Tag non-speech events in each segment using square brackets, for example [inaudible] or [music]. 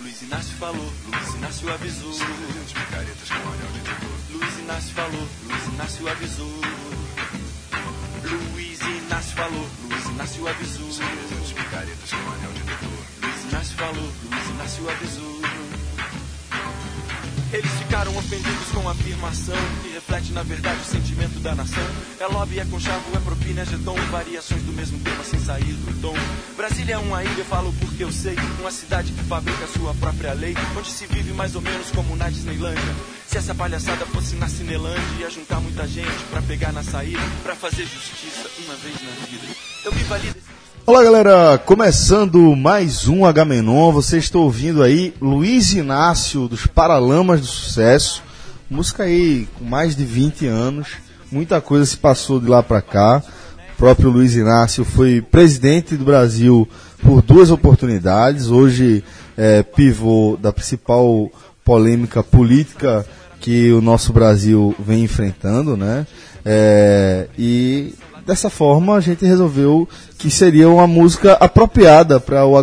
Luiz Inácio falou, Luiz Inácio avisou. picaretas com anel de terror. Luiz Inácio falou, Luiz Inácio avisou. Luiz Inácio falou, Luiz Inácio avisou. picaretas com anel de terror. Luiz Inácio falou, Luiz Inácio avisou. Eles ficaram ofendidos com a afirmação que reflete na verdade o sentimento da nação. É lobby, é conchavo, é propina, é jeton, variações do mesmo tema sem sair do tom. Brasília é uma ilha, eu falo porque eu sei. Uma cidade que fabrica sua própria lei, onde se vive mais ou menos como na Disneylândia. Se essa palhaçada fosse na Cinelândia, ia juntar muita gente pra pegar na saída, pra fazer justiça uma vez na vida. Eu me valido. Olá galera, começando mais um H-Menon, você está ouvindo aí Luiz Inácio dos Paralamas do Sucesso, música aí com mais de 20 anos, muita coisa se passou de lá para cá, o próprio Luiz Inácio foi presidente do Brasil por duas oportunidades, hoje é pivô da principal polêmica política que o nosso Brasil vem enfrentando, né? É, e dessa forma a gente resolveu que seria uma música apropriada para o,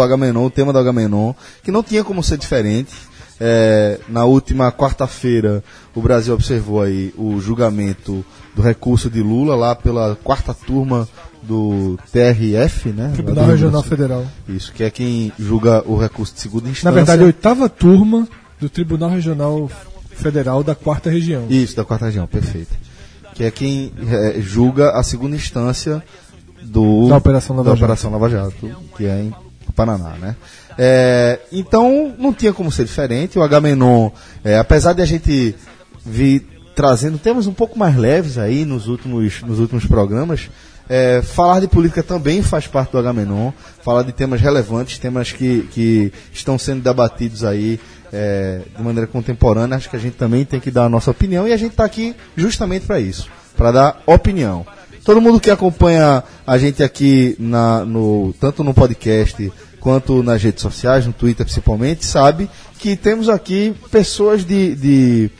Agamenon, o tema do Agamenon, que não tinha como ser diferente. É, na última quarta-feira, o Brasil observou aí o julgamento do recurso de Lula lá pela quarta turma do TRF, né? Tribunal Regional. Federal. Isso, que é quem julga o recurso de segunda instância. Na verdade, a oitava turma do Tribunal Regional Federal da quarta região. Isso, da quarta região, perfeito. Que é quem é, julga a segunda instância do, Da Operação Lava da Jato. Operação Lava Jato, que é em Paraná, né? É, então, não tinha como ser diferente. O Agamenon, é, apesar de a gente vir trazendo temas um pouco mais leves aí nos últimos, nos últimos programas, é, falar de política também faz parte do Agamenon. Falar de temas relevantes, temas que, que estão sendo debatidos aí é, de maneira contemporânea. Acho que a gente também tem que dar a nossa opinião e a gente está aqui justamente para isso, para dar opinião. Todo mundo que acompanha a gente aqui na, no, tanto no podcast quanto nas redes sociais, no Twitter principalmente, sabe que temos aqui pessoas de, de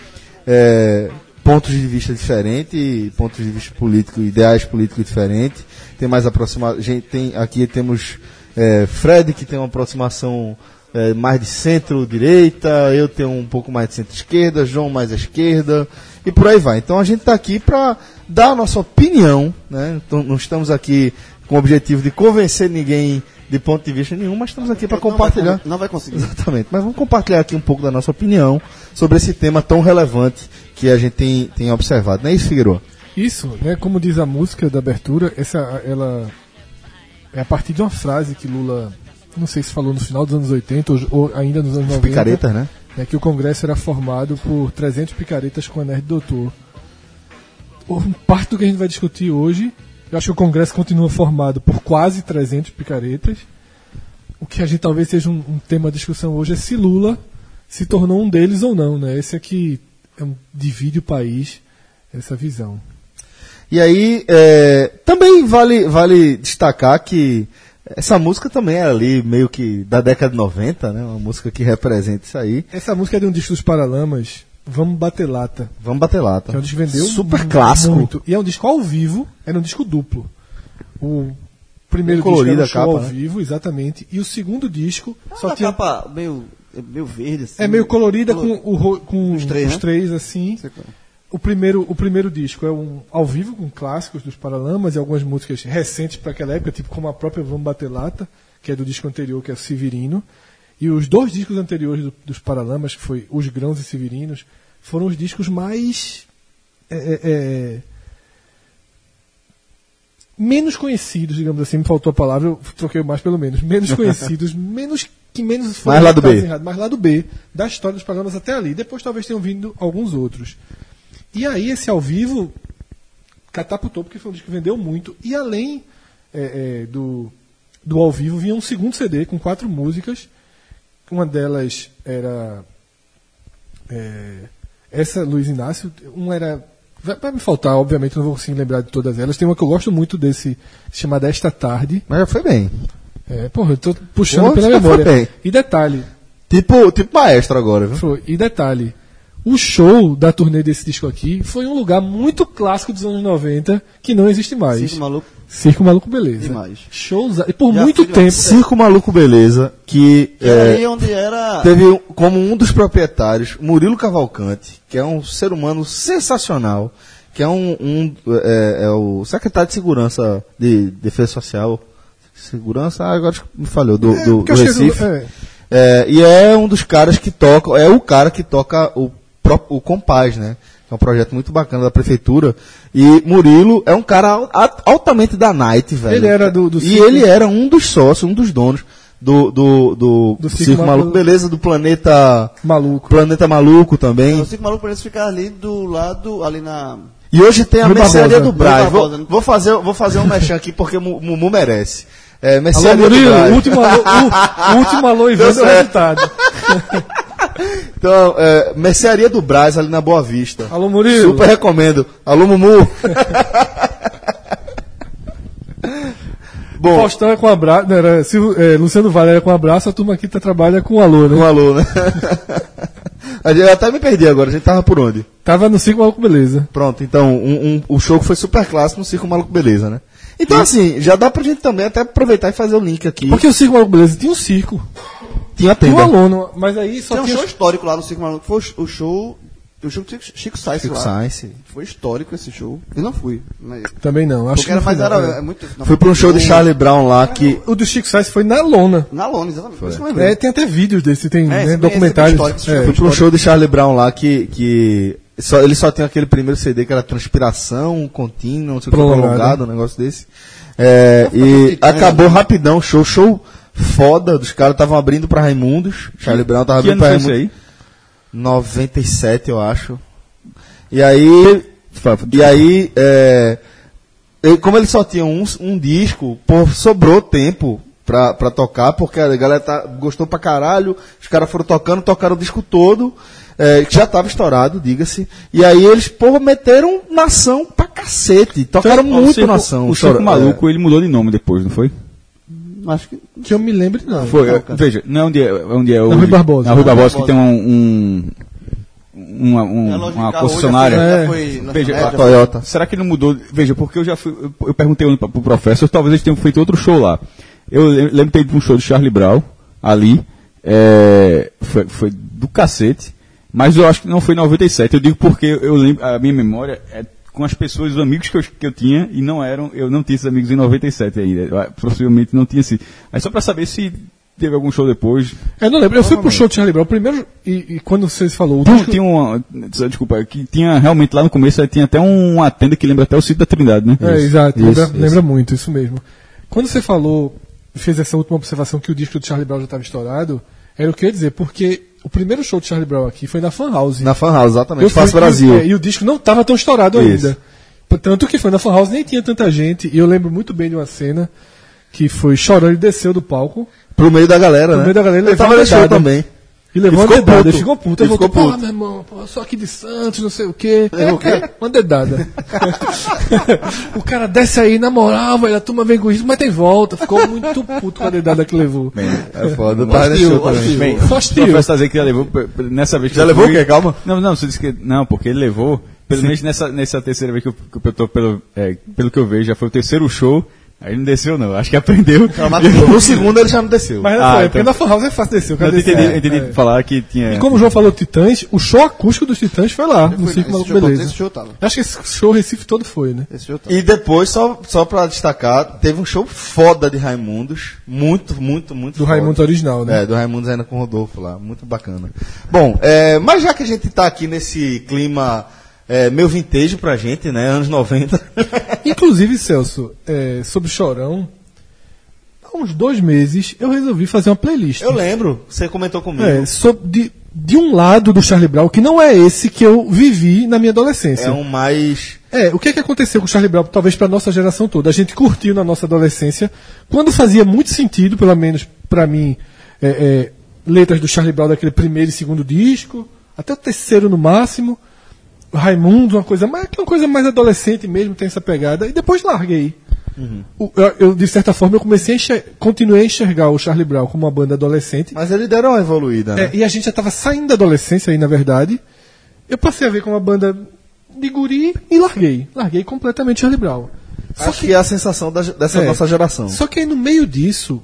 é, pontos de vista diferentes, pontos de vista político, ideais políticos diferentes. Tem mais aproximado, gente tem aqui temos é, Fred que tem uma aproximação é, mais de centro-direita, eu tenho um pouco mais de centro-esquerda, João mais à esquerda e por aí vai. Então a gente está aqui para dar a nossa opinião, né? Então, não estamos aqui com o objetivo de convencer ninguém de ponto de vista nenhum, mas estamos aqui para Não vai compartilhar. Não vai conseguir. Exatamente. Mas vamos compartilhar aqui um pouco da nossa opinião sobre esse tema tão relevante que a gente tem, tem observado. Não é isso, Figueiredo? Isso, né, como diz a música da abertura, essa ela é a partir de uma frase que Lula, não sei se falou no final dos anos 80 ou, ou ainda nos anos 90, Picaretas, né? né, que o Congresso era formado por 300 picaretas com anéis de doutor. Parte do que a gente vai discutir hoje, eu acho que o Congresso continua formado por quase 300 picaretas. O que a gente talvez seja um, um tema de discussão hoje é se Lula se tornou um deles ou não, né? Esse aqui é um, divide o país, essa visão. E aí, é, também vale, vale destacar que essa música também é ali meio que da década de 90, né? Uma música que representa isso aí. Essa música é de um disco dos Paralamas, Vamos Bater Lata, Vamos bater lata. que é um disco que vendeu Super clássico. muito. E é um disco ao vivo, era um disco duplo. O primeiro disco era um show capa, ao né? vivo, exatamente. E o segundo disco só Uma tinha... capa meio, meio verde, assim. É meio colorida Colo- com, o, com Os três, os né? três, assim. Sei qual. O primeiro, o primeiro disco é um ao vivo com clássicos dos Paralamas e algumas músicas recentes para aquela época, tipo como a própria Vamos Bater Lata, que é do disco anterior, que é o Severino. E os dois discos anteriores do- dos Paralamas, que foi Os Grãos e Severinos, foram os discos mais. é, é, é, menos conhecidos, digamos assim, me faltou a palavra, eu troquei mais pelo menos. Menos [laughs] conhecidos, menos que menos foram Mais lado B. rádio, mais lado B da história dos programas até ali. Depois talvez tenham vindo alguns outros. E aí esse ao vivo catapultou porque foi um disco que vendeu muito. E além é, é, do, do ao vivo vinha um segundo CD com quatro músicas. Uma delas era é, essa Luiz Inácio, uma era vai, me faltar, obviamente, não vou conseguir lembrar de todas elas. Tem uma que eu gosto muito desse chamada Esta Tarde. Mas já foi bem. É, porra, eu tô puxando Pô, pela memória. bem. E detalhe, Tipo, tipo maestro agora, viu? foi, e detalhe, O show da turnê desse disco aqui foi um lugar muito clássico dos anos 90 que não existe mais. Cinco maluco. Circo Maluco Beleza. Demais. Shows. E por Já muito tempo. Circo Maluco Beleza, que Que é, aí onde era. teve como um dos proprietários Murilo Cavalcante, que é um ser humano sensacional, que é um, um, é, é o secretário de segurança de defesa social, segurança, ah, agora me falhou do, do, É, do eu chego- Recife. é. É, e é um dos caras que toca, é o cara que toca o, o Compaz, né? Que é um projeto muito bacana da prefeitura. E Murilo é um cara altamente da Night, velho. Ele era do- do E circo. ele era um dos sócios, um dos donos do, do, do, Do Circo, Circo Maluco Maluco. Beleza, do Planeta, Maluco. Planeta Maluco também. O cinco maluco parece ficar ali do lado, ali na. E hoje tem a mercearia do Braz. Vou, né? vou fazer, vou fazer um mexão aqui porque Mumu merece. É, Alô, mercearia do Murilo, Braz. o último alô, o, último alô e vendo o resultado. [laughs] Então, é, mercearia do Braz, ali na Boa Vista. Alô, Murilo. Super recomendo. Alô, Mumu. [laughs] Bom, Faustão é com abraço. Não, era, Silvio- é, Luciano Vale era com abraço, a turma aqui tá, trabalha com alô, né? um alô, né? [laughs] A gente- Eu até me perdi agora, a gente tava por onde? Tava no Circo Maluco Beleza. Pronto, então, um, um- o show foi super clássico no Circo Maluco Beleza, né? Então, assim, já dá pra gente também até aproveitar e fazer o link aqui. Porque o Circo Maluco Beleza tinha um circo. Tinha Tinha um tenda. aluno, mas aí só Tem um tinha. show histórico lá no Cinco Maluco. Foi o- o show. O show do Chico- Sainz Chico lá. Sainz. Foi histórico esse show. Eu não fui. Mas... Também não, acho Porque era que mais não foi, era. não. É muito, não, Fui pra um show de Charlie Brown lá que. O do Chico Sainz foi na lona. Na lona, exatamente. Por isso que eu. É, tem até vídeos desse, tem É, né, esse- documentários. esse É. Fui pra um show de Charlie Brown lá que. que só, ele só tem aquele primeiro CD que era Transpiração Contínua, não sei o que, Prolongado. prolongado, um negócio desse. É, Foi e titã, acabou né? rapidão o show, show foda, dos caras estavam abrindo pra Raimundos. Charlie Brown tava Que abrindo pra Raimundos. aí? 97, eu acho. E aí. E aí, é, como ele só tinha um, um disco, pô, sobrou tempo pra, pra tocar, porque a galera tá- gostou pra caralho, os caras foram tocando, tocaram o disco todo, é, que já tava estourado, diga-se. E aí eles, porra, meteram nação pra cacete, tocaram Então, o muito Circo- nação. O Chora- Maluco, ele mudou de nome depois, não foi? Acho que. Que eu me lembre, não. Foi, é, veja, não é onde é, é onde é o. Rui Barbosa. Na Rui Barbosa, que tem um. um uma, um- É, de uma concessionária. É. Veja, lançamento, a foi- Toyota. Será que não mudou? Veja, porque eu já fui. Eu, eu perguntei pra- pro professor, talvez eles tenham feito outro show lá. Eu lem- lembro de ter ido pra um show do Charlie Brown, ali. é, foi, foi do cacete. Mas eu acho que não foi em 97. Eu digo porque eu lembro, a minha memória é com as pessoas, os amigos que eu, que eu tinha, e não eram, eu não tinha esses amigos em 97 ainda. Eu, possivelmente não tinha sido. Mas só pra saber se teve algum show depois. Eu não lembro. Eu fui pro show de Charlie Brown primeiro, e, e quando vocês falou, Tinha, disco- tinha uma. Desculpa, que tinha realmente lá no começo aí tinha até um- uma tenda que lembra até o sítio da Trindade, né? É, Isso, exato, isso, lembra, isso. lembra muito, isso mesmo. Quando você falou, fez essa última observação que o disco de Charlie Brown já estava estourado, era o que eu ia dizer, porque o primeiro show de Charlie Brown aqui foi na Fan House. Na Fan House, exatamente. Fui- Brasil. E, é, e o disco não estava tão estourado Isso. ainda. Tanto que foi na Fan House, nem tinha tanta gente, e eu lembro muito bem de uma cena que foi chorando e desceu do palco Pro meio da galera, Pro né? meio da galera, ele tava uma show também. E levou Ele uma dedada. puto. Ele ficou puto. Ele Ele pô, puto. meu irmão, pô, eu sou aqui de Santos, não sei o quê. É, [laughs] uma dedada. [laughs] o cara desce aí, na moral, velho, a turma vem com isso, mas tem volta. Ficou muito puto com a dedada que levou. É foda, Só o hostil. professor tá dizendo que já levou, nessa vez que Já levou fui- o quê? Calma. Não, não, você disse que. Não, porque ele levou, pelo menos nessa, nessa terceira vez que eu, que eu tô, pelo, é, pelo que eu vejo, já foi o terceiro show, aí não desceu não, acho que aprendeu. [laughs] No [laughs] segundo ele já não desceu. Mas não Ah, foi, então. porque na Fan House é fácil descer. O cara Eu entendi, é, entendi é. falar que tinha. E como o João falou Titãs, o show acústico dos Titãs foi lá, no fui Circo Maluco show, Beleza. esse show tava. Acho que esse show Recife todo foi, né? Esse show tava. E depois, só, só pra destacar, teve um show foda de Raimundos. Muito, muito, muito Do foda. Raimundo original, né? É, do Raimundos ainda com o Rodolfo lá. Muito bacana. Bom, é, mas já que a gente tá aqui nesse clima é, meio vintage pra gente, né? Anos 90. [laughs] Inclusive, Celso, é, sobre Chorão, há uns dois meses eu resolvi fazer uma playlist. Eu lembro, você comentou comigo. É, sobre, de, de um lado do Charlie Brown, que não é esse que eu vivi na minha adolescência. É um mais. É, o que é que aconteceu com o Charlie Brown, talvez para nossa geração toda? A gente curtiu na nossa adolescência, quando fazia muito sentido, pelo menos para mim, é, é, letras do Charlie Brown daquele primeiro e segundo disco, até o terceiro no máximo, Raimundo, uma coisa mais, que é uma coisa mais adolescente mesmo, tem essa pegada, e depois larguei. O- eu, eu, de certa forma, eu comecei a enxer- continuei a enxergar o Charlie Brown como uma banda adolescente, Mas eles deram uma evoluída, né? é, e a gente já estava saindo da adolescência aí, na verdade. eu passei a ver como uma banda de guri e larguei. Larguei completamente Charlie Brown. Só Acho que é a sensação da- dessa É. nossa geração. Só que aí no meio disso,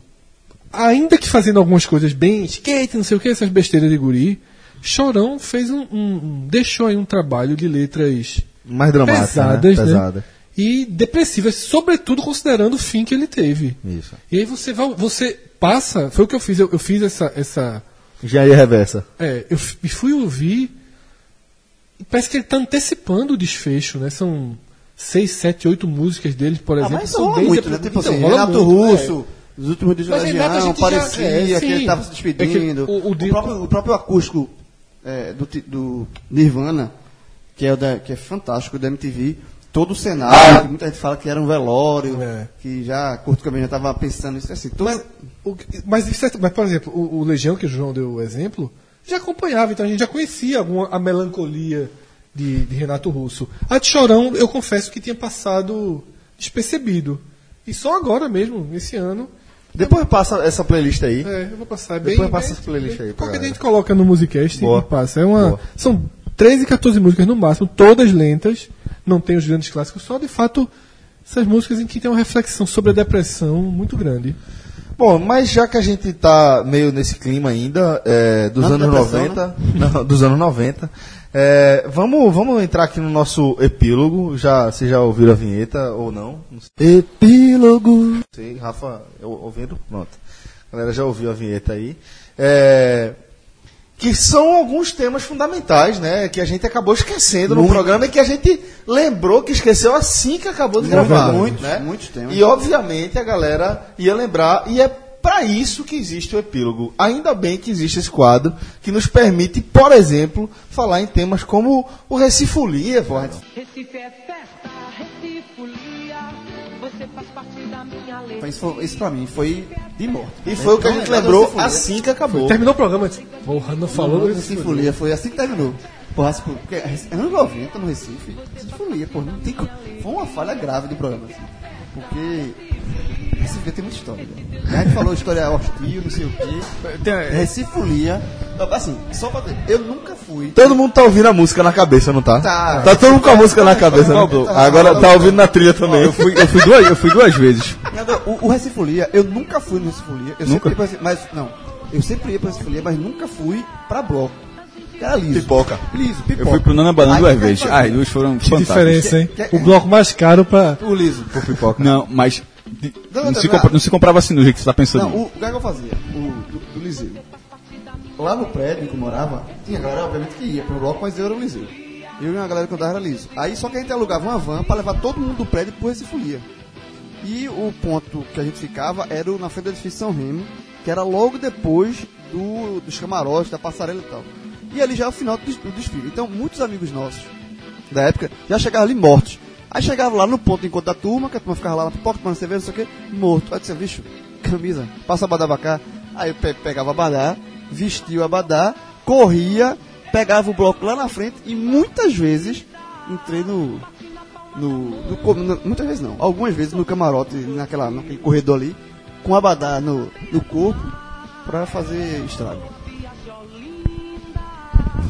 ainda que fazendo algumas coisas bem skate, não sei o que, essas besteiras de guri, Chorão fez um, um- um- deixou aí um trabalho de letras Mais dramática, pesadas, né? né? Pesada. e depressivas, sobretudo considerando o fim que ele teve. Isso. E aí você vai, você passa, foi o que eu fiz, eu, eu fiz essa, essa Engenharia reversa. é, eu fui ouvir parece que ele está antecipando o desfecho, né? São seis, sete, oito músicas dele, por Ah, exemplo. mas são bem muito, né? Tipo Então, assim, Renato muito, Russo, os últimos discos da Legião, gente já- parecia é, que ele estava se É despedindo. que o- o o, próprio, o próprio acústico é, do, do Nirvana, que é, da, que é fantástico, da MTV, todo o cenário, que muita gente fala que era um velório, É. que já, Curto Caminho já estava pensando nisso, assim, todo, Mas, o mas, é- mas, por exemplo, o, o Legião, que o João deu o exemplo, já acompanhava, então a gente já conhecia alguma, a melancolia de, de Renato Russo. A de Chorão, eu confesso que tinha passado despercebido. E só agora mesmo, esse ano, Depois passa essa playlist aí. é, eu vou passar bem. Depois passa bem- essa playlist aí pra Qualquer dia a gente coloca no Musicast Boa. e passa. É uma, Boa. são 13, 14 músicas no máximo, todas lentas, não tem os grandes clássicos, só de fato essas músicas em que tem uma reflexão sobre a depressão muito grande. Bom, mas já que a gente tá meio nesse clima ainda, é, dos Não, anos depressão, 90, [laughs] não, dos anos 90, é, vamos, vamos entrar aqui no nosso epílogo. Já, vocês já ouviram a vinheta ou não? Não sei. Epílogo. sei, Rafa, eu, ouvindo? Pronto. A galera já ouviu a vinheta aí. É, que são alguns temas fundamentais, né? Que a gente acabou esquecendo no Muito. programa e que a gente lembrou que esqueceu assim que acabou de Muito, gravar. muitos, né? muitos temas. E obviamente a galera ia lembrar, e é para isso que existe o epílogo. Ainda bem que existe esse quadro que nos permite, por exemplo, falar em temas como o Recifolia, pô. Recife é festa, Recife folia. Você faz parte da minha lei. Isso, isso pra mim foi de morte. E foi o que a gente lembrou Recifolia. assim que acabou. Terminou o programa, disse, porra, não falou do Sinfonia, foi assim que terminou. Porra, assim, porque é anos 90 no Recife, Sinfonia, pô, não tem Foi uma falha grave do programa, assim. Porque Recife tem muita história. Né? A gente falou história hostil, não sei o quê. Recifolia. Assim, só pra ter. Eu nunca fui. Todo mundo tá ouvindo a música na cabeça, não tá? Tá. Tá todo mundo com a música na cabeça, né? Pablo, Agora tá ouvindo na trilha também. Eu fui, eu fui, duas, eu fui duas vezes. O, o Recifolia, eu nunca fui no Recifolia. Eu Nunca? sempre ia pra, Recife- mas não. Eu sempre ia pra Recifolia, mas nunca fui pra bloco. Era liso. Pipoca. Liso, pipoca. Eu fui pro Nana Banana duas vezes. As duas foram Que fantásticas. diferença, hein? Que- que- O bloco mais caro pra. O liso. Por pipoca. Não, mas Não, não, se compra- não se comprava assim do jeito que você tá pensando. Não, o, o que é que eu fazia? O do, do Liseu. Lá no prédio que eu morava, tinha galera, obviamente, que ia pro bloco, mas eu era o Liseu. Eu e uma galera que eu dava era liso. Aí só que a gente alugava uma van pra levar todo mundo do prédio pro Recifolia. E o ponto que a gente ficava era o- na frente do edifício São Remo, que era logo depois do, dos camarotes, da passarela e tal. E ali já é o final do, do desfile. Então, muitos amigos nossos da época já chegavam ali mortos. Aí chegava lá no ponto de encontro da turma, que a turma ficava lá na pipoca, tomando cerveja, não sei o que, morto. Aí disse, bicho, camisa, passa abadá pra cá. Aí eu pe- pegava abadá, vestia o abadá, corria, pegava o bloco lá na frente e muitas vezes entrei no. no, no no- muitas vezes não, algumas vezes no camarote, naquela, naquele corredor ali, com abadá no, no corpo pra fazer estrago.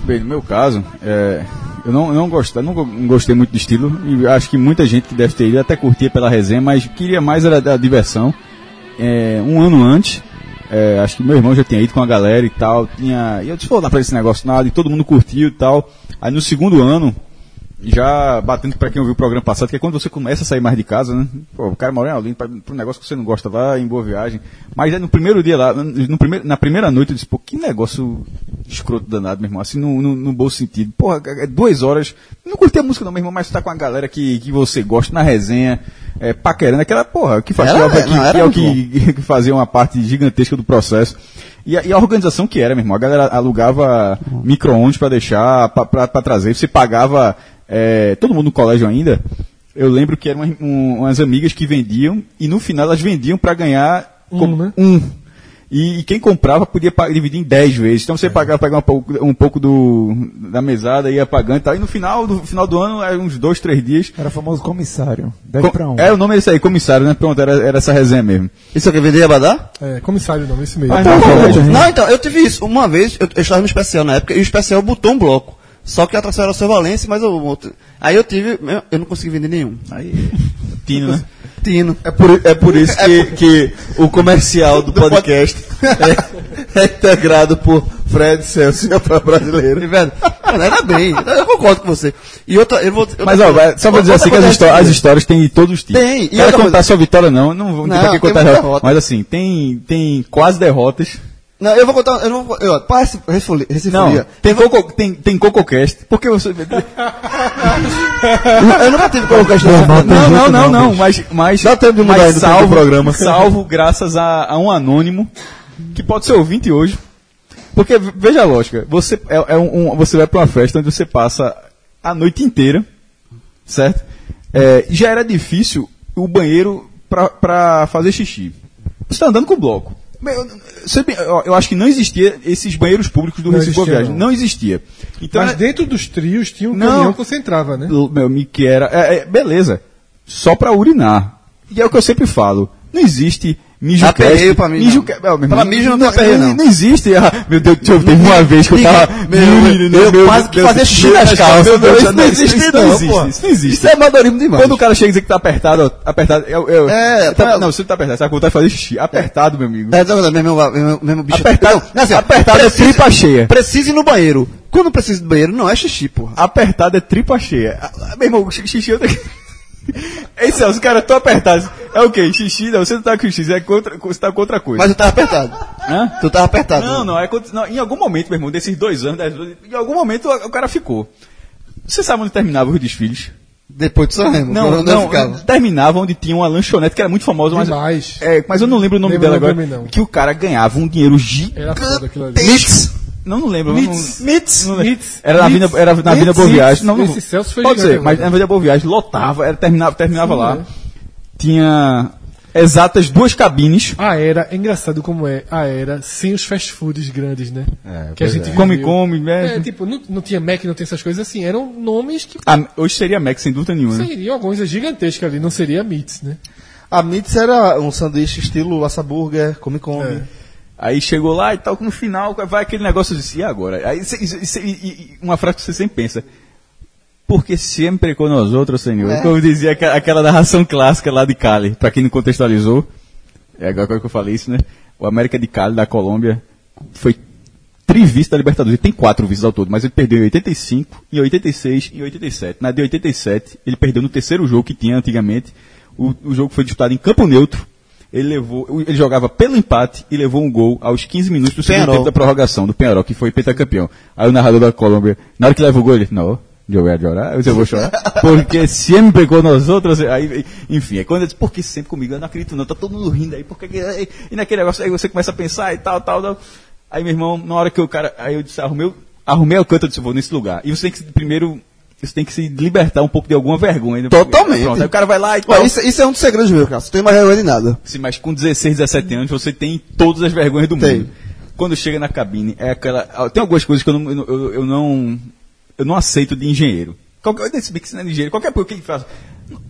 Bem, no meu caso, é, eu não, não, gostei, não go- não gostei muito do estilo e acho que muita gente que deve ter ido até curtia pela resenha, mas queria mais era da diversão. É, um ano antes, é, acho que meu irmão já tinha ido com a galera e tal, tinha, e eu disse, vou lá pra esse negócio nada, e todo mundo curtiu e tal. Aí no segundo ano, já batendo pra quem ouviu o programa passado, que é quando você começa a sair mais de casa, né? Pô, o cara mora em Olinda, pra, pra um negócio que você não gosta, vai em boa viagem. Mas aí no primeiro dia lá, no primeiro, na primeira noite, eu disse, pô, que negócio escroto danado, meu irmão, assim, no, no, no bom sentido. Porra, é duas horas, não curti a música não, meu irmão, mas você tá com a galera que, que você gosta, na resenha, é, paquerando, aquela porra, que fazia, Era- que, não, era que é o que, [laughs] que fazia uma parte gigantesca do processo. E a, e a organização que era, meu irmão, a galera alugava micro-ondas pra deixar, pra trazer, você pagava, é, todo mundo no colégio ainda, eu lembro que eram umas, um- umas amigas que vendiam, e no final elas vendiam pra ganhar Um, com- né? um. E, e quem comprava podia dividir em 10 vezes. Então você pagava, pegava um pouco, um pouco do, da mesada, ia pagando e tal. E no final do, final do ano, era uns dois, três dias. Era o famoso comissário. 10 para 1. É, o nome é esse aí, comissário, né? Pronto, era, era essa resenha mesmo. Isso aqui vender abadá? É, comissário não, esse mesmo. Mas não, colégio, Não, então, eu tive isso. Uma vez, eu, eu estava no especial na época, e o especial botou um bloco. Só que a atração era o seu Valença, mas o outro. Aí eu tive. Eu não consegui vender nenhum. Aí, Tino, né? Tino. É por, é por isso que, que o comercial do [laughs] podcast é, é integrado por Fred Celso e a brasileira. E, velho, cara, era bem. Eu concordo com você. E outra, eu vou. eu Mas, ó, vai- só vou dizer assim que as, histó- é- as histórias têm de todos os tipos. Tem, e Quero outra contar coisa- só vitória, não. Não vou não, Não, tem pra que contar. Mas assim, tem, tem quase derrotas. Não, eu vou contar. Eu não vou. Eu, para Recifolia. Não, tem, coco, tem, tem CocoCast. Porque você. Eu nunca tive colocar isso Não, não, não, não, mas, mas, Dá tempo de mudar mas salvo, programa. salvo graças a, a um anônimo que pode ser ouvinte hoje. Porque, ve- veja a lógica, você, é, é um, um- você vai para uma festa onde você passa a noite inteira, certo? É, já era difícil o banheiro para fazer xixi. Você está andando com o bloco. Eu, eu- acho que não existia esses banheiros públicos do Não Recife existia, Viagem. não. Não existia. Então, Mas é- dentro dos trios tinha um Não. caminhão que você entrava, né? Meu, me que era. É, é, beleza. Só pra urinar. E é o que eu sempre falo. Não existe mijo Aperreio cast. pra mim, mijo não. meu, meu Pra irmão, mijo não tem aperreio, não. Não existe. Ah, meu Deus, teve uma vez que eu tava. Meu, eu- eu quase que fazia xixi nas calças. Meu Deus, Isso não existe, isso não, existe. Isso não existe. Isso é amadorismo demais. Quando o cara chega e diz que tá apertado, apertado. Eu, eu, É, tá- tá- não, você não tá apertado, você vai vontade de fazer xixi. Apertado, meu amigo. É, não, não, mesmo, mesmo, bicho. Apertado, Não, assim, apertado é tripa cheia. Precisa ir no banheiro. Quando precisa ir no banheiro, não é xixi, porra. Apertado é tripa cheia. Ah, Meu irmão, xixi eu tenho... Ei, Celso, os caras tão apertados. É o quê? Xixi? Não, você não tá com xixi, é contra, você tá com outra coisa. Mas eu tava apertado. Hã? Tu tava apertado. Não, não, é não, em algum momento, meu irmão, desses dois anos, dez anos, em algum momento o, o cara ficou. Você sabe onde terminavam os desfiles? Depois do São Remo. Não, não, ficava. terminava onde tinha uma lanchonete que era muito famosa, mas, Demais. é, mas eu não lembro o nome Lembro dela agora. não. Que o cara ganhava um dinheiro gigante. Era foda aquilo ali. Mix. Não, não lembro. Não. Não lembro. Mits. Era na. Avenida, era na Avenida. Boa Viagem. Não, não, Esse Celso foi pode ser, mas agora. na Avenida Boa Viagem lotava, era, terminava, terminava Sim, lá. é. Tinha exatas duas cabines. A era, é engraçado como é a era sem os fast foods grandes, né? que a gente viveu. Come, come, né? É, tipo, não, não tinha Mac, não tem essas coisas assim. Eram nomes que Ah, hoje seria Mac, sem dúvida nenhuma. né? seriam alguma coisa gigantesca ali, não seria Meats, né? A Mitz era um sanduíche estilo assa burger, come come. É. Aí chegou lá e tal, no final vai aquele negócio de e agora? Aí cê- cê- e- uma frase que você sempre pensa. Porque sempre com nós outros, senhor. É. Como dizia aquela, aquela narração clássica lá de Cali, pra quem não contextualizou. É agora que eu falei isso, né? O América de Cali, da Colômbia, foi trivice da Libertadores. Ele tem quatro vices ao todo, mas ele perdeu em 85, em 86 e em 87. Na de 87, ele perdeu no terceiro jogo que tinha antigamente. O, o jogo foi disputado em campo neutro. Ele levou, ele jogava pelo empate e levou um gol aos 15 minutos do segundo tempo da prorrogação do Penharol, que foi pentacampeão. Aí o narrador da Colômbia, na hora que leva o gol, ele, não, eu vou chorar, eu vou chorar, [laughs] porque sempre com nós outros, aí, enfim, é quando eu disse, porque sempre comigo, eu não acredito não, tá todo mundo rindo aí, porque, que- e naquele negócio, aí você começa a pensar e tal, tal, tal. Aí, meu irmão, na hora que o cara, aí eu disse, arrumei, arrumei o canto, eu disse, vou nesse lugar. E você tem que, primeiro, você tem que se libertar um pouco de alguma vergonha. né? Totalmente. Pronto, aí o cara vai lá e tal. isso, isso é um dos segredos meus, cara. Você tem mais vergonha de nada. Sim, mas com 16, 17 anos você tem todas as vergonhas do Tem. mundo. Quando chega na cabine, é aquela. ah, Tem algumas coisas que eu não, eu, eu- eu não, eu não aceito de engenheiro. Qualquer, desse que você não é de engenheiro, qualquer coisa que ele faz.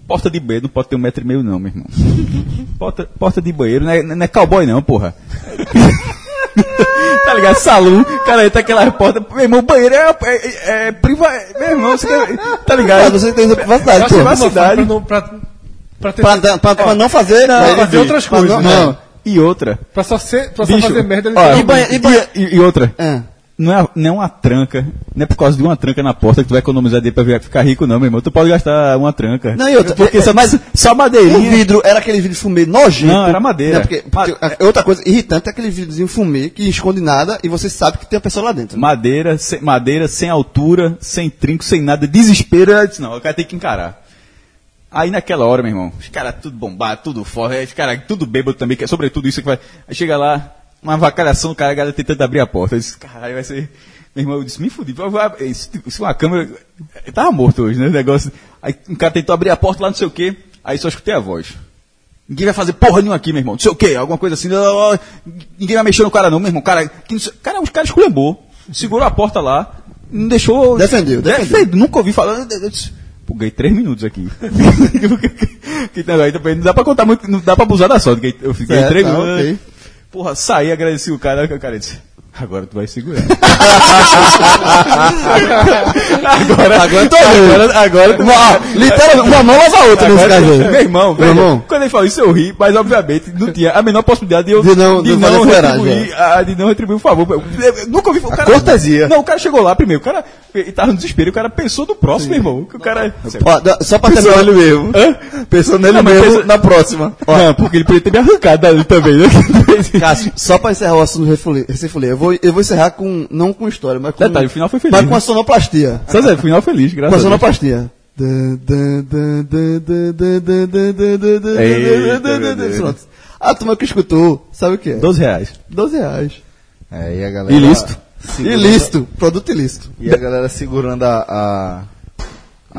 Porta de banheiro não pode ter um metro e meio, não, meu irmão. Porta, porta de banheiro não é, não é cowboy, não, porra. [laughs] tá ligado? Salão, cara, tá aquela porta. Meu irmão, banheiro é, é, é priva. Meu irmão, você quer, tá Ah, ligado? você tem essa privacidade, pô. é uma cidade. forma pra, não, pra, pra, ter, Pra, pra, pra não fazer... Não, pra fazer outras coisas, Não, né? não. E outra. pra só, ser, pra só Bicho, fazer merda ó. E, banhe- e, banhe- E, e outra, É. não é, não é uma tranca, não é por causa de uma tranca na porta que tu vai economizar dinheiro pra ficar rico, não, meu irmão. Tu pode gastar uma tranca. Não, e outra, Porque é- só, mas- só O madeirinha. vidro era aquele vidro fumê nojento. Não, era madeira. Não, porque, porque a- outra coisa irritante é aquele vidrozinho fumê que esconde nada e você sabe que tem a pessoa lá dentro. Madeira, sem, madeira, sem altura, sem trinco, sem nada, desespero. Não, o cara tem que encarar. Aí naquela hora, meu irmão, os caras tudo bombado, tudo forte, os caras tudo bêbado também, que é sobretudo isso que vai. Aí chega lá, uma vacalhação, o cara, tentando abrir a porta. Eu disse, caralho, vai ser. Meu irmão, eu disse, me fudi. isso é uma câmera. Eu tava morto hoje, né? o Negócio. Aí um cara tentou abrir a porta lá, não sei o quê. Aí só escutei a voz. Ninguém vai fazer porra nenhuma aqui, meu irmão. Não sei o quê, alguma coisa assim. Ninguém vai mexer no cara, não, meu irmão. Cara, que sei- cara os caras esculhambou. Segurou a porta lá. Não deixou. Defendeu, defendeu. Defendeu, Nunca ouvi falar. Eu disse, Pô, ganhei três minutos aqui. [laughs] Não, dá pra contar muito, não dá pra abusar da sorte. Eu fiquei três tá, minutos. ok. Porra, saí, agradeci o cara. O cara disse: Agora tu vai segurar. Agora, agora tô Agora, agora Uma, literalmente, uma mão lava a outra nesse Agora, caso aí. Meu irmão, Meu irmão. quando ele falou isso eu ri, mas obviamente não tinha a menor possibilidade de eu De não- de fazer fuleiragem, retribuir, a- de não retribuir o favor. Eu, eu nunca ouvi o cara. cortesia. Não, o cara chegou lá primeiro, o cara e tava no desespero e o cara pensou no próximo, Sim. irmão. Que o cara. Pô, só pra ter olho mesmo. Hã? Pensou nele não, mesmo pensa... na próxima. Ó. Não, porque ele podia ter me arrancado dali também, né? [laughs] Cássio, só pra encerrar o assunto Recifulê, eu vou, eu vou encerrar com. Não com história, mas com. Detalhe, o final foi feliz. Mas com né? a sonoplastia. Só o final feliz, graças com a, sonoplastia. Eita, a turma que escutou, sabe o que é? 12 reais. 12 reais. É, e a galera. Ilícito segurando- Ilícito, produto ilícito. E a galera segurando a, a,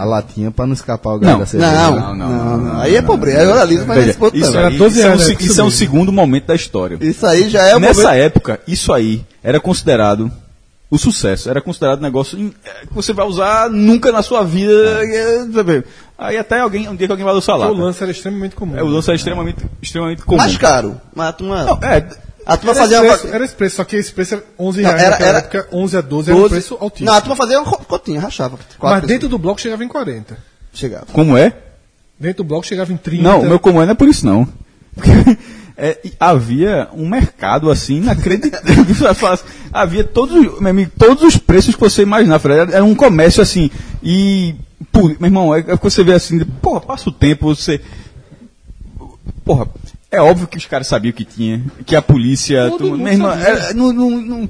a latinha pra não escapar o gás Não, da cerveja. Não, não, não, não, não, Aí é pobreza, aí eu analiso, mas esse ponto isso, era aí, 12 isso, é um, se- né? isso é um segundo momento da história. Isso aí já é o Nessa momento. época, isso aí era considerado o sucesso. Era considerado um negócio é, que você vai usar nunca na sua vida. é, sabe? Aí até alguém, um dia que alguém vai usar lá. O lance era extremamente comum. É, o lance é extremamente, extremamente comum. Mais caro. Mas a turma, Não, é, a turma Era fazia esse, uma... preço, era preço, só que esse preço era 11 Não, reais era- naquela era- época, 11 a 12 era um 12. preço altíssimo. Não, a turma fazia uma co- cotinha, rachava. Mas pessoas. dentro do bloco chegava em 40. Chegava. como é? Dentro do bloco chegava em 30. Não, o meu como é não é por isso não. [laughs] É, havia um mercado assim inacreditável. [laughs] havia todos, meu amigo, todos os preços que você imaginava. Era, era um comércio assim. E, pô, meu irmão, é, é que você vê assim, porra, passa o tempo, você. Porra, é óbvio que os caras sabiam que tinha, que a polícia. Tu- mundo meu irmão, sabia. era- não- não- não-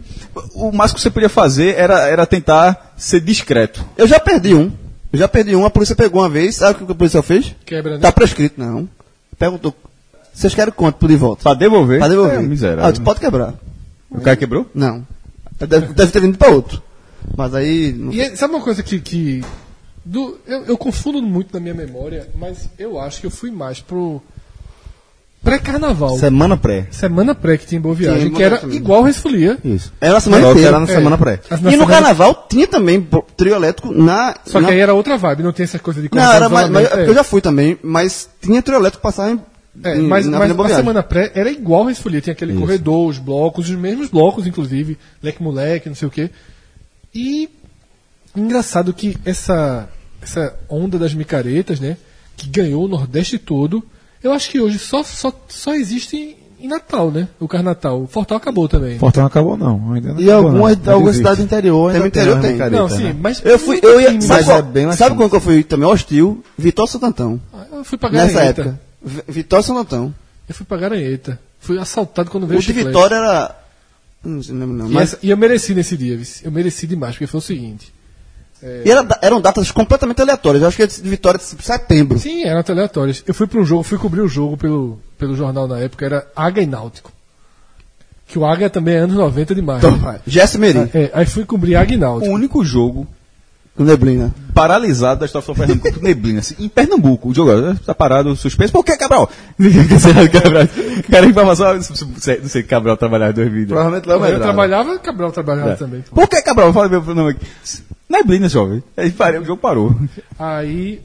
o máximo que você podia fazer era, era tentar ser discreto. Eu já perdi um. Eu já perdi um, a polícia pegou uma vez, sabe o que a polícia fez? Quebra, né? Tá prescrito, não. Perguntou, vocês querem quanto por de volta? Pra devolver? Pra devolver. É, miserável. Ah, tu pode quebrar. O cara quebrou? Não. Deve, deve ter vindo pra outro. Mas aí... não- E é- sabe uma coisa que. que do, eu, eu confundo muito na minha memória, mas eu acho que eu fui mais pro pré-carnaval. Semana pré. Semana pré que tinha em Boa Viagem, Tinha, que era também. igual Resfolia. Isso. Era na semana inteira. era na É. semana pré. Na E no semana- carnaval tinha também trio elétrico na... Só na- que aí era outra vibe, não tem essa coisa de Não, era mais, mas, isolamento, é. eu já fui também, mas tinha trio elétrico passar em... É, em- mas, na mas a Viagem. semana pré era igual a Resfolia, tinha aquele corredor, os blocos, os mesmos blocos, inclusive, leque moleque, não sei o quê. E engraçado que essa, essa onda das micaretas, né, que ganhou o Nordeste todo, eu acho que hoje só, só, só existe em Natal, né? O Carnatal. O Fortal acabou também. Fortão não acabou, não. Ainda não E acabou, algumas, não. algumas cidades do interior Tem ainda interior, uma tem. micareta, não, sim, né? mas. Eu fui, eu ia, mas qual, é bem mais sabe quando que eu fui também hostil? Vitória Santo Antão. Eu fui pra Nessa Garanheta. época. Vi- Vitória Santo Antão. Eu fui pra Garanheta. Fui assaltado quando veio O de chiclete. Vitória era. Não sei, não não. E, Mas, e eu mereci nesse dia, vice. eu mereci demais, porque foi o seguinte. E era, eram datas completamente aleatórias. Eu acho que é de Vitória de setembro. Sim, eram até aleatórias. Eu fui para um jogo, fui cobrir o jogo pelo, pelo jornal na época, era Águia e Náutico. Que o Águia também é anos 90 demais. Então, vai. Jesse Meri, É, aí fui cobrir Águia e O Náutico. único jogo com neblina. paralisado da do Pernambuco com neblina. Assim, em Pernambuco, o jogador está parado, suspenso. Por que, Cabral? Será que Cabral? Cara, informação. Não sei, Cabral trabalhava em 2000. Provavelmente Léo eu Medrado. trabalhava, Cabral trabalhava É. também. Por que, Cabral? Fala meu nome aqui. Neblina, jovem. Aí parei, o jogo parou. Aí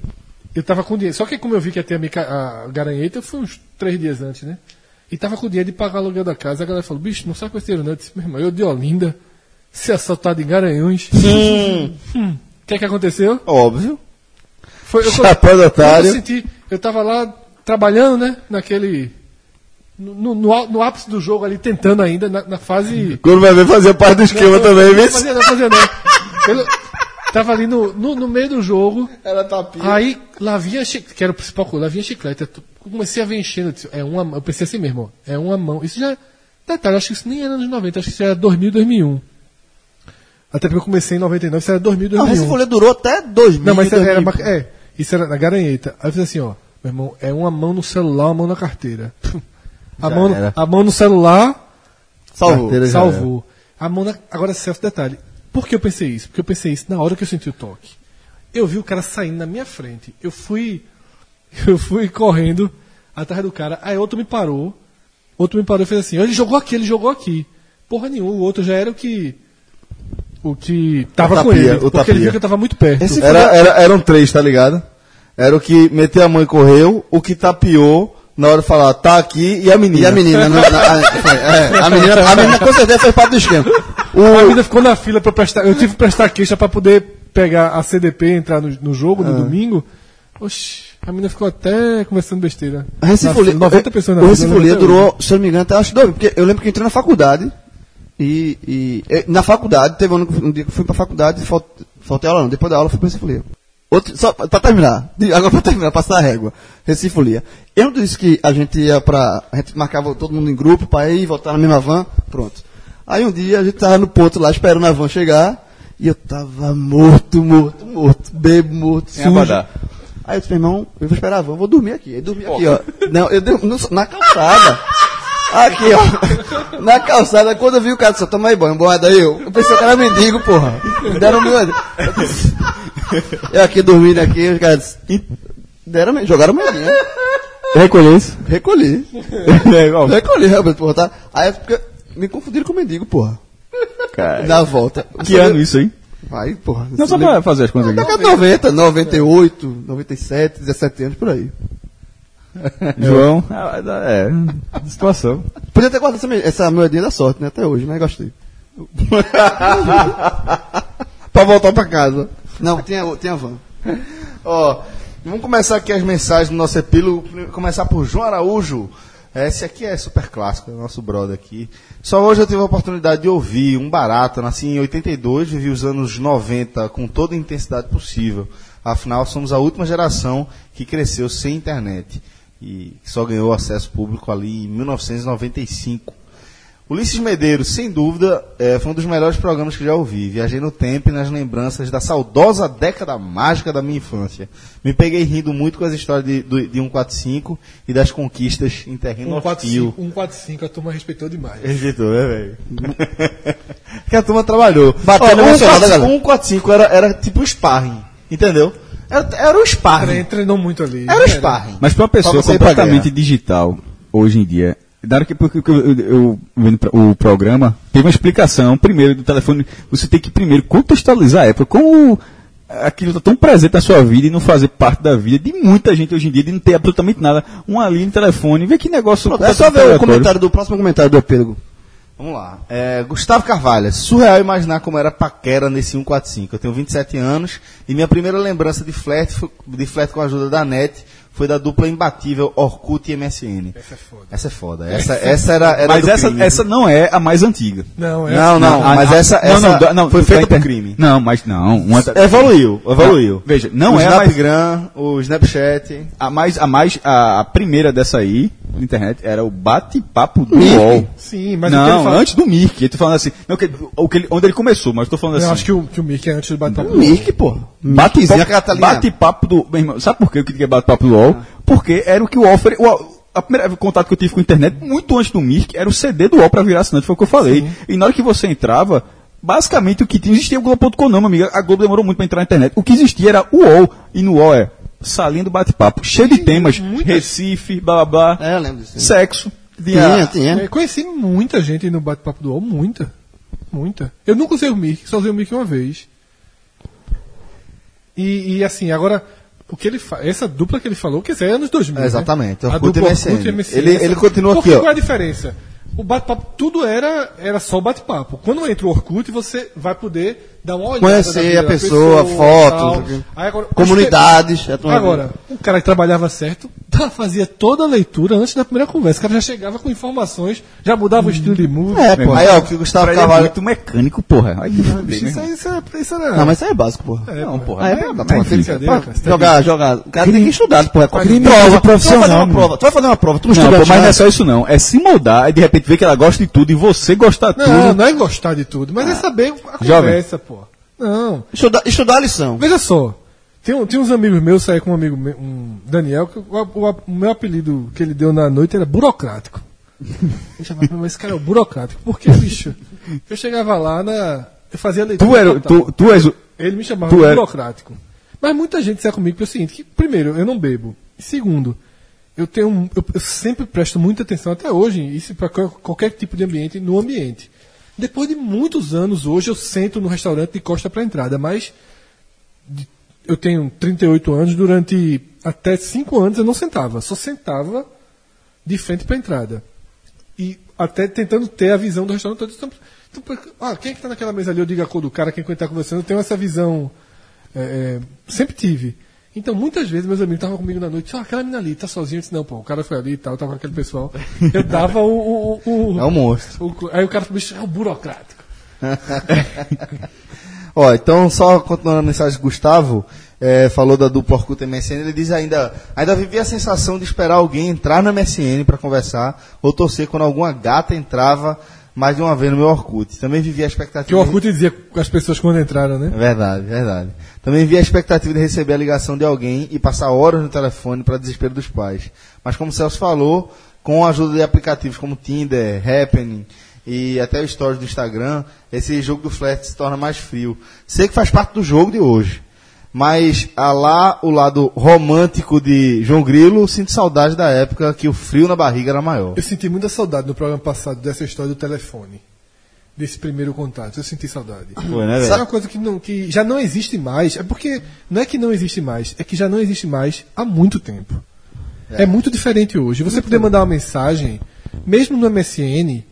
eu tava com dinheiro. Só que como eu vi que ia ter a, mica- a garanheta, eu fui uns três dias antes, né? E tava com dinheiro de pagar o aluguel da casa. A galera falou, bicho, não sabe com esse dinheiro não. Eu disse, meu irmão, eu de Olinda, ser assaltado em Garanhuns. Hum. O que é que aconteceu? Óbvio. Foi, eu, Chapéu do otário. eu senti, eu tava lá trabalhando, né? Naquele. No, no, no ápice do jogo ali, tentando ainda, na, na fase. Quando vai ver fazer parte do esquema também, Não viu? fazia não, fazia não. Tava ali no, no, no meio do jogo. Era tapinha. Aí lá vinha chiclete, que era o principal coisa, lá vinha chiclete. Eu comecei a ver enchendo. eu disse, É uma, eu pensei assim mesmo, ó, é uma mão. Isso já. Detalhe, acho que isso nem era anos 90, acho que isso era 2000, 2001. Até porque eu comecei em 99, isso era 2000, Não, 2001. esse folha durou até 2000. Não, mas isso era, 2000. é, isso era na garanheta. Aí eu fiz assim, ó, meu irmão, é uma mão no celular, uma mão na carteira. [laughs] A, Já mão, era. a mão no celular Salvou. Salvou. A mão na, agora, certo detalhe. Por que eu pensei isso? Porque eu pensei isso na hora que eu senti o toque. Eu vi o cara saindo na minha frente. Eu fui, [laughs] eu fui correndo atrás do cara. Aí outro me parou. Outro me parou e fez assim: ele jogou aqui, ele jogou aqui. Porra nenhuma, o outro já era o que. O que tava O com tapia, ele. o Porque ele tapia. viu que eu tava muito perto. Esse Era, era, eram três, tá ligado? Era o que meteu a mão e correu, o que tapiou Na hora de falar, tá aqui, e a menina. E a menina, na- [laughs] na- foi, é, a menina, a menina com certeza fez parte do esquema. A menina ficou na fila pra prestar. Eu tive que prestar queixa pra poder pegar a CDP e entrar no, no jogo no domingo. Oxi, a menina ficou até conversando besteira. Recifolia, Na- 90 pessoas na o Recifolia 90 durou, se eu não me engano, até acho dois, porque eu lembro que eu entrei na faculdade e, e- na faculdade, teve um, um dia que eu fui pra faculdade e falt, faltei aula não, depois da aula eu fui pra Recifolia. Outro, só pra terminar, agora pra terminar, passar a régua, Recifolia. Eu não disse que a gente ia pra, a gente marcava todo mundo em grupo pra ir voltar na mesma van, pronto. Aí um dia a gente tava no ponto lá esperando a van chegar e eu tava morto, morto, morto, bebo, morto, Sem sujo. abadá. Aí eu disse, meu irmão, eu vou esperar a van, vou dormir aqui. Aí dormi aqui, ó. Não, eu dormi na calçada. Aqui, ó. [laughs] Na calçada, quando eu vi o cara, disse, toma aí, banho, boa daí eu. Eu pensei que era mendigo, porra. Me deram meu. Eu aqui dormindo aqui, os caras deram, jogaram moedinha. Recolher isso? Recolhi. [laughs] É, Recolhi, realmente, porra, tá? Aí porque me confundiram com mendigo, porra. cara. Na volta. Que ano isso aí? Vai, porra. Não, só pra fazer as contas aqui. Década de 90, 98, 97, 17 anos por aí. [laughs] João, ah, é, situação. Podia ter guardado essa, essa moedinha da sorte, né? Até hoje, mas gostei. [laughs] pra voltar pra casa. Não, tem a, tem a van. Ó, vamos começar aqui as mensagens do nosso epílogo. Começar por João Araújo. Esse aqui é super clássico, é nosso brother aqui. Só hoje eu tive a oportunidade de ouvir um barato. Nasci em 82, vivi os anos 90 com toda a intensidade possível. Afinal, somos a última geração que cresceu sem internet e só ganhou acesso público ali em 1995. Ulisses Medeiros, sem dúvida, é, foi um dos melhores programas que já ouvi. Viajei no tempo e nas lembranças da saudosa década mágica da minha infância. Me peguei rindo muito com as histórias de, do- de 145 e das conquistas em terreno hostil. 145, 145, a turma respeitou demais. Respeitou, né, velho? [laughs] que a turma trabalhou. Batendo Ó, o emocionada, 145 galera. 145 era, era tipo sparring, entendeu? Era, era o sparring. Tre- Treinou muito ali. Era o sparring. Mas pra uma pessoa completamente digital, hoje em dia, hora que porque eu, eu, vendo o programa, teve uma explicação, primeiro, do telefone, você tem que primeiro contextualizar a época, como aquilo está tão presente na sua vida e não fazer parte da vida de muita gente hoje em dia, de não ter absolutamente nada. Um ali no telefone, vê que negócio. É só ver o comentário do próximo comentário do epílogo. Vamos lá. É, Gustavo Carvalho, surreal imaginar como era paquera nesse 145. Eu tenho 27 anos e minha primeira lembrança de flerte, foi- de flerte com a ajuda da NET foi da dupla imbatível Orkut e MSN. Essa é foda. Essa é foda. Essa, essa era, era Mas do essa, crime. essa não é a mais antiga. Não, é Não, não, a- mas a- essa, não, essa não, não, foi feita por crime. Não, mas não. Uma, Evoluiu, evoluiu. Veja, não o é a mais, Snapgram, o Snapchat. a mais, a mais, a, a primeira dessa aí, na internet, era o bate-papo do Mirk. UOL. Sim, mas o que ele não, fala- antes do Mirk. Eu tô falando assim, não, que, o que ele- onde ele começou, mas eu tô falando assim. Eu acho que o, que o Mickey é antes do bate-papo. Mirk, pô. Bate-papo Mirkzinha Catalinha. bate-papo do. Meu irmão, sabe por que eu queria bate-papo do UOL? Porque era o que o UOL. o UOL- a primeira contato que eu tive com a internet, muito antes do Mirk, era o CD do UOL pra virar assinante, foi o que eu falei. E na hora que você entrava, basicamente o que tinha, existia o Globo.com, não, meu amigo. A Globo demorou muito pra entrar na internet. O que existia era o UOL. E no UOL é salinha do bate-papo, cheio de temas. Recife, blá blá blá. É, lembro disso. Sexo. Tinha, tinha. Eu conheci muita gente no bate-papo do UOL, muita. Muita. Eu nunca usei o Mickey, só usei o Mickey uma vez. E, e, assim, agora, o que ele fa... essa dupla que ele falou, que é anos 2000. É, exatamente, Né? A Orkut dupla MSN. Orkut MSN. Ele- essa- ele continua Porque aqui, ó. Qual é a diferença? O bate-papo, tudo era, era só bate-papo. Quando entra o Orkut, você vai poder dar uma olhada. Conhecer a da pessoa, fotos, não. Aí agora, Comunidades. é tudo- Agora, o cara que trabalhava certo [laughs] tá, fazia toda a leitura antes da primeira conversa. O cara já chegava com informações, já mudava o estilo de música. É, pô. Aí, ó, o que o Gustavo é Carvalho. muito mecânico, porra. Que Bicho, isso, aí, isso, é, isso era. Não, mas isso é básico, pô. É, Não, porra. Ah, é, você tá jogar, jogar. O cara tem que estudar, pô. É Crime prova. Tu vai fazer profissional, uma prova. Tu vai fazer uma prova. Tu não Não, estuda mas não é só isso não. É se moldar e de repente ver que ela gosta de tudo e você gosta de Não, tudo. não é gostar de tudo, mas é saber a conversa, pô. Não. Estudar, estudar a lição. Veja só. Tem, tem uns amigos meus, saí com um amigo meu, um Daniel, que o, o- o meu apelido que ele deu na noite era burocrático. Eu chamava, mas esse cara é o burocrático. Por quê, bicho? Eu chegava lá na. Eu fazia leitura. Tu, era, tu, tu és o. Ele me chamava Tu de era- burocrático. Mas muita gente sai comigo pelo seguinte, que primeiro, eu não bebo. Segundo, eu tenho eu, eu sempre presto muita atenção até hoje, isso para qualquer tipo de ambiente, no ambiente. Depois de muitos anos, hoje eu sento no restaurante de costa para entrada, mas eu tenho 38 anos, durante até 5 anos eu não sentava, só sentava de frente para a entrada. E até tentando ter a visão do restaurante todo. Então, então, ah, quem é que tá naquela mesa ali? Eu digo a cor do cara, quem está conversando. Eu tenho essa visão. é, é, sempre tive. Então, muitas vezes, meus amigos estavam comigo na noite, ah, aquela menina ali, tá sozinho. Eu disse, não, pô, o cara foi ali e tal, tava com aquele pessoal. [laughs] Eu dava o. o, o, É um monstro. o- aí o cara falou, bicho, é o burocrático. [laughs] Ó, então só continuando a mensagem do Gustavo, é, falou da dupla Orkut e MSN, ele diz ainda, ainda vivia a sensação de esperar alguém entrar na MSN para conversar, ou torcer quando alguma gata entrava mais de uma vez no meu Orkut. Também vivia a expectativa... Que o Orkut dizia com as pessoas quando entraram, né? Verdade, verdade. Também via a expectativa de receber a ligação de alguém e passar horas no telefone para desespero dos pais. Mas como o Celso falou, com a ajuda de aplicativos como Tinder, Happening e até o Stories do Instagram, esse jogo do flat se torna mais frio. Sei que faz parte do jogo de hoje. Mas a lá o lado romântico de João Grilo, sinto saudade da época que o frio na barriga era maior. Eu senti muita saudade no programa passado dessa história do telefone. Desse primeiro contato. Eu senti saudade. Foi, né, Sabe uma coisa que, não, que já não existe mais? É porque não é que não existe mais, é que já não existe mais há muito tempo. É, muito diferente hoje. Você poder mandar uma mensagem, mesmo no MSN,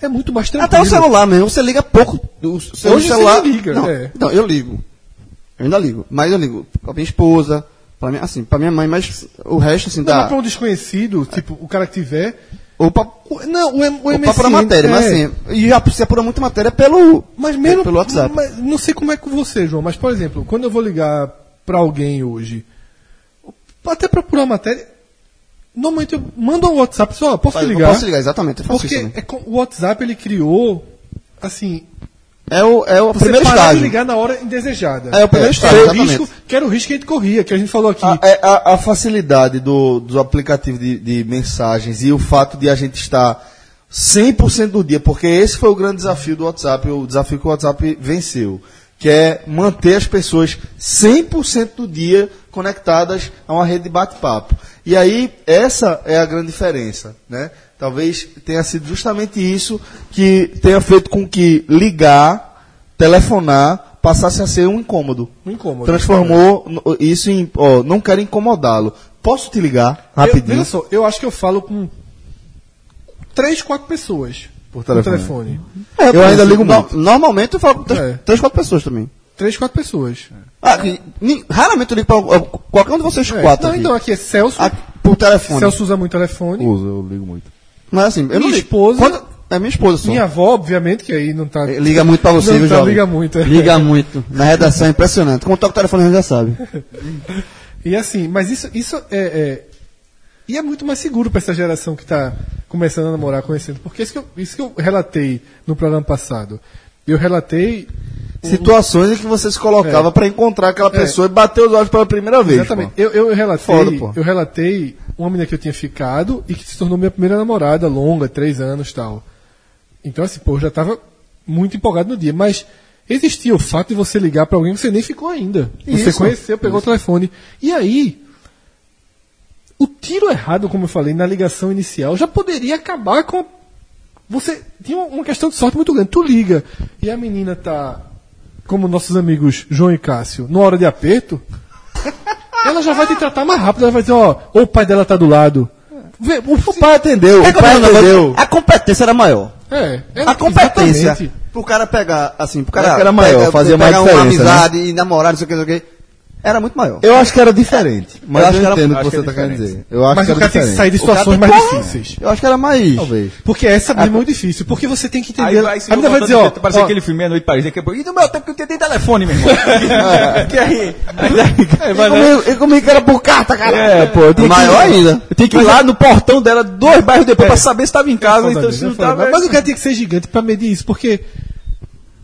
é muito mais tranquilo. Até o celular mesmo, você liga pouco. O seu Hoje você celular. nem liga, não, é. não, eu ligo. Eu ainda ligo. Mas eu ligo pra minha esposa, pra minha, assim, pra minha mãe, mas o resto, assim, Não, dá. mas pra um desconhecido, tipo, o cara que tiver. Ou pra, Não, o, M- o ou MSN. pra pôr a matéria, mas é, assim, e já se apura muita matéria pelo. Mas mesmo. pelo WhatsApp. mas não sei como é com você, João, mas por exemplo, quando eu vou ligar pra alguém hoje, até procurar matéria, normalmente eu mando um WhatsApp só, posso ligar? Posso ligar, exatamente. Eu faço Porque é o WhatsApp ele criou, assim, É o, é o você primeiro parar de estágio. ligar na hora indesejada. É o primeiro que estágio, era o exatamente. risco, que era o risco que a gente corria, que a gente falou aqui. A, é, a- a facilidade do, do aplicativo de, de mensagens e o fato de a gente estar 100% do dia, porque esse foi o grande desafio do WhatsApp, o desafio que o WhatsApp venceu, que é manter as pessoas 100% do dia conectadas a uma rede de bate-papo. E aí, essa é a grande diferença, né? Talvez tenha sido justamente isso que tenha feito com que ligar, telefonar, passasse a ser um incômodo Um incômodo. transformou isso em, ó, não quero incomodá-lo. Posso te ligar Eu, rapidinho? veja só, eu acho que eu falo com três, quatro pessoas Por telefone. telefone. É, Eu pô, ainda ligo no- muito. Normalmente eu falo com três, É. três, quatro pessoas também. Três, quatro pessoas. Ah, raramente eu ligo uh, qualquer um de vocês É. quatro. Não, aqui. então aqui é Celso. Ah, por telefone. Celso usa muito telefone. Uso, eu ligo muito. Mas assim, eu não Minha ligo. esposa- Quando- é minha esposa só. Minha avó, obviamente, que aí não tá. Liga muito pra você, não viu, tá, liga muito. é. Liga muito. Na redação é impressionante. Quando toca o telefone, a gente já sabe. [laughs] E assim, mas isso, isso é, é- E é muito mais seguro para essa geração que está começando a namorar, conhecendo. Porque isso que, eu, isso que eu relatei no programa passado. Eu relatei. o- Situações em que você se colocava É. pra encontrar aquela É. pessoa e bater os olhos pela primeira vez. Exatamente. Eu, eu relatei, Foda, pô. eu relatei uma menina que eu tinha ficado e que se tornou minha primeira namorada, longa, três anos tal. Então, assim, pô, eu já estava muito empolgado no dia. Mas existia o fato de você ligar para alguém que você nem ficou ainda. Você Isso. conheceu, pegou o telefone. E aí, o tiro errado, como eu falei, na ligação inicial, já poderia acabar com. Você tinha uma- questão de sorte muito grande. Tu liga e a menina tá, como nossos amigos João e Cássio, numa hora de aperto, ela já vai te tratar mais rápido. Ela vai dizer, ó, ou o pai dela tá do lado. O, O pai atendeu, É o pai atendeu. A competência era maior. É, é, a competência. exatamente. Pro cara pegar, assim, pro cara. Era maior, fazia mais pegar diferença, uma amizade e namorar, não sei o que, não sei o que. Era muito maior. Eu acho que era diferente, mas Eu eu, acho que era- entendo o que que você é tá querendo diferente. dizer. Eu acho Mas que o era cara tem que diferente. sair de O situações tem- mais Porra! difíceis. Eu acho que era mais. Talvez. Porque essa mesmo é muito difícil. Porque você tem que entender. Aí vai a menina vai dizer, ó. Parece ó, aquele filme Meia-Noite em Paris. Daqui a pouco. E no meu tempo que eu tinha nem telefone, meu irmão. [laughs] [laughs] que aí. é, E né? comigo, e comigo que era por carta, cara. É, pô, eu tinha Maior que, ainda. Eu tinha que ir lá no portão dela, dois bairros depois, pra saber se estava em casa. Então, mesmo, se é não foda. tava. Mas o cara tem que ser gigante pra medir isso, porque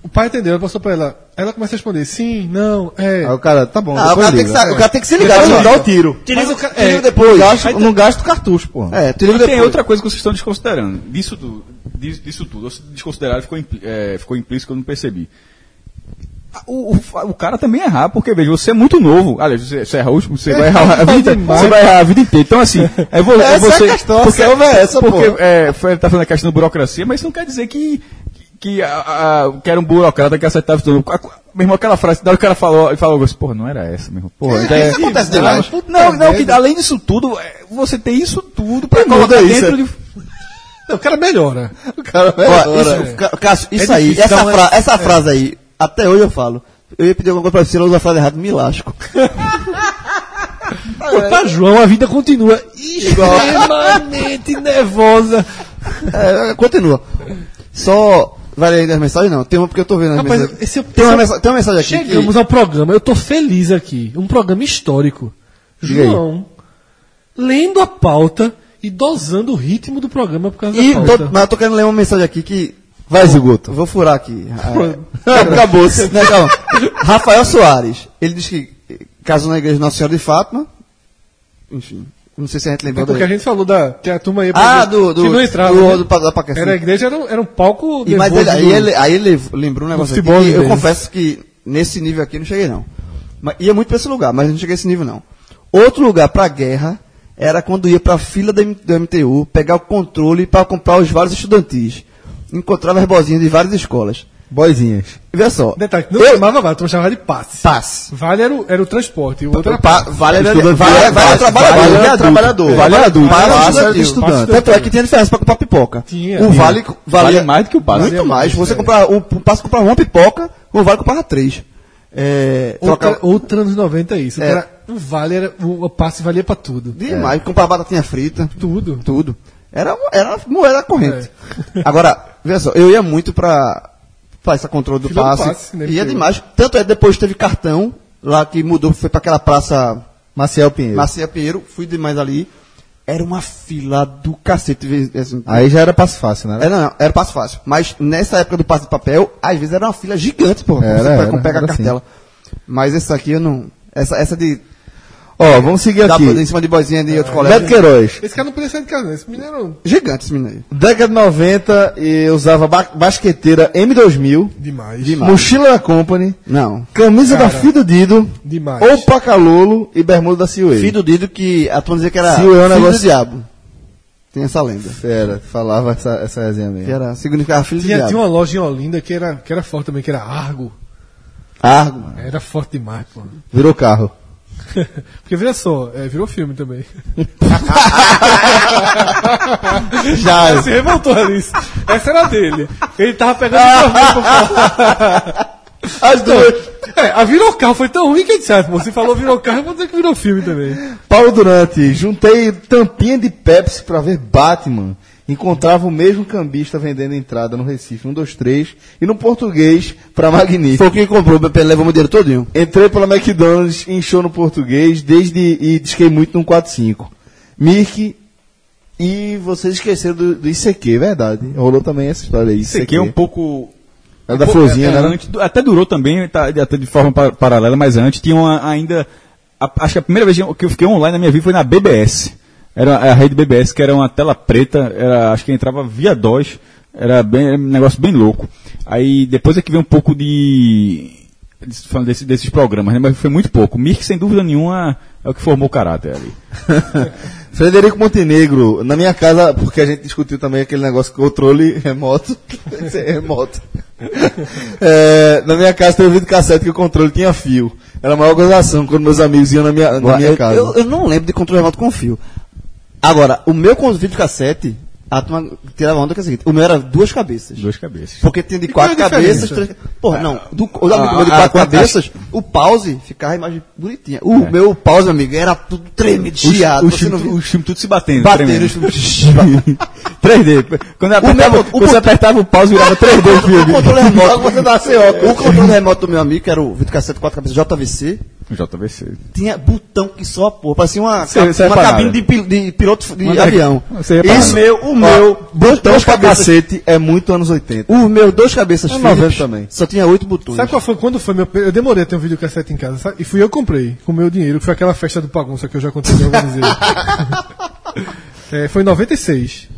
o pai entendeu, ele passou pra ela. Ela começa a responder sim, não, é. Aí o cara, tá bom, Ah, o depois cara, tem que, sa- o cara tem que se ligar. Depois olha dá só. o tiro. Te ligo, o é, depois. Gasto, não gasto cartucho, pô. É, te ligo Mas tem depois. outra coisa que vocês estão desconsiderando. Disso tudo, disso, disso tudo. Vocês desconsideraram, ficou, impli- é, ficou implícito que eu não percebi. O, o, o cara também errar, porque veja, você é muito novo. Aliás, você, você erra hoje, você vai errar a vida, demais. você vai errar a vida inteira. Então, assim, é, vo, é Essa é a você. questão, a porque, selva é essa, porque pô. é, foi, tá falando a questão da burocracia, mas isso não quer dizer que, que, a, a, que era um burocrata que acertava tudo. A- Meu irmão, aquela frase, da hora que o cara falou, ele falou assim, porra, não era essa, meu irmão. Porra, É, é- isso acontece demais. Não, não, que além disso tudo, é, você tem isso tudo pra colocar isso, dentro é. de. Não, [laughs] o cara melhora. O cara Ó, isso, é. Cássio, isso É aí, difícil, essa, fra- essa frase aí, até hoje eu falo. Eu ia pedir alguma coisa pra você, ela usa a frase errada, me lasco. [laughs] Pô, pra João a vida continua extremamente [laughs] nervosa. É, continua. Só. Vai ler as mensagens? Não, tem uma porque eu tô vendo as Rapaz, mensagens. esse é- tem, uma é- mensa- tem uma mensagem aqui. que- Chegamos ao programa, eu tô feliz aqui. Um programa histórico. Diga aí. João, lendo a pauta e dosando o ritmo do programa por causa E da tô- pauta. mas eu tô querendo ler uma mensagem aqui que. Vai, Zigoto. Vou furar aqui. [laughs] É. Acabou-se. Não, calma. Rafael Soares. Ele diz que casou na igreja Nossa Senhora de Fátima. Enfim. Não sei se a gente É lembrou porque a daí. gente falou da. Tem a turma aí Ah, do- do- que não entrava. do- né? do- da Paquetá. Era a igreja, era, um- era um palco. E, mas ele, aí, do- ele, aí ele lembrou um negócio aqui que eu confesso que nesse nível aqui não cheguei não. Mas, ia muito pra esse lugar, mas não cheguei a esse nível não. Outro lugar pra guerra era quando ia pra fila do, do MTU, pegar o controle para comprar os vários estudantis. Encontrava as bozinhas de várias escolas. Boizinhas. Veja só. Detalhe, não eu, chamava vale, tu chamava de passe. passe. Vale era o, era o transporte, o outro era Pa, vale era, Estudante- vale, vale, passe, era trabalhador. vale era adulto. trabalhador. Vale era adulto. Passe era estudante. estudante. Tanto é que tinha diferença pra comprar pipoca. Tinha. O vale valia Vale mais do que o passe. Muito mais. Você é. comprava, o, o passe comprava uma pipoca, o vale comprava três. É, Outra, trocava- outra anos 90 é isso. É. Era, o vale era. O, o passe valia pra tudo. Demais, comprava batatinha frita, Tudo. tudo. Era, era moeda corrente. É. Agora, veja só, eu ia muito pra, pra esse controle do Fila do passe. passe, né, ia porque- demais. Tanto é depois teve cartão, lá que mudou, foi pra aquela praça Maciel Pinheiro. Macia Pinheiro, fui demais ali. Era uma fila do cacete. Assim, Aí já era passo fácil, né? era, não, era passo fácil. Mas nessa época do passe de papel, às vezes era uma fila gigante, pô. Era, você era, pega, pega a era cartela. Mas essa aqui eu não. Essa, essa de. Ó, vamos seguir Dá aqui. pra- em cima de boizinha de outro Beto colégio. Queiroz. Esse cara não podia sair de casa? Esse menino era um- Gigante esse menino aí. Década de 90, eu usava ba basqueteira M2000, demais. mochila da Company, Não. camisa da Cara. Fido Dido, Demais. ou Pacalolo e bermuda da Ciuei. Filho do Dido que a turma dizia que era o é um negócio- do diabo. Tem essa lenda. Fera, falava essa, essa resenha Que mesmo. era, significava filho do Tinha, diabo. tinha uma loja em Olinda que era, que era forte também, que era Argo. Argo. Era forte demais, pô. Virou carro. [laughs] Porque veja só, é, virou filme também. [laughs] Já. Ele se revoltou ali. Essa era dele. Ele tava pegando. [laughs] As duas. É, a virou carro foi tão ruim que ele disse, ah, você falou virou carro, eu vou dizer que virou filme também. Paulo Durante, juntei tampinha de Pepsi pra ver Batman. Encontrava o mesmo cambista vendendo entrada no Recife, um, dois, três, e no português pra Magnífico. Foi quem comprou, o BP levou o dinheiro todinho. Entrei pela McDonald's show no português desde e disquei muito no 45. Mirk e vocês esqueceram do, do ICQ, verdade. Rolou também essa história aí. Isso aqui é um pouco. Era da Pô, florzinha, é, né? antes du- até durou também, tá, até de forma pa- paralela, mas antes tinha uma, ainda. a- acho que a primeira vez que eu fiquei online na minha vida foi na BBS. Era a rede BBS, que era uma tela preta, era, acho que entrava via DOS, era, bem, era um negócio bem louco. Aí depois é que veio um pouco de. Falando desse- desses programas, né? mas foi muito pouco. Mirk, sem dúvida nenhuma, é o que formou o caráter ali. [laughs] Frederico Montenegro, na minha casa, porque a gente discutiu também aquele negócio controle [laughs] remoto. [laughs] É remoto. É, na minha casa tem um videocassete que o controle tinha fio. Era a maior gozação quando meus amigos iam na minha, na minha eu, casa. eu, eu não lembro de controle remoto com fio. Agora, o meu com videocassete, a turma tirava onda que é o seguinte, o meu era duas cabeças. Duas cabeças. Porque tinha de E é quatro a cabeças, três... Porra, não. Do, o amigo Ah, meu de ah, quatro ah, cabeças, o pause ficava a imagem bonitinha. O meu pause, meu amigo, era tudo tremido, chiado. o você time, não via- o time tudo se batendo. Batendo, tremendo. os- [laughs] batendo. 3D. Quando, apertava, meu- o quando você apertava o pause, virava 3D [laughs] o O filme. controle remoto, você dá sem óculos. [laughs] O controle remoto do meu amigo, que era o videocassete quatro cabeças JVC, JVC. tinha botão que só porra, parecia uma, Cê- ca- cê é uma parado. cabine de, pil- de piloto de Uma- avião. Você ia E parar. o meu, o Ó, meu, botão dois cabeças, cacete é muito anos 80. os meus dois cabeças É Philips 90 também. só tinha oito botões. Sabe qual foi? Quando foi meu. Eu demorei a ter um videocassete em casa, sabe? E fui eu que comprei, com o meu dinheiro, que foi aquela festa do Pagunça que eu já contei que eu organizei. É, foi em 96.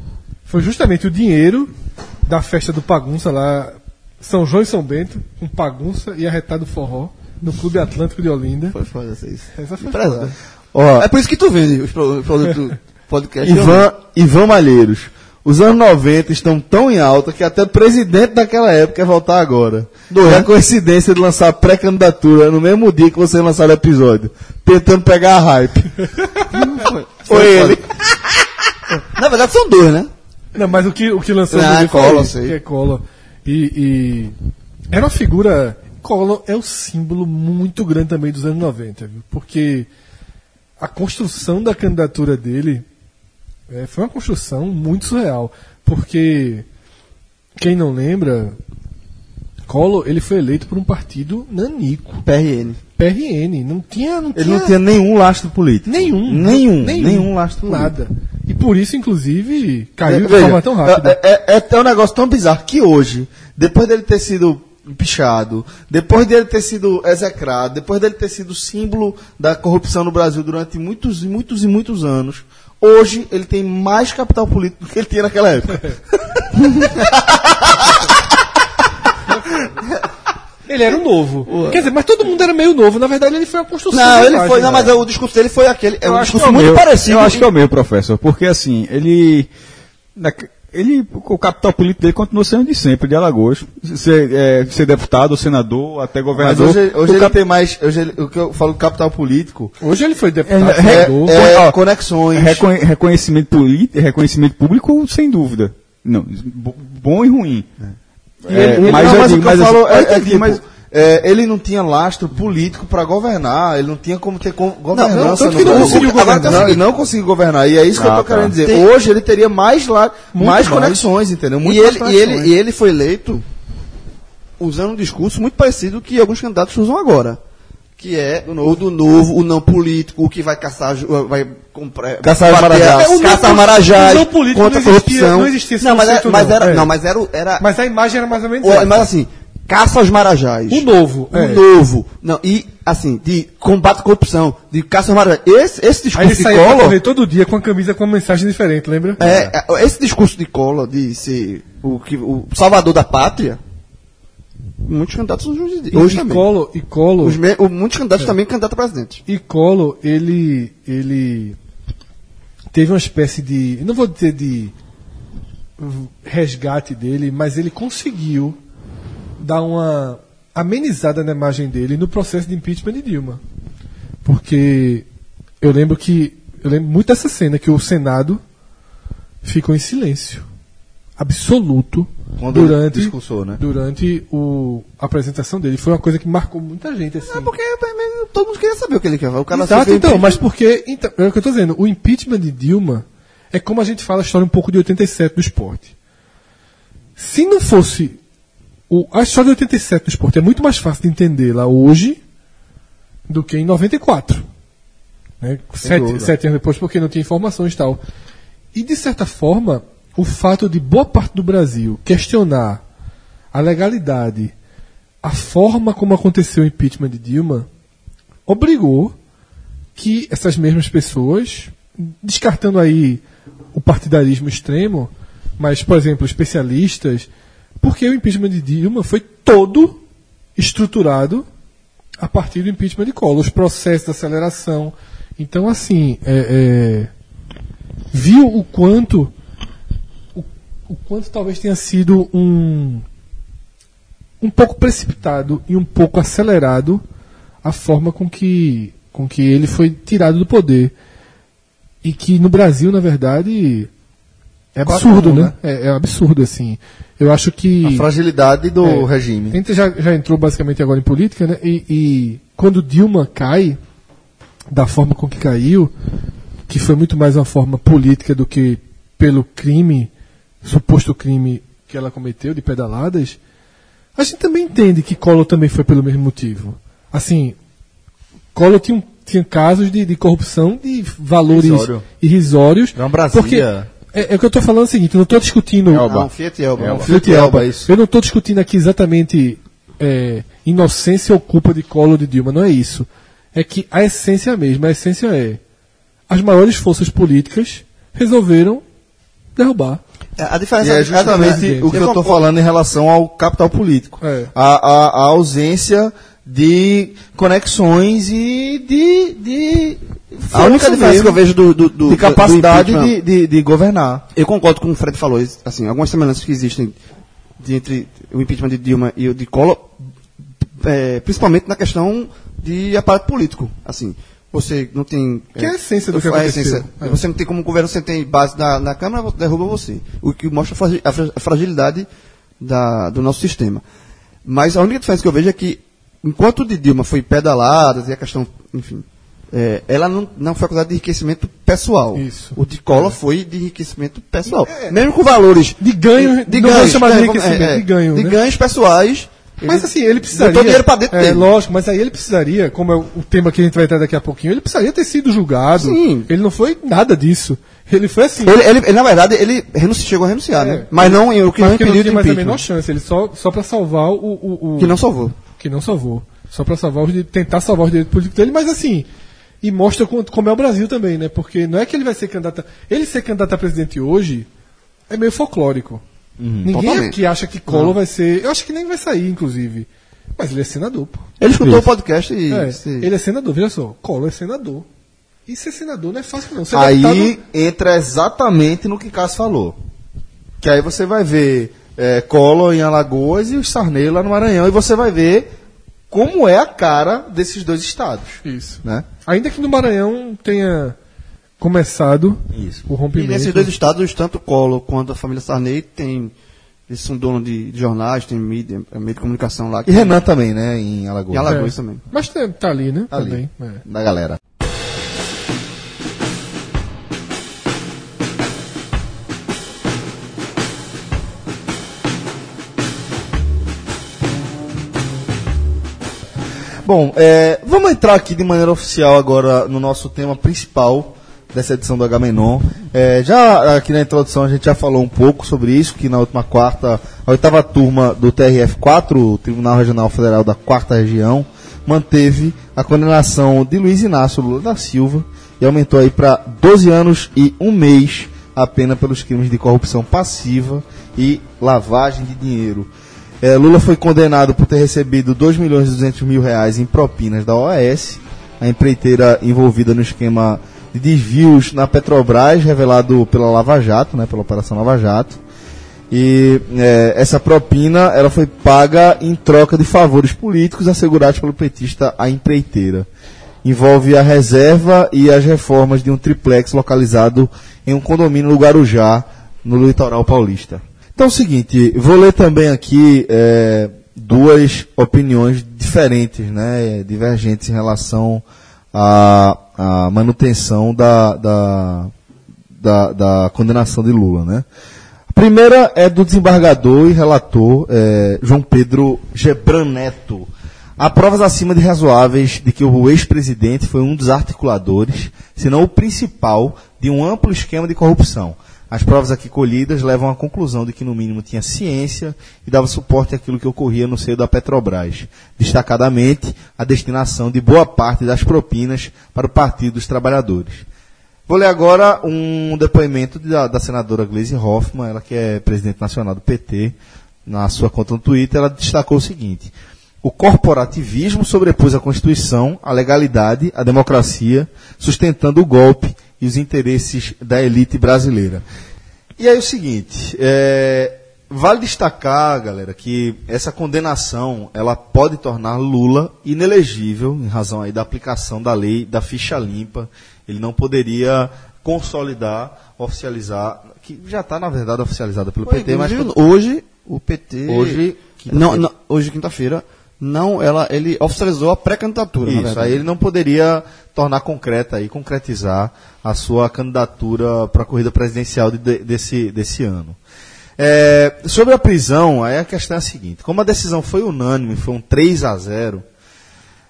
Foi justamente o dinheiro da festa do Pagunça lá, São João e São Bento, com Pagunça e arretado forró, no Clube Atlântico de Olinda. Foi foda isso. Essa foi foda. Ó, É por isso que tu vende os pro- produtos do podcast. Ivan, Ivan Malheiros. Os anos 90 estão tão em alta que até o presidente daquela época quer voltar agora. E a coincidência de lançar a pré-candidatura no mesmo dia que você lançaram o episódio, tentando pegar a hype. [laughs] Foi ele. Na verdade são dois, né? Não, mas o que, o que lançou Ah, no livro foi isso, sei. que é Collor. E, e era uma figura. Collor é um símbolo muito grande também dos anos 90, viu? porque a construção da candidatura dele é, foi uma construção muito surreal. Porque, quem não lembra, Collor ele foi eleito por um partido nanico, PRN. PRN. Não tinha. Não Ele tinha não tinha nenhum lastro político. nenhum. Nenhum. Nenhum, lastro político. Nada. E por isso, inclusive, caiu de Veja, forma tão rápida. É, é, é até um negócio tão bizarro que hoje, depois dele ter sido pichado, depois dele ter sido execrado, depois dele ter sido símbolo da corrupção no Brasil durante muitos e muitos e muitos anos, hoje ele tem mais capital político do que ele tinha naquela época. [laughs] Ele era o novo. Quer dizer, mas todo mundo era meio novo. Na verdade, ele foi a construção. Não, ele imagem, foi, não, mas o discurso dele foi aquele. É Eu um acho discurso que é o muito meu. parecido. Eu acho que é o meu, professor, porque assim, ele. na- ele o capital político dele continua sendo de sempre, de Alagoas. Ser, é, ser deputado, senador, até Mas governador. hoje, hoje O ele cap- tem mais. Hoje ele- o que eu falo capital político Hoje ele foi deputado, É, senador. é, Ó, conexões. Reconhe- reconhecimento político, reconhecimento público, sem dúvida. Não, bo- bom e ruim. E ele- ele- mas não, eu mas digo, o que eu mas falo assim, é, eu é tipo, mas- é, ele não tinha lastro político para governar, ele não tinha como ter com- governança tanto no que não Brasil. conseguiu governar. tem o seguinte, não conseguiu governar, e é isso que eu Ah, tô tá. querendo dizer. Tem- Hoje ele teria mais, la, mais, mais. conexões, entendeu? Muito E mais ele, e, ele, e ele foi eleito usando um discurso muito parecido que alguns candidatos usam agora. Que é o do novo, o não político, o que vai caçar, vai comprar, Caçar marajás. é, o caçar marajás, o não político contra não existia- corrupção. não existia esse não, mas era, mas não. era, É. não, mas era, era Mas a imagem era mais ou menos o- essa. mas assim, caça aos marajás. O novo. O é. novo. Não, e assim, de combate à corrupção, de caça aos marajás. Esse, esse Aí discurso ele de saía correr todo dia com a camisa com uma mensagem diferente, lembra? É, é, esse discurso de Collor de ser o, que, o salvador da pátria, muitos candidatos são hoje, E, hoje e também. Collor, e Collor, Os me- o- muitos candidatos também candidatos a presidente. e Collor, ele, ele teve uma espécie de, não vou dizer de resgate dele, mas ele conseguiu dar uma amenizada na imagem dele no processo de impeachment de Dilma. Porque eu lembro que eu lembro muito dessa cena que o Senado ficou em silêncio absoluto Quando durante discursou, né? durante o, a apresentação dele. Foi uma coisa que marcou muita gente assim. É porque também todo mundo queria saber o que ele quer. O cara Exato, então, mas porque. Então, é o que eu tô dizendo. O impeachment de Dilma é como a gente fala a história um pouco de 87 do esporte. Se não fosse. O, a história de 87 do esporte é muito mais fácil de entender lá hoje do que em 94. Né? Sete, sete anos depois, porque não tinha informações e tal. E, de certa forma, o fato de boa parte do Brasil questionar a legalidade, a forma como aconteceu o impeachment de Dilma, obrigou que essas mesmas pessoas, descartando aí o partidarismo extremo, mas, por exemplo, especialistas, porque o impeachment de Dilma foi todo estruturado a partir do impeachment de Collor, os processos de aceleração. Então, assim, é, é, viu o quanto o, o quanto talvez tenha sido um um pouco precipitado e um pouco acelerado a forma com que com que ele foi tirado do poder e que no Brasil na verdade é absurdo, comum, né? É, é absurdo assim. Eu acho que A fragilidade do é, regime. a gente já, já entrou basicamente agora em política, né? E, e quando Dilma cai, da forma com que caiu, que foi muito mais uma forma política do que pelo crime, suposto crime que ela cometeu de pedaladas, a gente também entende que Collor também foi pelo mesmo motivo. Assim, Collor tinha, tinha casos de, de corrupção de valores Irrisório. irrisórios. Não, Brasília. Porque é, é o que eu estou falando é o seguinte, eu não estou discutindo. Elba. Não, Fiat Elba. Elba. Fiat Elba, isso. Eu não estou discutindo aqui exatamente é, inocência ou culpa de Collor de Dilma, não é isso. É que a essência é a mesma. A essência é as maiores forças políticas resolveram derrubar. É, A diferença E é é justamente o que eu estou falando em relação ao capital político. É. A, a, a ausência de conexões e de, de A única diferença mesmo que eu vejo do, do, do de capacidade do de, de, de governar. Eu concordo com o que o Fred falou. Assim, algumas semelhanças que existem entre o impeachment de Dilma e o de Collor, é, principalmente na questão de aparato político. Assim, você não tem. Que é a essência do que a aconteceu. essência. É. Você não tem como governo, você tem base na, na Câmara, derruba você. O que mostra a fragilidade da, do nosso sistema. Mas a única diferença que eu vejo é que, enquanto o de Dilma foi pedalada, e a questão, enfim, é, ela não, não foi acusada de enriquecimento pessoal. Isso. O de Collor foi de enriquecimento pessoal. Mesmo com valores. De ganho, de não ganhos, chamar de é, enriquecimento, é, de ganho, De né? ganhos pessoais. Mas Ele assim, ele precisaria. botou dinheiro pra dentro é, dele. lógico, mas aí ele precisaria, como é o tema que a gente vai entrar daqui a pouquinho, ele precisaria ter sido julgado. Sim. Ele não foi nada disso. Ele foi assim. Ele, ele- ele, na verdade, ele renunci- chegou a renunciar, É. né? Mas não, o que mas não porque não impediu tinha mais a menor chance. Ele só, só pra salvar o, o, o- Que não salvou. Que não salvou. Só pra salvar os, tentar salvar os direitos políticos dele, mas assim. E mostra como, é o Brasil também, né? Porque não é que ele vai ser candidato. a- Ele ser candidato a presidente hoje é meio folclórico. Ninguém Totalmente. aqui acha que Collor vai ser. Eu acho que nem vai sair, inclusive. Mas ele é senador, pô. Ele escutou o podcast e. É, se- ele é senador, veja só. Collor é senador. E ser senador não é fácil, não. Ser Aí deputado- entra exatamente no que Cássio falou. Que aí você vai ver é, Collor em Alagoas e o Sarney lá no Maranhão. E você vai ver como é a cara desses dois estados. Isso. Né? Ainda que no Maranhão tenha começado Isso. o E rompimento. nesses dois estados, tanto Collor quanto a família Sarney tem. Eles são donos de, de jornais, tem mídia, é, meio de comunicação lá. E Renan também, né? Em Alagoas. Em Alagoas É. também. Mas tá, tá ali, né? Ali. Também. é. Da galera. Bom, é, vamos entrar aqui de maneira oficial agora no nosso tema principal dessa edição do Agamenon. É, já aqui na introdução a gente já falou um pouco sobre isso, que na última quarta, a oitava turma do TRF4, o Tribunal Regional Federal da Quarta Região, manteve a condenação de Luiz Inácio Lula da Silva e aumentou aí para 12 anos e um mês a pena pelos crimes de corrupção passiva e lavagem de dinheiro. É, Lula foi condenado por ter recebido 2 milhões e 200 mil reais em propinas da OAS, a empreiteira envolvida no esquema de desvios na Petrobras, revelado pela Lava Jato, né, pela Operação Lava Jato. E é, essa propina ela foi paga em troca de favores políticos assegurados pelo petista à empreiteira. Envolve a reserva e as reformas de um triplex localizado em um condomínio no Guarujá, no litoral paulista. Então é o seguinte, vou ler também aqui é, duas opiniões diferentes, né, divergentes em relação à, à manutenção da, da, da, da condenação de Lula, né. A primeira é do desembargador e relator é, João Pedro Gebran Neto. Há provas acima de razoáveis de que o ex-presidente foi um dos articuladores, se não o principal, de um amplo esquema de corrupção. As provas aqui colhidas levam à conclusão de que, no mínimo, tinha ciência e dava suporte àquilo que ocorria no seio da Petrobras, destacadamente a destinação de boa parte das propinas para o Partido dos Trabalhadores. Vou ler agora um depoimento da, da senadora Gleisi Hoffmann, ela que é presidente nacional do PT, na sua conta no Twitter, ela destacou o seguinte: o corporativismo sobrepôs a Constituição, a legalidade, a democracia, sustentando o golpe e os interesses da elite brasileira. E aí o seguinte, é, vale destacar, galera, que essa condenação ela pode tornar Lula inelegível em razão aí da aplicação da lei da ficha limpa. Ele não poderia consolidar, oficializar, que já está na verdade oficializada pelo PT, mas hoje o PT. Hoje, quinta-feira. não, não, hoje quinta-feira. Não, ela, ele oficializou a pré-candidatura. Isso, aí ele não poderia tornar concreta aí, concretizar a sua candidatura para a corrida presidencial de- de- desse, desse ano. É, sobre a prisão, aí a questão é a seguinte, como a decisão foi unânime, foi um 3 a 0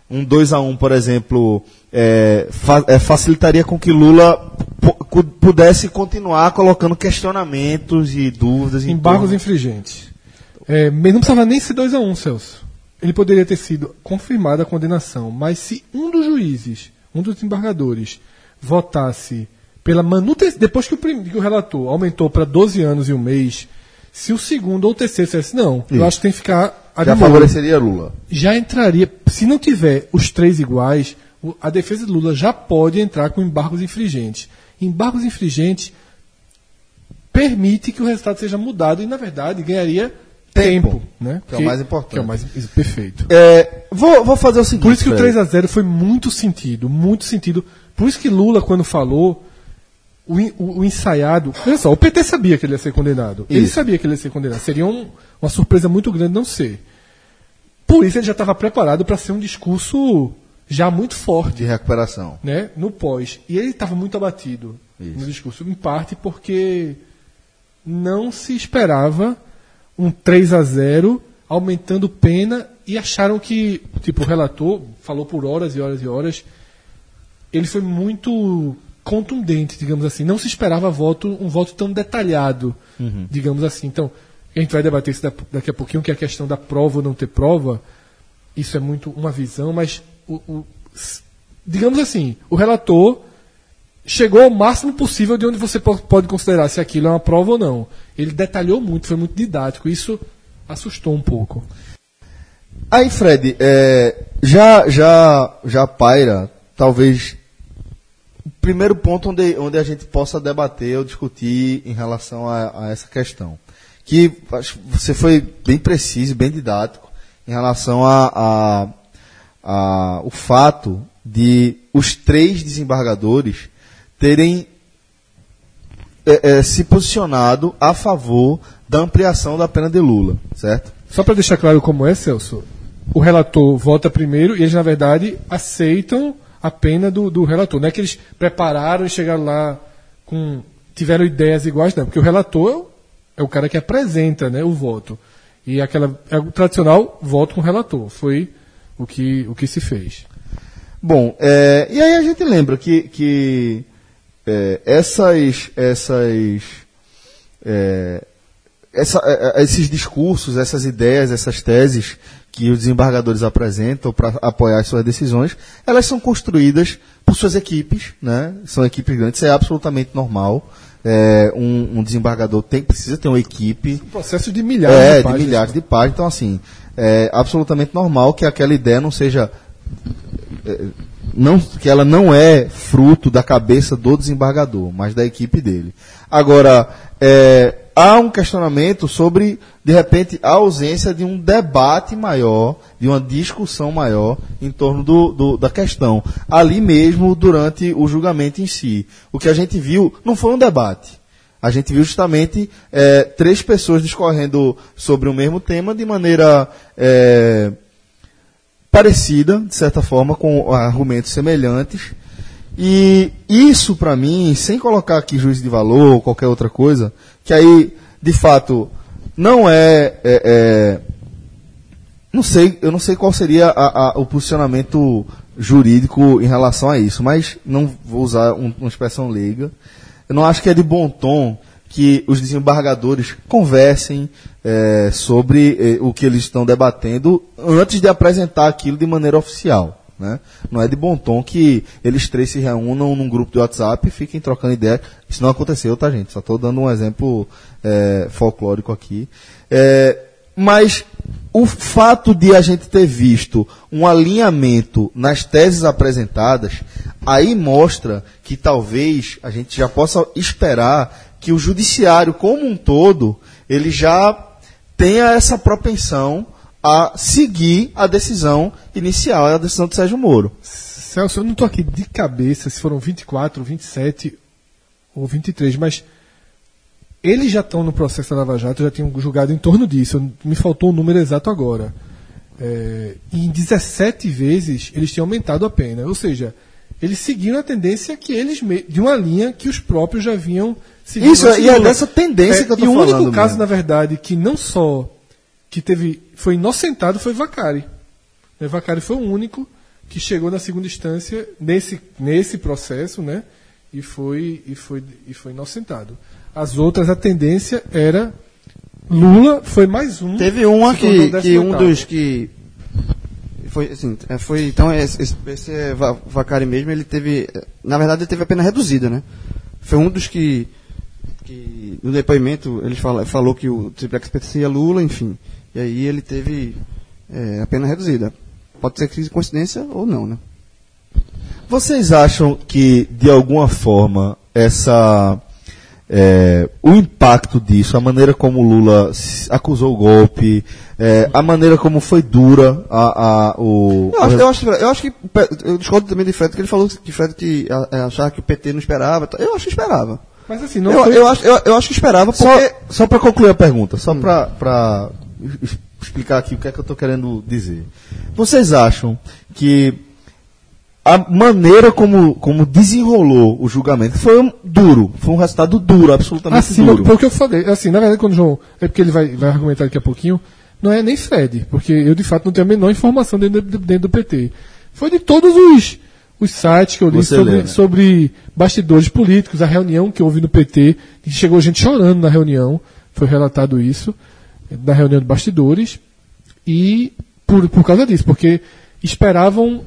um 2 a 1 por exemplo, é, fa- é, facilitaria com que Lula pudesse continuar colocando questionamentos e dúvidas em Embargos torno- infringentes. É, não precisava nem ser 2 a 1 um, Celso. Ele poderia ter sido confirmada a condenação, mas se um dos juízes, um dos embargadores, votasse pela manutenção, depois que o, que o relator aumentou para 12 anos e um mês, se o segundo ou o terceiro dissesse, não, eu Isso. acho que tem que ficar a já de molho", favoreceria Lula. já entraria, se não tiver os três iguais, a defesa de Lula já pode entrar com embargos infringentes. Embargos infringentes permite que o resultado seja mudado e, na verdade, ganharia Tempo, tempo, né? que é o mais importante. Que é o mais perfeito. É, vou, vou fazer o seguinte. Por isso que o Fred. 3 a 0 foi muito sentido, muito sentido. Por isso que Lula, quando falou, o, o- o ensaiado. Olha só, o PT sabia que ele ia ser condenado. Ele Isso. sabia que ele ia ser condenado. Seria um- uma surpresa muito grande não ser. Por isso ele já estava preparado para ser um discurso já muito forte de recuperação. né, no pós. E ele estava muito abatido Isso. no discurso, em parte porque não se esperava um 3 a 0 aumentando pena e acharam que, tipo, o relator falou por horas e horas e horas, ele foi muito contundente, digamos assim. Não se esperava voto, um voto tão detalhado, digamos assim. Então, a gente vai debater isso da- daqui a pouquinho, que é a questão da prova ou não ter prova. Isso é muito uma visão, mas o, o- digamos assim, o relator chegou ao máximo possível de onde você po- pode considerar se aquilo é uma prova ou não. Ele detalhou muito, foi muito didático. Isso assustou um pouco. Aí, Fred, é, já, já, já paira, talvez, o primeiro ponto onde, onde a gente possa debater ou discutir em relação a, a essa questão. Que você foi bem preciso, bem didático, em relação a, a, a o fato de os três desembargadores terem é, é, se posicionado a favor da ampliação da pena de Lula, certo? Só para deixar claro como é, Celso, o relator vota primeiro e eles, na verdade, aceitam a pena do, do relator. Não é que eles prepararam e chegaram lá com. tiveram ideias iguais, não. Porque o relator é o cara que apresenta né, o voto. E aquela, é o tradicional voto com o relator. Foi o que, o que se fez. Bom, é, e aí a gente lembra que, que é, essas, essas, é, essa- é, é, esses discursos, essas ideias, essas teses que os desembargadores apresentam para apoiar as suas decisões, elas são construídas por suas equipes, né? São equipes grandes, isso é absolutamente normal. É, um, um desembargador tem, precisa ter uma equipe Um processo de milhares é, de de páginas. milhares de páginas. Então, assim, é absolutamente normal que aquela ideia não seja. Não, que ela não é fruto da cabeça do desembargador, mas da equipe dele. Agora, é, há um questionamento sobre, de repente, a ausência de um debate maior, de uma discussão maior em torno do, do- da questão. Ali mesmo, durante o julgamento em si. O que a gente viu não foi um debate. A gente viu justamente é, três pessoas discorrendo sobre o mesmo tema de maneira é, parecida, de certa forma, com argumentos semelhantes. E isso, para mim, sem colocar aqui juízo de valor ou qualquer outra coisa, que aí, de fato, não é. é- é- não sei, eu não sei qual seria a- a- o posicionamento jurídico em relação a isso, mas não vou usar um- uma expressão leiga. Eu não acho que é de bom tom que os desembargadores conversem eh, sobre eh, o que eles estão debatendo antes de apresentar aquilo de maneira oficial. Né? Não é de bom tom que eles três se reúnam num grupo de WhatsApp e fiquem trocando ideias. Isso não aconteceu, tá, gente? Só estou dando um exemplo eh, folclórico aqui. Eh, mas o fato de a gente ter visto um alinhamento nas teses apresentadas, aí mostra que talvez a gente já possa esperar que o judiciário como um todo, ele já tenha essa propensão a seguir a decisão inicial, a decisão de Sérgio Moro. Celso, eu não estou aqui de cabeça se foram 24, 27 ou 23, mas eles já estão no processo da Lava Jato, já tinham julgado em torno disso. Me faltou o número exato agora. É, em 17 vezes eles tinham aumentado a pena. Ou seja, eles seguiram a tendência que eles de uma linha que os próprios já vinham seguindo. Isso, e é dessa tendência que eu tô E o falando único caso, mesmo. na verdade, que não só que teve foi inocentado foi Vacari. Né, Vacari foi o único que chegou na segunda instância nesse, nesse processo, né? E foi, e, foi, e foi inocentado. As outras, a tendência era. Lula foi mais um. Teve uma tornou que, que um 18º. dos que. Foi assim, é, foi. Então, esse, esse, é Va- Vacari mesmo, ele teve. Na verdade, ele teve a pena reduzida, né? Foi um dos que. que no depoimento, ele fala, falou que o triplex pertencia a Lula, enfim. E aí ele teve é, a pena reduzida. Pode ser que coincidência ou não, né? Vocês acham que, de alguma forma, essa. É, o impacto disso, a maneira como o Lula acusou o golpe, é, a maneira como foi dura a, a- o. Eu acho, eu, acho, eu acho que. Eu discordo também de Fred, que ele falou que Fred que a- a- achava que o PT não esperava. tá? Eu acho que esperava. Mas assim, não Eu, foi... eu, acho, eu, eu acho que esperava Só, porque. só para concluir a pergunta, só para explicar aqui o que é que eu estou querendo dizer. Vocês acham que a maneira como, como desenrolou o julgamento foi um duro, foi um resultado duro, absolutamente Assim, duro. foi o que eu falei. Assim, na verdade, quando o João. É porque ele vai, vai argumentar daqui a pouquinho. Não é nem Fred, porque eu de fato não tenho a menor informação dentro do, dentro do PT. Foi de todos os, os sites que eu li sobre, lê, né? sobre bastidores políticos, a reunião que houve no PT, que chegou gente chorando na reunião, foi relatado isso, na reunião de bastidores, e por, por causa disso, porque esperavam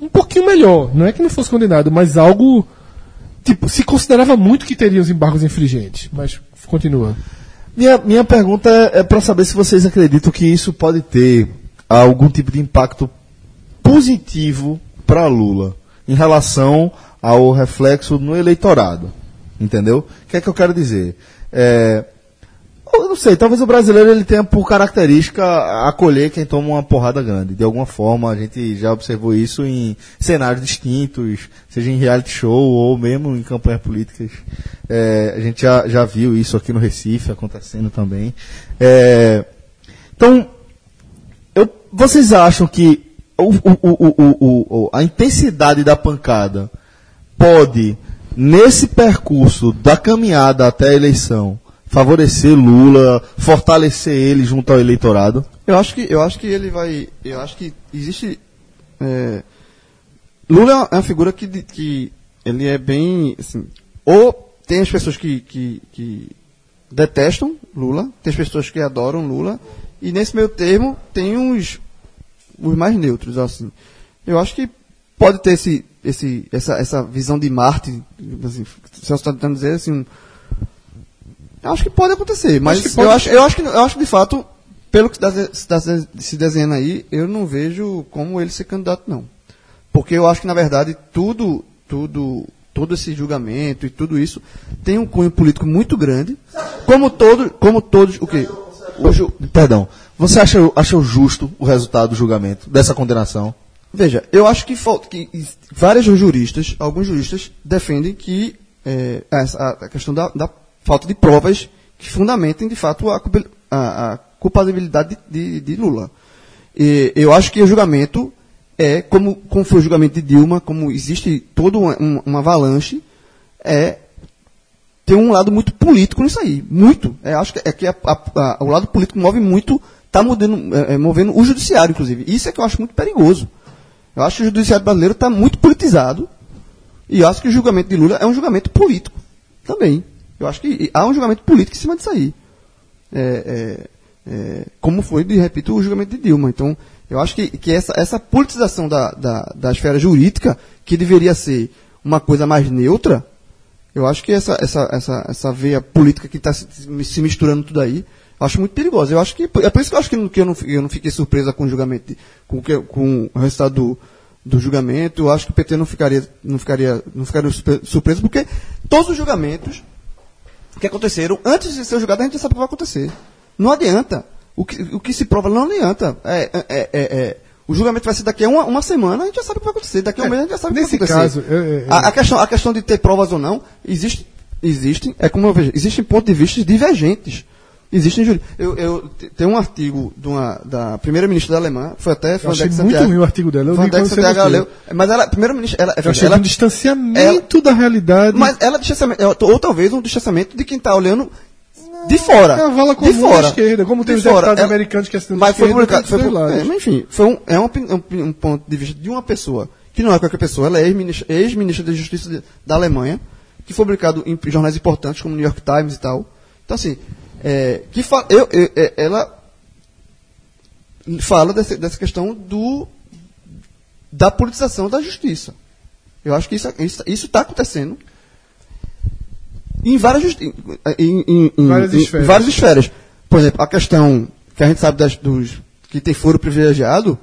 um pouquinho melhor. Não é que não fosse condenado, mas algo. Tipo, se considerava muito que teria os embargos infringentes. Mas continua. Minha, minha pergunta é, para saber se vocês acreditam que isso pode ter algum tipo de impacto positivo para Lula em relação ao reflexo no eleitorado. Entendeu? O que é que eu quero dizer? É, eu não sei, talvez o brasileiro ele tenha por característica acolher quem toma uma porrada grande. De alguma forma, a gente já observou isso em cenários distintos, seja em reality show ou mesmo em campanhas políticas. É, a gente já, já viu isso aqui no Recife acontecendo também. É, então, eu- vocês acham que o- o- o- a intensidade da pancada pode, nesse percurso da caminhada até a eleição, favorecer Lula, fortalecer ele junto ao eleitorado? Eu acho que, eu acho que ele vai. Eu acho que existe. é, Lula é uma, é uma figura que, que ele é bem. Assim, ou tem as pessoas que, que, que detestam Lula, tem as pessoas que adoram Lula, e nesse meio termo tem os, os mais neutros. Assim. Eu acho que pode ter esse, esse, essa, essa visão de Marte, assim, se você está tentando dizer assim. um- Eu acho que pode acontecer, mas Acho pode- eu, acho, eu, acho que, eu acho que de fato, pelo que está se desenhando aí, eu não vejo como ele ser candidato, não. Porque eu acho que, na verdade, tudo, tudo, todo esse julgamento e tudo isso tem um cunho político muito grande. Como, todo, como todos. O quê? O ju- Perdão, você acha, acha justo o resultado do julgamento, dessa condenação? Veja, eu acho que, que vários juristas, alguns juristas, defendem que é, essa- a, a questão da, da falta de provas que fundamentem, de fato, a, a- a culpabilidade de, de- de Lula. E eu acho que o julgamento é, como, como foi o julgamento de Dilma, como existe toda uma, uma, avalanche, é tem um lado muito político nisso aí. Muito. É, acho que, é que a- a- a- o lado político move muito, está movendo o judiciário, inclusive. Isso é que eu acho muito perigoso. Eu acho que o judiciário brasileiro está muito politizado. E acho que o julgamento de Lula é um julgamento político também. Eu acho que há um julgamento político em cima disso aí. É, é, é, como foi, de repito, o julgamento de Dilma. Então, eu acho que, que essa, essa politização da, da, da esfera jurídica, que deveria ser uma coisa mais neutra, eu acho que essa, essa, essa, essa veia política que está se, se misturando tudo aí, acho muito perigosa. Eu acho que é por isso que eu acho que, que eu, não, eu não fiquei surpresa com o julgamento, de- com, com o resultado do, do julgamento. Eu acho que o PT não ficaria, não ficaria, não ficaria surpre- surpreso, porque todos os julgamentos que aconteceram antes de ser julgado a gente já sabe o que vai acontecer. Não adianta. O que, o que se prova não adianta. É, é, é, é, o julgamento vai ser daqui a uma, uma semana, a gente já sabe o que vai acontecer. Daqui a um É, mês a gente já sabe nesse o que vai acontecer. caso, eu- eu- A, a questão, a questão de ter provas ou não, existe, existem, é como eu vejo, existem pontos de vista divergentes. Existem juri- eu, eu te- tem um artigo de uma, da primeira-ministra da Alemanha, foi até achei Vandeck muito ruim o artigo dela. Eu quando você Santiago leu, mas ela, primeira-ministra, ela, Eu achei ela, um distanciamento da realidade. mas ela distanciamento, ou talvez um distanciamento de quem está olhando de fora. É a vala de comum fora. da esquerda, como tem De os fora. deputados Ela- americanos que assinam Mas de foi publicado. Foi, é, mas enfim, foi um, é um, um, um ponto de vista de uma pessoa, que não é qualquer pessoa, ela é ex-ministra ex-ministra da Justiça de- da Alemanha, que foi publicado em jornais importantes como New York Times e tal. Então, assim, é, que fa- eu, eu- é, ela fala dessa, dessa questão do da politização da justiça. Eu acho que isso isso isso está acontecendo em várias em, em- em- Várias esferas. várias esferas. Por exemplo, a questão que a gente sabe das, dos que tem foro privilegiado,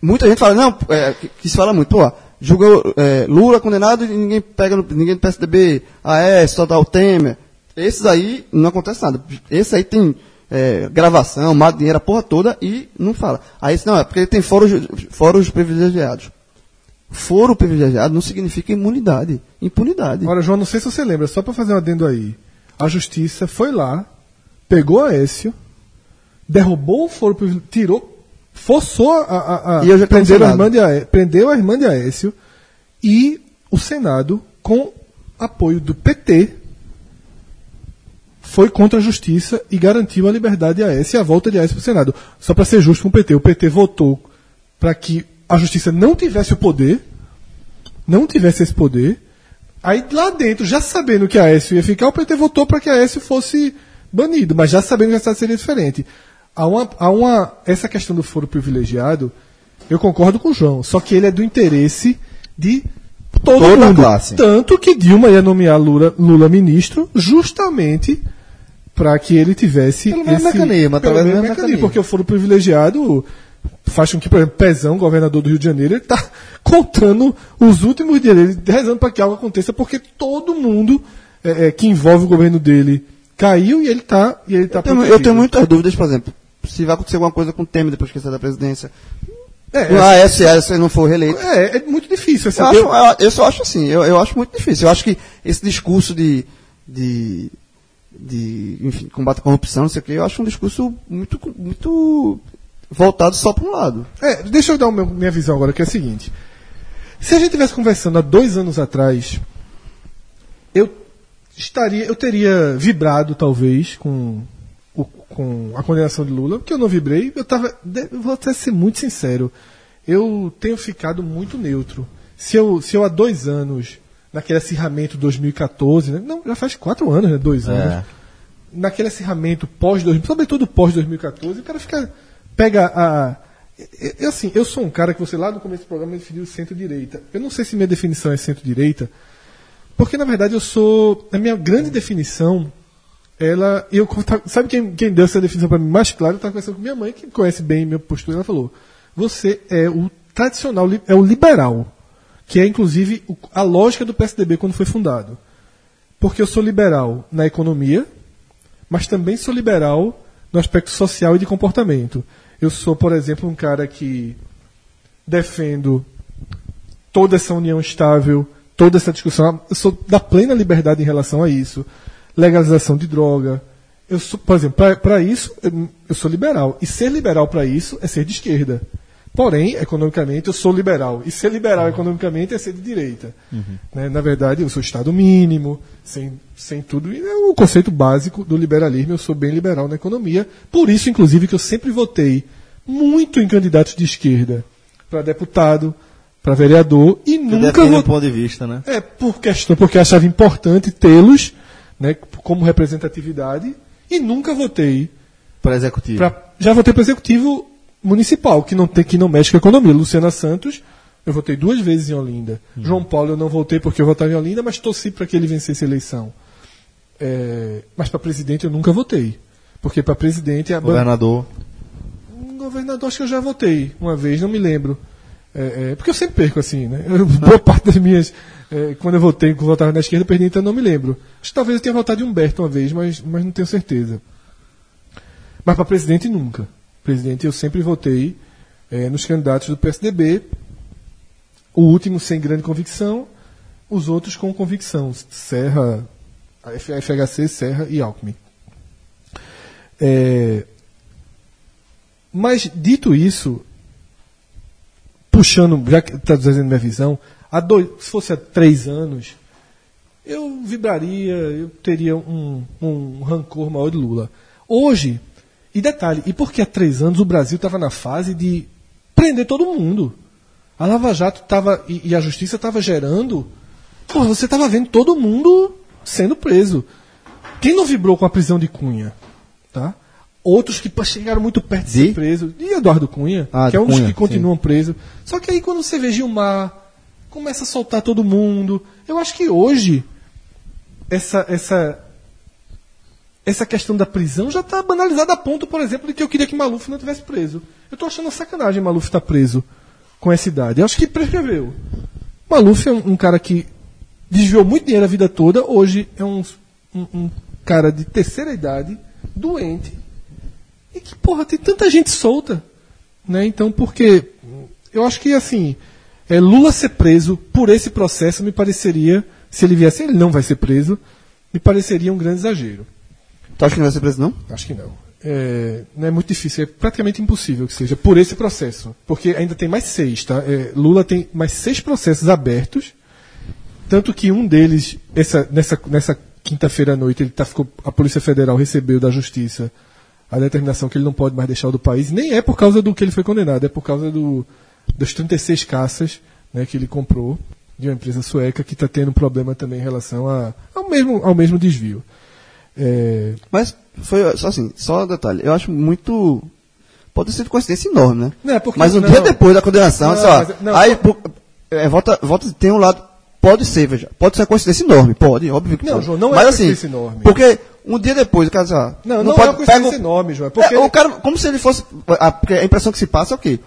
muita gente fala não, é, que, que se fala muito, pô, julga é, Lula condenado e ninguém pega no, ninguém do PSDB, AS, total Temer. Esses aí não acontece nada. Esse aí tem é, gravação, má dinheiro, a porra toda e não fala. Aí não, é porque tem fóruns, fóruns privilegiados. Foro privilegiado não significa imunidade. Impunidade. Ora, João, não sei se você lembra, só para fazer um adendo aí. A justiça foi lá, pegou a Écio, derrubou o foro privilegiado, tirou, forçou a, a, a E eu já tô no prender a irmã de prendeu a irmã de Aécio e o Senado, com apoio do PT, foi contra a justiça e garantiu a liberdade de Aécio e a volta de Aécio para o Senado. Só para ser justo com o PT, o PT votou para que a justiça não tivesse o poder, não tivesse esse poder. Aí lá dentro, já sabendo que Aécio ia ficar, o PT votou para que Aécio fosse banido, mas já sabendo que a cidade seria diferente. Há uma, há uma, essa questão do foro privilegiado, eu concordo com o João, só que ele é do interesse de todo Toda a mundo. classe. Tanto que Dilma ia nomear Lula, Lula ministro justamente para que ele tivesse Pelo mesmo mecanismo, do mesmo mecanismo. porque o foro privilegiado faz com que, por exemplo, Pezão, governador do Rio de Janeiro, ele está [laughs] contando os últimos dias dele, rezando para que algo aconteça, porque todo mundo é, é, que envolve o governo dele caiu e ele está e ele tá Eu tenho, eu tenho muitas dúvidas, por exemplo, se vai acontecer alguma coisa com o Temer depois que ele sair da presidência. É, O é, AS, AS, se ele não for reeleito. é, é muito difícil. Assim, Eu, acho, eu- eu, eu só acho assim, eu, eu acho muito difícil. Eu acho que esse discurso de, de, de enfim, combate à corrupção, não sei o quê, eu acho um discurso muito, muito voltado só para um lado. É, deixa eu dar minha visão agora, que é a seguinte. Se a gente tivesse conversando há dois anos atrás, eu estaria, eu teria vibrado talvez com, o- com a condenação de Lula, porque eu não vibrei, eu tava, vou até ser muito sincero, eu tenho ficado muito neutro. Se eu, se eu há dois anos, naquele acirramento 2014, né, não, já faz quatro anos, né, dois anos, naquele acirramento pós 2000, sobretudo pós 2014, o cara fica pega a eu, assim, eu sou um cara que você lá no começo do programa definiu centro-direita. Eu não sei se minha definição é centro-direita, porque na verdade eu sou a minha grande definição ela eu sabe quem, quem deu essa definição para mim mais clara? Eu estava conversando com minha mãe que conhece bem minha postura, ela falou: "Você é o tradicional, é o liberal, que é inclusive a lógica do PSDB quando foi fundado. Porque eu sou liberal na economia, mas também sou liberal no aspecto social e de comportamento. Eu sou, por exemplo, um cara que defendo toda essa união estável, toda essa discussão. Eu sou da plena liberdade em relação a isso. Legalização de droga. Eu sou, por exemplo, para isso, eu, eu sou liberal. E ser liberal para isso é ser de esquerda. Porém, economicamente, eu sou liberal. E ser liberal economicamente é ser de direita. Né? Na verdade, eu sou Estado mínimo, sem, sem tudo. E é o conceito básico do liberalismo. Eu sou bem liberal na economia. Por isso, inclusive, que eu sempre votei muito em candidatos de esquerda para deputado, para vereador e nunca Define um votei. ponto de vista, né? É, por questão, porque achava importante tê-los né, como representatividade e nunca votei Para executivo. Pra- já votei para executivo municipal, que não, tem, que não mexe com a economia. Luciana Santos, eu votei duas vezes em Olinda. João Paulo eu não votei porque eu votava em Olinda, mas torci para que ele vencesse a eleição. É, mas para presidente eu nunca votei. Porque para presidente a ban- Governador. um governador acho que eu já votei uma vez, não me lembro. É, é, porque eu sempre perco assim, né? Eu, [laughs] boa parte das minhas. é, quando eu votei, quando eu votava na esquerda, eu perdi, então eu não me lembro. Acho que talvez eu tenha votado em Humberto uma vez, mas, mas não tenho certeza. Mas para presidente nunca. Presidente eu sempre votei é, nos candidatos do PSDB. O último sem grande convicção, os outros com convicção. Serra, FHC, Serra e Alckmin. É, mas, dito isso, puxando, já que está dizendo minha visão, dois, se fosse há três anos, eu vibraria, eu teria um, um rancor maior de Lula. Hoje, e detalhe, e porque há três anos o Brasil estava na fase de prender todo mundo. A Lava Jato estava, e, e a Justiça estava gerando. Pô, você estava vendo todo mundo sendo preso. Quem não vibrou com a prisão de Cunha? Tá? Outros que chegaram muito perto de, De? ser preso. E Eduardo Cunha, Ah, que é um Cunha, dos que continuam presos. Só que aí quando você vê Gilmar, começa a soltar todo mundo. Eu acho que hoje essa essa essa questão da prisão já está banalizada a ponto, por exemplo, de que eu queria que Maluf não tivesse preso. Eu estou achando sacanagem Maluf estar preso com essa idade. Eu acho que prescreveu. Maluf é um, um cara que desviou muito dinheiro a vida toda, hoje é um, um, um cara de terceira idade, doente, e que, porra, tem tanta gente solta. Né? Então, porque eu acho que, assim, é, Lula ser preso por esse processo me pareceria, se ele viesse, ele não vai ser preso, me pareceria um grande exagero. Tu acha que não vai ser preso, não? Acho que não. É, não é muito difícil, é praticamente impossível que seja por esse processo. Porque ainda tem mais seis, tá? É, Lula tem mais seis processos abertos, tanto que um deles, essa, nessa, nessa quinta-feira à noite, ele tá, ficou, a Polícia Federal recebeu da Justiça a determinação que ele não pode mais deixar do país. Nem é por causa do que ele foi condenado, é por causa do, das 36 caças né, que ele comprou de uma empresa sueca que está tendo problema também em relação a, ao, mesmo, ao mesmo desvio. É, Mas foi só assim, só um detalhe. Eu acho muito. Pode ser de coincidência enorme, né? Não, é porque- mas um não. dia depois da condenação, Não, ó, mas- não, aí por- é, volta, volta, tem um lado. Pode ser, veja. Pode ser uma coincidência enorme, pode, óbvio que Não, pode. João, não é mas, uma assim, coincidência enorme. Porque um dia depois, o cara diz, ó, Não, não, é pode uma coincidência pega enorme, João. é Porque É, o cara, como se ele fosse. A, porque a impressão que se passa é o quê?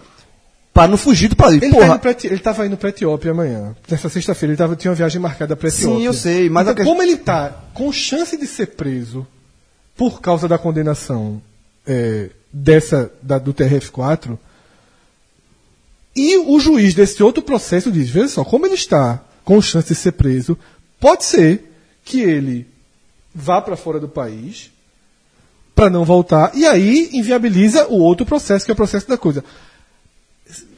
Para não fugir do país. Ele, tá Porra, indo pra Eti- ele tava indo para Etiópia amanhã. Nessa sexta-feira ele tava, tinha uma viagem marcada para Etiópia. Sim, eu sei, mas então, que- como ele tá com chance de ser preso por causa da condenação é, dessa da, do TRF4, e o juiz desse outro processo diz, veja só, como ele está com chance de ser preso, pode ser que ele vá para fora do país para não voltar e aí inviabiliza o outro processo que é o processo da coisa.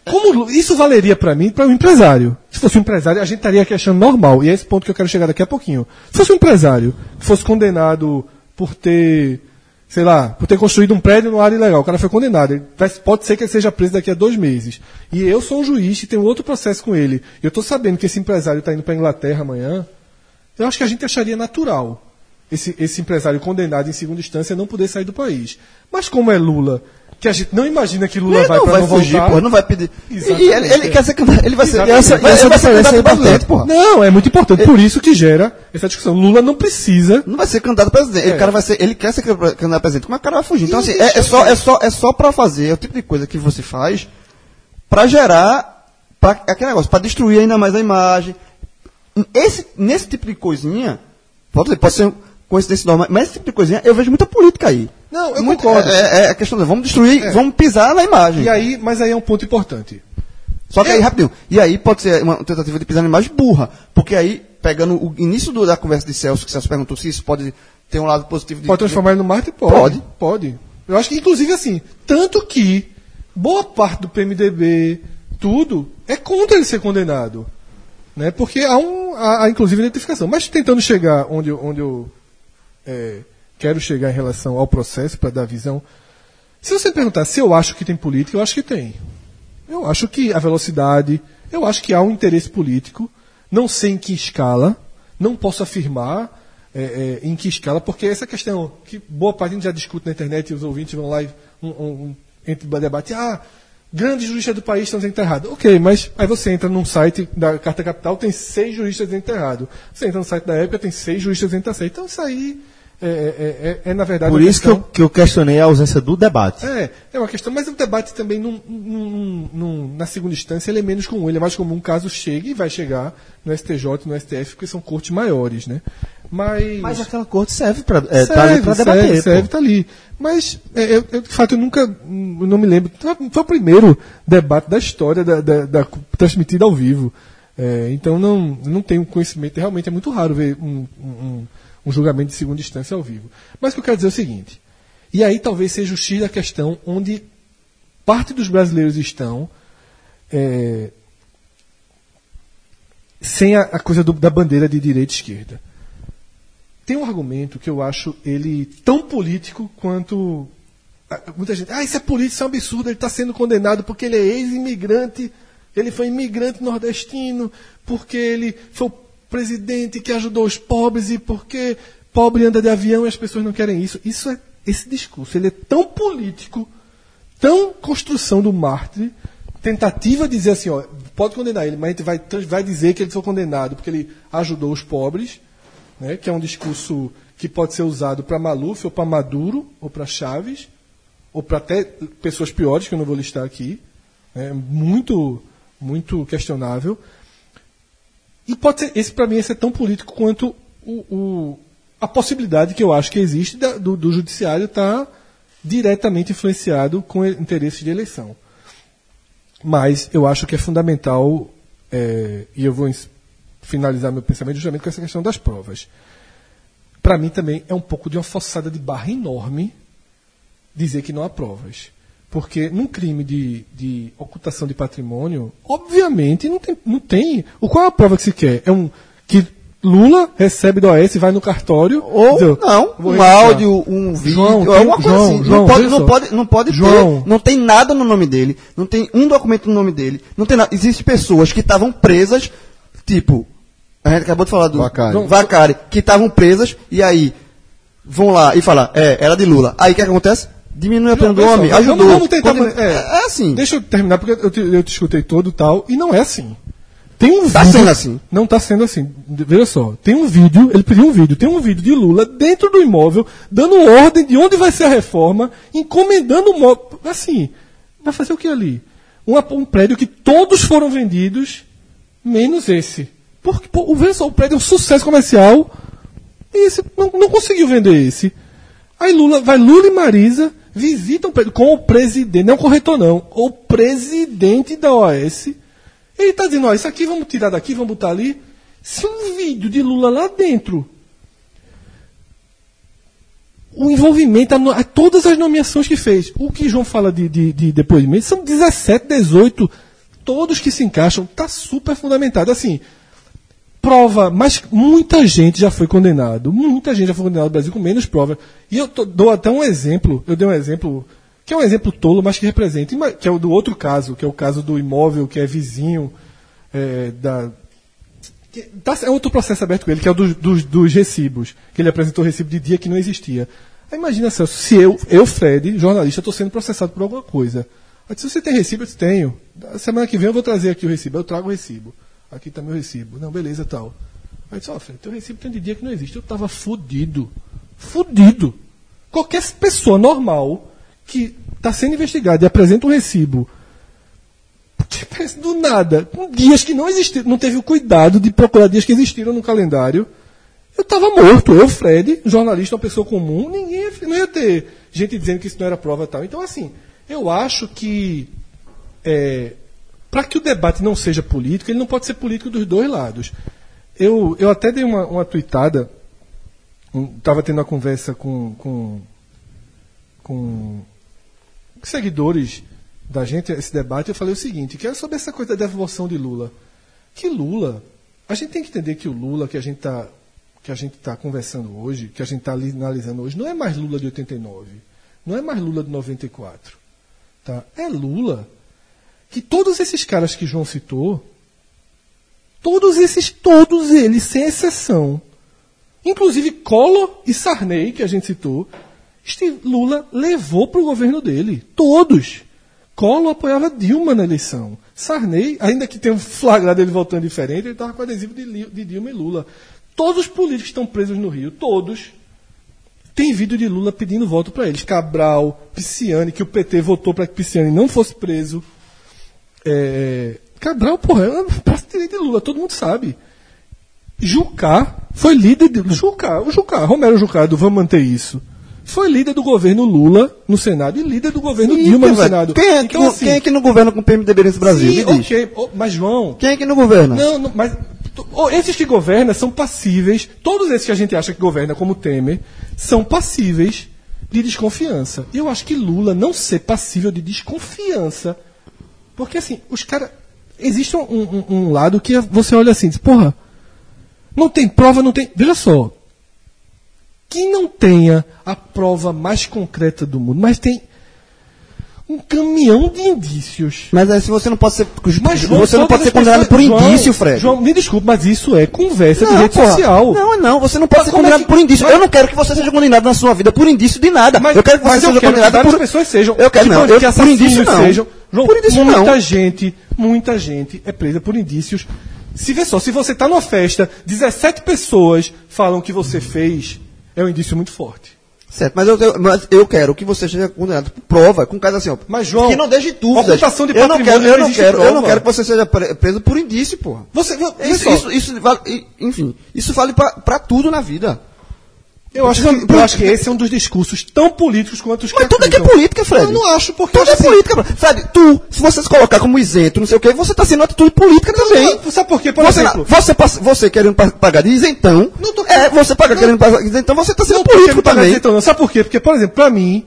Como isso valeria para mim, para um empresário? Se fosse um empresário, a gente estaria aqui achando normal. E é esse ponto que eu quero chegar daqui a pouquinho. Se fosse um empresário que fosse condenado por ter, sei lá, por ter construído um prédio no área ilegal, o cara foi condenado. Ele pode ser que ele seja preso daqui a dois meses. E eu sou um juiz e tenho outro processo com ele. E eu estou sabendo que esse empresário está indo para Inglaterra amanhã. Eu acho que a gente acharia natural esse, esse empresário condenado em segunda instância não poder sair do país. Mas como é Lula, que a gente não imagina que Lula ele vai não para vai não fugir, voltar. porra, não vai pedir. E Exatamente. ele, ele quer ser ele vai ser, Exatamente. ele vai, ele vai ser candidato a presidente, porra. Não, é muito importante. Por isso que gera essa discussão. Lula não precisa. Não vai ser candidato a presidente. É. O cara vai ser, ele quer ser candidato a presidente. Como é que o cara vai fugir? Então, E assim, é, é só, é só, é só pra fazer, é o tipo de coisa que você faz pra gerar, pra, aquele negócio, pra destruir ainda mais a imagem. Esse, nesse tipo de coisinha, pode, ser- pode ser coincidência normal, mas esse tipo de coisinha, eu vejo muita política aí. Não, eu Muito- concordo. É, é a questão de, vamos destruir, vamos pisar na imagem. E aí, mas aí é um ponto importante. Só que aí, rapidinho, e aí pode ser uma tentativa de pisar na imagem burra, porque aí, pegando o início do- da conversa de Celso, que Celso perguntou se isso pode ter um lado positivo de... Pode transformar ele no Marte? Pode. Pode. Pode. Eu acho que, inclusive, assim, tanto que boa parte do PMDB, tudo, é contra ele ser condenado. Né? Porque há, um, há, há, inclusive, identificação. Mas tentando chegar onde, onde eu é, quero chegar em relação ao processo, para dar visão. Se você perguntar se eu acho que tem política, eu acho que tem. Eu acho que a velocidade, eu acho que há um interesse político, não sei em que escala, não posso afirmar é, é, em que escala, porque essa questão que boa parte já discute na internet e os ouvintes vão lá e um, um, entre debate, ah, grandes juristas do país estão está errado. Ok, mas aí você entra num site da Carta Capital, tem seis juristas está errado. Você entra no site da época, tem seis juristas está certo. Então isso aí é, é, é, é, na verdade, Por isso que eu, questão- que eu questionei a ausência do debate. é, é uma questão, mas o debate também, num- num- num- na segunda instância, ele é menos comum. Ele é mais comum caso chegue e vai chegar no STJ, no STF, porque são cortes maiores, né? Mas. Mas aquela corte serve para é, serve, tá ali pra debater. serve, pô. serve, tá ali. Mas, é, eu, eu, de fato, eu nunca. eu não me lembro. Foi foi o primeiro debate da história da, da, da- transmitido ao vivo. É, então, não, não tenho conhecimento. Realmente é muito raro ver um, um, um julgamento de segunda instância ao vivo. Mas o que eu quero dizer é o seguinte. E aí talvez seja o X da questão onde parte dos brasileiros estão é, sem a, a coisa do- da bandeira de direita e esquerda. Tem um argumento que eu acho ele tão político quanto muita gente. Ah, isso é político, isso é um absurdo. Ele está sendo condenado porque ele é ex-imigrante. Ele foi imigrante nordestino, porque ele foi o presidente que ajudou os pobres e porque pobre anda de avião e as pessoas não querem isso. Isso é esse discurso. Ele é tão político, tão construção do mártir, tentativa de dizer assim, ó, pode condenar ele, mas a gente vai, vai dizer que ele foi condenado porque ele ajudou os pobres, né, que é um discurso que pode ser usado para Maluf, ou para Maduro, ou para Chaves, ou para até pessoas piores, que eu não vou listar aqui. É muito, muito questionável. E pode ser, esse para mim é tão político quanto o, o- a possibilidade que eu acho que existe da- do, do judiciário estar diretamente influenciado com interesses de eleição. Mas eu acho que é fundamental, é, e eu vou finalizar meu pensamento justamente com essa questão das provas. Para mim também é um pouco de uma forçada de barra enorme dizer que não há provas. Porque num crime de, de ocultação de patrimônio, obviamente não tem, não tem. O qual é a prova que se quer? É um que Lula recebe do OAS, vai no cartório. Ou dizer, não, um áudio, um vídeo, João, alguma tem- coisa João, assim. João, não pode, não pode, não pode João. ter, não tem nada no nome dele, não tem um documento no nome dele, não tem nada. Existem pessoas que estavam presas, tipo, a gente acabou de falar do Vacari. Vacari, que estavam presas e aí vão lá e falar, é, era de Lula. Aí o que acontece? Diminui a pena do homem, só, ajudou. Vamos, vamos tentar. É, é, assim. Deixa eu terminar, porque eu te, eu te escutei todo e tal, e não é assim. Tem um Tá vídeo. sendo assim. Não está sendo assim. Veja só, tem um vídeo, ele pediu um vídeo, tem um vídeo de Lula dentro do imóvel, dando ordem de onde vai ser a reforma, encomendando o móvel. Assim, vai fazer o que ali? Um, um prédio que todos foram vendidos, menos esse. Porque, pô, o- veja só, o prédio é um sucesso comercial, e esse não, não conseguiu vender esse. Aí Lula, vai Lula e Marisa, visitam com o presidente, não é o corretor não, o presidente da OAS. Ele está dizendo, ó, isso aqui vamos tirar daqui, vamos botar ali. Se um vídeo de Lula lá dentro, o envolvimento, a a todas as nomeações que fez, o que João fala de, de, de depoimento, são 17, 18, todos que se encaixam, está super fundamentado. Assim, prova, mas muita gente já foi condenado. Muita gente já foi condenada no Brasil com menos prova. E eu tô- dou até um exemplo, eu dei um exemplo, que é um exemplo tolo, mas que representa, que é o do outro caso, que é o caso do imóvel que é vizinho é, da. tá- é outro processo aberto com ele, que é o dos, dos, dos recibos, que ele apresentou recibo de dia que não existia. Aí imagina, Celso, se eu, eu, Fred, jornalista, estou sendo processado por alguma coisa. Disse, você tem recibo? Eu tenho. Semana que vem eu vou trazer aqui o recibo. Eu trago o recibo. Aqui está meu recibo. Não, beleza, tal. Aí disse, ó, Fred, teu recibo tem de dia que não existe. Eu estava fudido. Fudido. Qualquer pessoa normal que está sendo investigada e apresenta um recibo do nada, com dias que não existiram, não teve o cuidado de procurar dias que existiram no calendário. Eu estava morto, eu, Fred, jornalista, uma pessoa comum, ninguém não ia ter gente dizendo que isso não era prova tal. Então, assim, eu acho que para que o debate não seja político, ele não pode ser político dos dois lados. Eu, eu até dei uma, uma tuitada, estava tendo uma conversa com, com, com seguidores da gente, esse debate, eu falei o seguinte, que é sobre essa coisa da devolução de Lula. Que Lula, a gente tem que entender que o Lula que a gente está que a gente está conversando hoje, que a gente está analisando hoje, não é mais Lula de 89, não é mais Lula de 94. Tá? É Lula que todos esses caras que João citou, todos esses, todos eles, sem exceção, inclusive Collor e Sarney, que a gente citou, Lula levou para o governo dele. Todos. Collor apoiava Dilma na eleição. Sarney, ainda que tenha flagrado ele voltando diferente, ele estava com adesivo de, Dilma e Lula. Todos os políticos estão presos no Rio, todos, tem vídeo de Lula pedindo voto para eles. Cabral, Pisciani, que o PT votou para que Pisciani não fosse preso. É, Cabral, porra, é um braço direito de Lula, todo mundo sabe. Jucá foi líder de. Jucá, o Jucá, Romero Jucá, do Vamos Manter Isso. Foi líder do governo Lula no Senado e líder do governo Ih, Dilma no velho, Senado. Quem é, que, então, assim, quem é que não governa com o PMDB nesse Brasil? sim, Me diz. ok, oh, mas João, Quem é que não governa? não, não, mas oh, esses que governam são passíveis, todos esses que a gente acha que governa como Temer, são passíveis de desconfiança. E eu acho que Lula não ser passível de desconfiança. Porque assim, os caras. Existe um, um- um lado que você olha assim, diz, porra, não tem prova, não tem. Veja só. Que não tenha a prova mais concreta do mundo, mas tem um caminhão de indícios. Mas aí se você não pode ser. Mas, João, você não pode ser condenado por João, indício, Fred. João, me desculpe, mas isso é conversa de Não, rede porra. social. Não, não, você não pode Mas ser é condenado que- por indício. mas- Eu não quero que você seja condenado na sua vida por indício de nada. Mas eu quero que você seja que condenado várias por. pessoas sejam. Eu quero, que, não, que eu, por assassinos indício não. sejam. João, por indício muita não. gente, muita gente é presa por indícios. Se vê só, se você está numa festa, 17 pessoas falam que você fez, é um indício muito forte. Certo, mas eu, eu- mas eu quero que você seja condenado por prova, com caso assim, ó. Mas, João, que não deixe dúvidas. ocultação de eu não patrimônio quero, eu não quero, eu não prova. quero que você seja pre- preso por indício, porra. Você, Isso, isso, isso e- enfim, isso vale pra tudo na vida. Eu, acho que, eu acho que esse é um dos discursos tão políticos quanto os Mas tudo aqui é acusam. política, Fred. Eu não acho, porque Tudo é assim- política, Fred. Tu, se você se colocar como isento, não sei o quê, você tá sendo atitude política também. não, sabe por quê? Por você, exemplo- você, pass- você querendo pa- pagar de isentão, Não tô- é, você paga Não. querendo pagar de isentão, você tá sendo Não, político não também. Então, não. Sabe por quê? Porque, por exemplo, pra mim,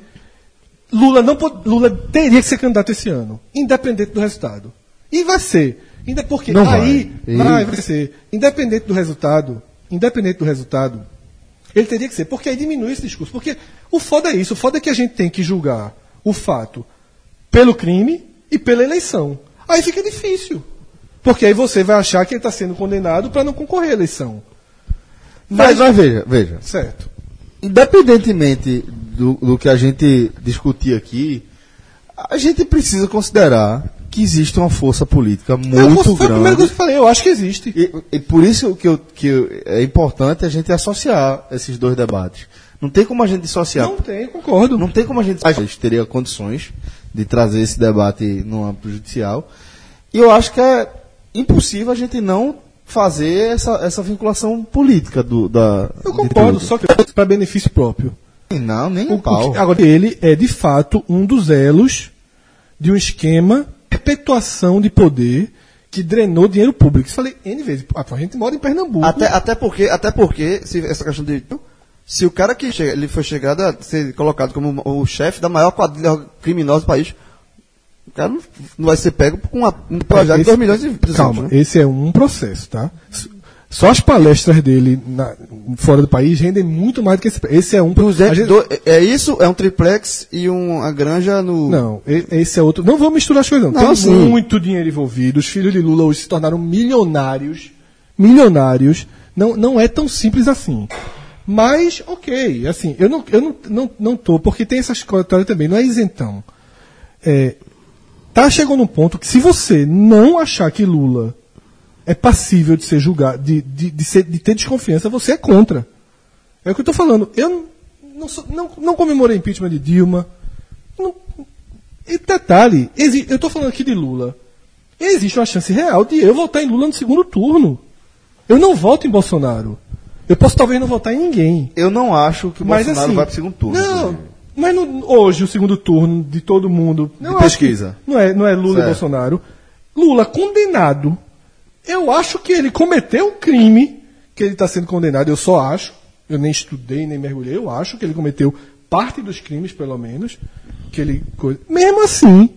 Lula, não Lula teria que ser candidato esse ano, independente do resultado. E vai ser. Porque Não aí vai. vai ser. Independente do resultado, independente do resultado, ele teria que ser. Porque aí diminui esse discurso. Porque o foda é isso. O foda é que a gente tem que julgar o fato pelo crime e pela eleição. Aí fica difícil. Porque aí você vai achar que ele está sendo condenado para não concorrer à eleição. Mas, mas veja, veja. Certo. Independentemente do, do que a gente discutir aqui, a gente precisa considerar que existe uma força política Eu, muito foi a primeira grande. coisa que eu falei. Eu acho que existe. E, e por isso que, eu, que eu- é importante a gente associar esses dois debates. Não tem como a gente dissociar. Não tem, concordo. Não tem como a gente. A gente teria condições de trazer esse debate no âmbito judicial. E eu acho que é impossível a gente não fazer essa, essa vinculação política do, da. Eu concordo, só que para benefício próprio. Não, nem O- um o pau. que- agora, ele é de fato um dos elos de um esquema perpetuação de poder que drenou dinheiro público. Isso falei N vezes. A gente mora em Pernambuco. Até, até porque, até porque se essa questão de. Se o cara que chega, ele foi chegado a ser colocado como o chefe da maior quadrilha criminosa do país, o cara não, não vai ser pego com uma, um projeto de Esse- 2 milhões de de Calma, né? esse é um processo, tá? Só as palestras dele na- fora do país rendem muito mais do que esse. Esse é um. a 200, gente- do- é isso? É um triplex e um, uma granja no. Não, esse é outro. Não vou misturar as coisas, não. Não, Tem sim. muito dinheiro envolvido. Os filhos de Lula hoje se tornaram milionários. Milionários. Não, não é tão simples assim. Mas, ok, assim, eu não, eu não, não, não tô, porque tem essa história também, não é isentão. É, tá chegando num ponto que se você não achar que Lula é passível de ser julgado, de, de, de, ser, de ter desconfiança, você é contra. É o que eu estou falando. Eu não, não, não, não comemorei impeachment de Dilma. Não, e detalhe, exi- eu estou falando aqui de Lula. Existe uma chance real de eu votar em Lula no segundo turno. Eu não voto em Bolsonaro. Eu posso talvez não votar em ninguém. Eu não acho que o Mas Bolsonaro assim, vai para o segundo turno. Não, mas no- hoje o segundo turno de todo mundo. Eu acho que pesquisa. Não é, não é Lula e Certo. Bolsonaro. Lula condenado. Eu acho que ele cometeu um crime que ele está sendo condenado. Eu só acho. Eu nem estudei, nem mergulhei. Eu acho que ele cometeu parte dos crimes, pelo menos. Que ele, mesmo assim,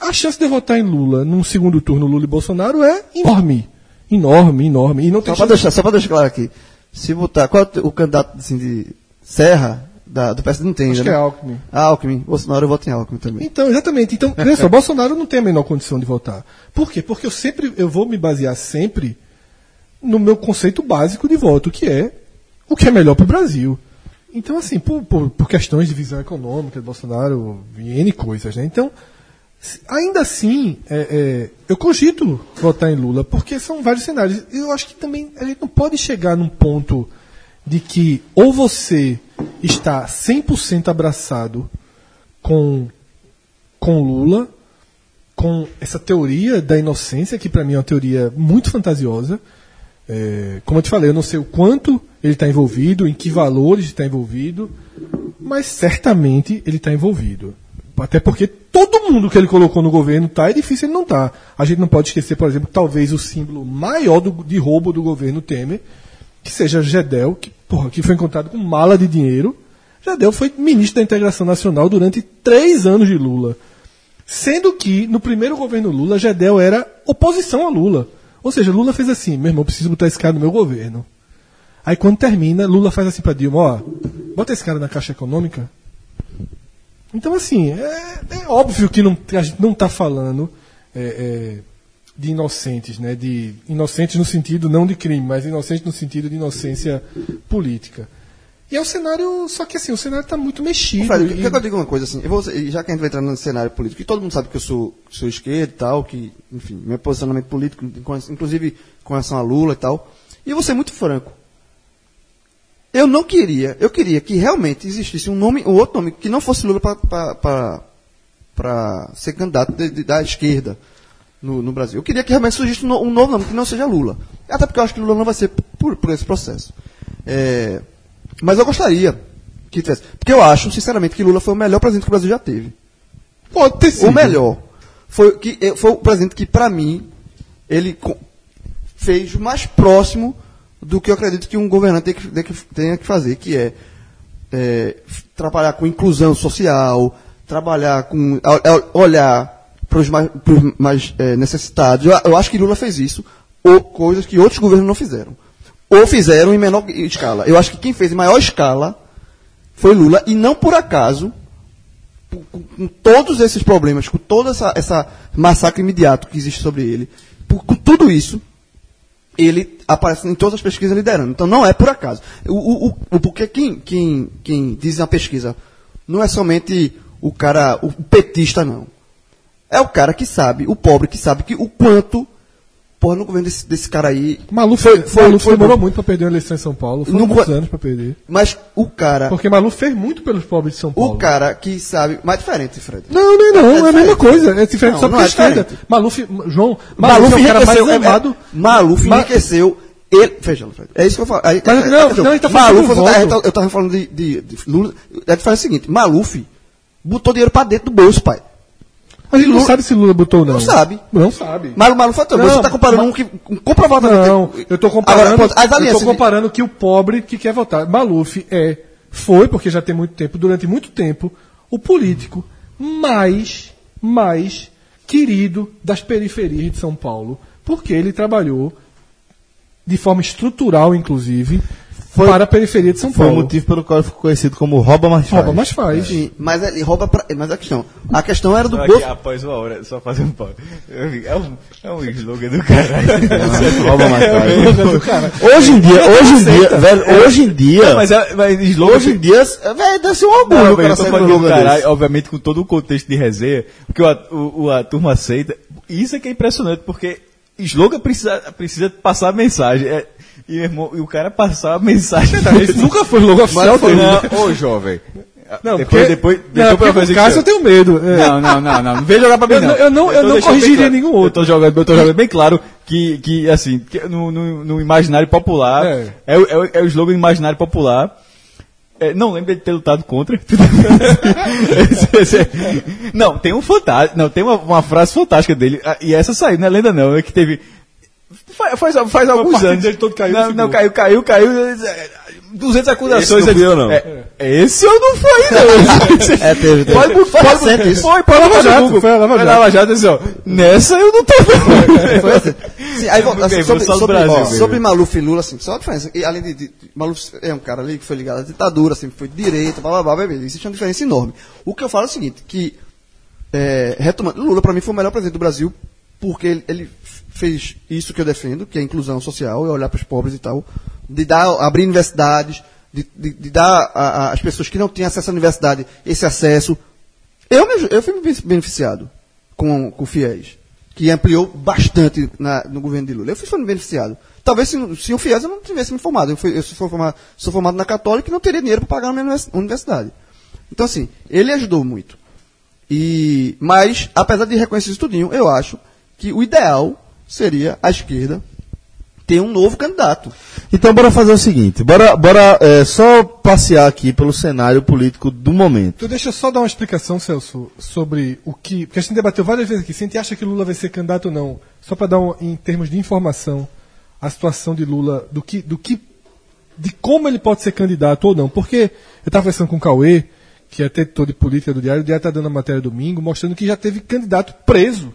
a chance de votar em Lula num segundo turno, Lula e Bolsonaro, é enorme. Enorme, enorme. E não Só para deixar, só pra deixar claro aqui. Se botar. Qual é o candidato assim, de Serra? Da, do PSD não tem Acho ainda, que é né? Alckmin. Ah, Alckmin. Bolsonaro eu voto em Alckmin também. Então, exatamente. Então, [laughs] veja só, Bolsonaro não tem a menor condição de votar. Por quê? Porque eu sempre, eu vou me basear sempre no meu conceito básico de voto, que é o que é melhor para o Brasil. Então, assim, por, por, por questões de visão econômica de Bolsonaro e N coisas, né? Então, ainda assim, é, é, eu cogito votar em Lula, porque são vários cenários. Eu acho que também a gente não pode chegar num ponto de que ou você está 100% abraçado com, com Lula, com essa teoria da inocência, que para mim é uma teoria muito fantasiosa. É, como eu te falei, eu não sei o quanto ele está envolvido, em que valores está envolvido, mas certamente ele está envolvido. Até porque todo mundo que ele colocou no governo tá, é difícil ele não tá. A gente não pode esquecer, por exemplo, talvez o símbolo maior do- de roubo do governo Temer, que seja Gedel, que, porra, que foi encontrado com mala de dinheiro. Gedel foi ministro da Integração Nacional durante três anos de Lula. Sendo que, no primeiro governo Lula, Gedel era oposição a Lula. Ou seja, Lula fez assim, meu irmão, preciso botar esse cara no meu governo. Aí quando termina, Lula faz assim pra Dilma, ó, bota esse cara na Caixa Econômica. Então, assim, é, é óbvio que, não, a gente não está falando é, é, de inocentes, né? De inocentes no sentido não de crime, mas inocentes no sentido de inocência política. E é um cenário, só que assim, o cenário está muito mexido. Fred, e- eu diga uma coisa assim? Vou, já que a gente vai entrar no cenário político, que todo mundo sabe que eu sou, sou esquerdo e tal, que, enfim, meu posicionamento político, inclusive com relação a Lula e tal. E eu vou ser muito franco. Eu não queria, eu queria que realmente existisse um nome, um outro nome que não fosse Lula para ser candidato de- de- da esquerda no, no Brasil. Eu queria que realmente surgisse um, um novo nome que não seja Lula. Até porque eu acho que Lula não vai ser por, por esse processo. É, mas eu gostaria que tivesse. Porque eu acho, sinceramente, que Lula foi o melhor presidente que o Brasil já teve. Pode ter sido. O melhor. Foi, que, eh, foi o presidente que, para mim, ele fez mais próximo do que eu acredito que um governante tem que- tem que- tenha que fazer, que é, f- trabalhar com inclusão social, trabalhar com. olhar para os mais, mais, eh, necessitados. Eu, eu acho que Lula fez isso, ou coisas que outros governos não fizeram. Ou fizeram em menor escala. Eu acho que quem fez em maior escala foi Lula, e não por acaso com, com- todos esses problemas, com toda essa, essa massacre imediato que existe sobre ele, por- com tudo isso, ele aparece em todas as pesquisas liderando. Então não é por acaso. O, o- o- porque quem, quem, quem diz na pesquisa não é somente o cara, o petista, não. É o cara que sabe, o pobre que sabe que o quanto, porra, no governo desse, desse cara aí. Maluf, foi, foi, Maluf foi demorou bom. muito para perder uma eleição em São Paulo. Foram Não muitos anos para perder. Mas o cara, Porque Maluf fez muito pelos pobres de São Paulo. o cara que sabe, mais diferente, Fred. Não, não, não, é, a mesma coisa. É diferente Não, só porque é é esquerda. Maluf, João, Maluf, Maluf é o cara mais é- amado. é- Maluf Ma- enriqueceu. Ele, veja, é isso que eu falo. Aí, Mas é- não, é- não, a tá Maluf, você tá- voto. eu tava falando de, de, de Lula. A diferença é a seguinte: Maluf botou dinheiro pra dentro do bolso, pai. A gente não Lula- sabe se Lula botou ou não. Não sabe. Não sabe. Mas Maluf foi Não, Você tá comparando mas- um que um comprovadamente. Não, eu tô comparando, Agora, as eu tô alianças. de- comparando que o pobre que quer votar. Maluf é, foi, porque já tem muito tempo, durante muito tempo, o político mais, mais querido das periferias de São Paulo, porque ele trabalhou de forma estrutural, inclusive, Foi- para a periferia de São Foi o Paulo. motivo pelo qual ele ficou conhecido como rouba mais faz. Rouba, mas faz. Sim, mas ele rouba pra, Mas a questão. A questão era do bolso. após uma hora, só fazer um pau. É um, é um slogan do caralho. [laughs] Rouba mais faz. Hoje em dia, hoje em dia, velho, hoje em dia, mas, é, mas slogan... hoje em dia, velho, deve ser um orgulho Não, velho, cara eu tô sair do caralho, desse. obviamente com todo o contexto de resenha, porque o, a- o, o- a turma aceita. Isso é que é impressionante, porque slogan precisa, precisa passar a mensagem. É, e, irmão, e o cara passar a mensagem. Isso nunca foi logo oficial dele. Não, ô jovem. Não, depois, porque- depois, não, depois porque pra fazer com o Cássio eu tenho medo. é. Não, não, não, não. Não vem jogar pra mim, Eu não. não- eu não- eu tô não deixando corrigiria claro- nenhum outro. Eu tô jogando, eu tô jogando bem claro que, que assim, que no, no, no imaginário popular, É. é. o, é, o, é o slogan do imaginário popular. É, não lembro de ter lutado contra. [laughs] Esse- esse é- não, tem um fantástico. Não, tem uma, uma frase fantástica dele. ah, E essa saiu, não é lenda não. É que teve. Faz, faz, faz alguns anos. dele todo caiu, Não, não, caiu, caiu, caiu. é, 200 acusações. Esse não é- eu, não. É, é esse eu não fui, não. [laughs] É, teve, [laughs] teve. Pode, Foi pode, recente isso. Foi, pode Lava Jato, foi a Lava Foi Jato. Lava Jato, assim, ó. Nessa eu não tô Foi assim. Sim, aí, volta, assim, sobre, sobre, Brasil ó, sobre Maluf e Lula, assim, só a diferença. E, além de, de- Maluf é um cara ali que foi ligado à ditadura, assim, foi de direita, blá blá blá, blá, existe uma diferença enorme. O que eu falo é o seguinte, que, é, retomando, Lula para mim foi o melhor presidente do Brasil, porque ele, ele fez isso que eu defendo, que é a inclusão social, é olhar para os pobres e tal, de dar, abrir universidades, de, de, de dar às pessoas que não têm acesso à universidade esse acesso. Eu, me- eu fui beneficiado com, o FIES, que ampliou bastante na- no governo de Lula. Eu fui beneficiado. Talvez se, se o FIES eu não tivesse me formado. Eu, fui, eu sou, formado, sou formado na Católica e não teria dinheiro para pagar na minha univers- universidade. Então, assim, ele ajudou muito. E, mas, apesar de reconhecer isso tudinho, eu acho que o ideal seria a esquerda ter um novo candidato. Então bora fazer o seguinte, bora, bora é, só passear aqui pelo cenário político do momento. Tu deixa eu só dar uma explicação, Celso, sobre o que. Porque a gente debateu várias vezes aqui. Se a gente acha que Lula vai ser candidato ou não, só para dar um, em termos de informação a situação de Lula, do que, do que. de como ele pode ser candidato ou não. Porque eu estava conversando com o Cauê, que é editor de política do Diário, o Diário está dando a matéria domingo, mostrando que já teve candidato preso.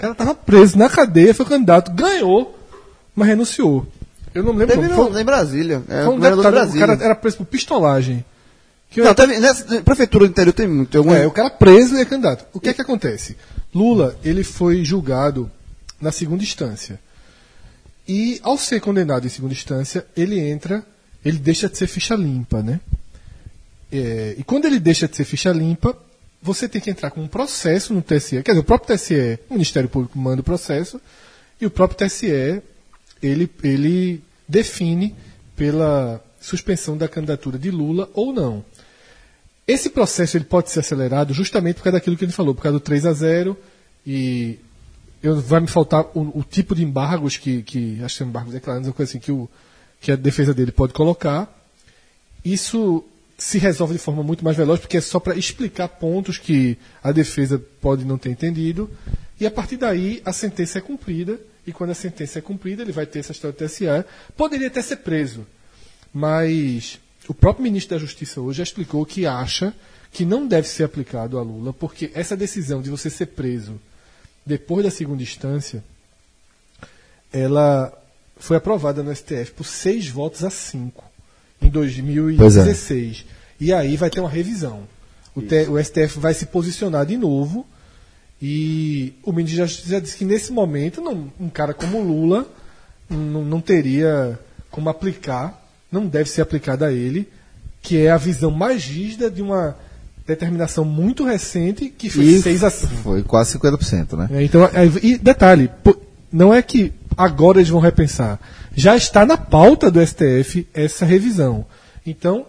O cara estava preso na cadeia, foi candidato, ganhou, mas renunciou. Eu não lembro Teve como. no, Foi, em Brasília. É, foi um de deputado, o Brasília. cara era preso por pistolagem. Que eu- Não, teve, nessa, prefeitura do interior tem muito. Algum, é, o cara preso e é candidato. O que é que acontece? Lula, ele foi julgado na segunda instância. E ao ser condenado em segunda instância, ele entra, ele deixa de ser ficha limpa, né? É, e quando ele deixa de ser ficha limpa, você tem que entrar com um processo no TSE. Quer dizer, o próprio TSE, o Ministério Público manda o processo, e o próprio TSE, ele, ele define pela suspensão da candidatura de Lula ou não. Esse processo ele pode ser acelerado justamente por causa daquilo que ele falou, por causa do 3 a 0 e eu, vai me faltar o, o tipo de embargos que, que acho que embargos declarados, uma coisa assim que, o, que a defesa dele pode colocar. Isso se resolve de forma muito mais veloz, porque é só para explicar pontos que a defesa pode não ter entendido. E a partir daí a sentença é cumprida, e quando a sentença é cumprida, ele vai ter essa história do TSA. Poderia até ser preso, mas o próprio ministro da Justiça hoje já explicou que acha que não deve ser aplicado a Lula, porque essa decisão de você ser preso depois da segunda instância, ela foi aprovada no STF por seis votos a cinco em 2016. É. E aí vai ter uma revisão. O, T, o, STF vai se posicionar de novo e o ministro da Justiça já disse que nesse momento não, um cara como Lula não, não teria como aplicar, não deve ser aplicada a ele, que é a visão mais rígida de uma determinação muito recente que foi e 6 a 5. Foi quase 50%, né? É, então, é, e detalhe, não é que agora eles vão repensar. Já está na pauta do STF essa revisão. Então,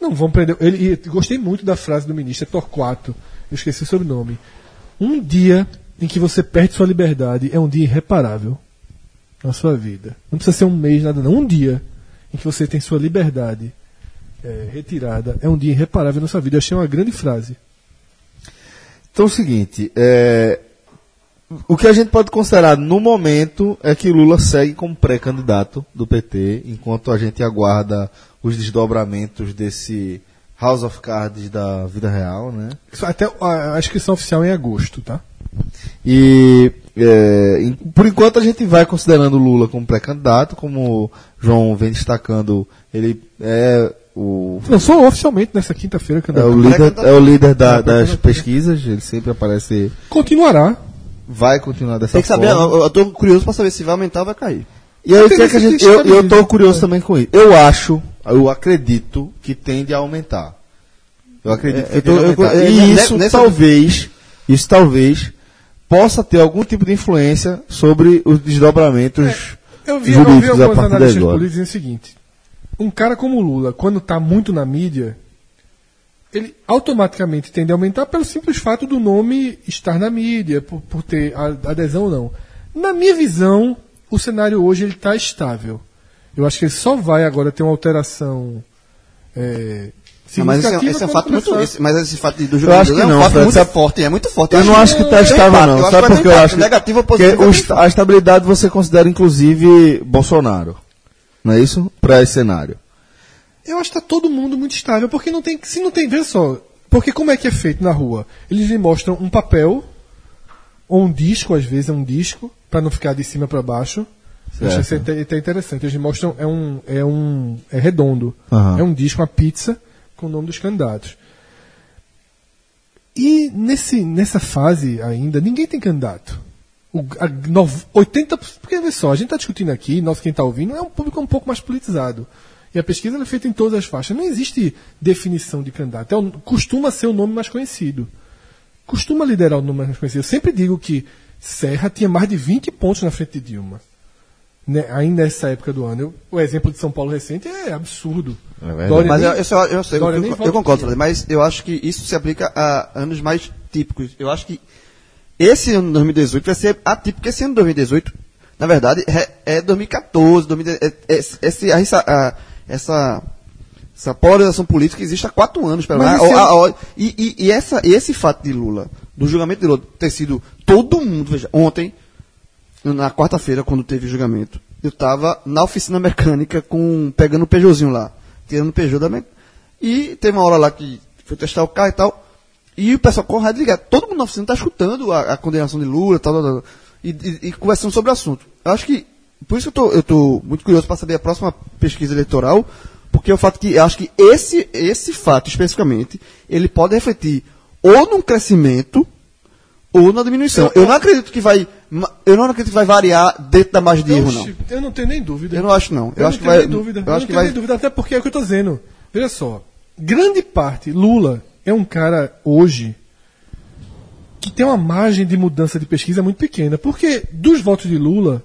não vão prender. Ele, gostei muito da frase do ministro, é Torquato, eu esqueci o sobrenome. Um dia em que você perde sua liberdade é um dia irreparável na sua vida. Não precisa ser um mês, nada não. Um dia em que você tem sua liberdade é, retirada é um dia irreparável na sua vida. Eu achei uma grande frase. Então é o seguinte, é, o que a gente pode considerar no momento é que Lula segue como pré-candidato do PT, enquanto a gente aguarda os desdobramentos desse House of Cards da vida real, né? Até a inscrição oficial em agosto, tá? E é, por enquanto a gente vai considerando Lula como pré-candidato, como o João vem destacando, ele é o. Lançou oficialmente nessa quinta-feira é o líder, é o líder da, das pesquisas, ele sempre aparece. Continuará. Vai continuar dessa Tem que forma. saber, eu, eu tô curioso para saber se vai aumentar ou vai cair. E aí, o que é que a gente, eu, eu tô curioso também com isso. Eu acho, eu acredito que tende a aumentar. Eu acredito É, que eu tô- tende a eu- aumentar. é, e ne- isso nessa- talvez, isso talvez possa ter algum tipo de influência sobre os desdobramentos Eu vi, eu vi jurídicos a algumas partir de analistas agora. políticos dizendo o seguinte: um cara como o Lula, quando está muito na mídia, ele automaticamente tende a aumentar pelo simples fato do nome estar na mídia, por, por ter a- adesão ou não. Na minha visão, o cenário hoje ele está estável. Eu acho que ele só vai agora ter uma alteração é, Não, mas esse, é- significativa esse é um fato muito. esse- mas esse fato do Eu jogador acho que é um não, fato Fred, muito sabe- forte. É muito forte. Eu não acho que está estável, não. eu Sabe eu acho? que- Negativo ou a estabilidade você considera, inclusive, Bolsonaro. Não é isso? Para esse cenário. Eu acho que está todo mundo muito estável, porque não tem. Se não tem. Veja só. Porque como é que é feito na rua? Eles lhe mostram um papel, ou um disco, às vezes é um disco, para não ficar de cima para baixo. Eu achei isso até, até interessante. Eles mostram. É um. É um. É redondo. Aham. É um disco, uma pizza, com o nome dos candidatos. E nesse, nessa fase ainda, ninguém tem candidato. O, a, nov- 80%. Porque, olha só, a gente está discutindo aqui, nós quem está ouvindo, é um público um pouco mais politizado. E a pesquisa é feita em todas as faixas. Não existe definição de candidato. É costuma ser o nome mais conhecido. Costuma liderar o nome mais conhecido. Eu sempre digo que Serra tinha mais de 20 pontos na frente de Dilma. Né, ainda nessa época do ano. Eu- o exemplo de São Paulo recente é absurdo. verdade. Dória Mas nem- eu, eu, só- eu, sei, eu, eu- concordo. Fred, mas eu acho que isso se aplica a anos mais típicos. Eu acho que esse ano de 2018 vai ser atípico, porque esse ano de 2018, na verdade, é, é 2014, 2010, é, é, esse- essa, a- essa, essa polarização política existe há quatro anos, pelo menos. A- a- a- E, e- e essa, esse fato de Lula, do julgamento de Lula, ter sido todo mundo, veja, ontem, na quarta-feira, quando teve o julgamento, eu estava na oficina mecânica com pegando o Peugeotzinho lá, tirando o Peugeot da mecânica. E teve uma hora lá que foi testar o carro e tal, e o pessoal com o rádio ligado. Todo mundo na oficina está escutando a, a condenação de Lula tal, tal, tal, e, e- e conversando sobre o assunto. Eu acho que, por isso que eu tô, eu tô muito curioso para saber a próxima pesquisa eleitoral, porque é o fato que eu acho que esse, esse fato especificamente, ele pode refletir ou num crescimento ou na diminuição. Eu não acredito que vai, eu não acredito que vai variar dentro da margem de erro, não. Eu não tenho nem dúvida. Eu não acho não. Eu, Eu, acho que não tenho vai, nem dúvida. eu Eu acho não tenho vai, nem dúvida, até porque é o que eu estou dizendo. Veja só, grande parte, Lula é um cara hoje que tem uma margem de mudança de pesquisa muito pequena. Porque dos votos de Lula,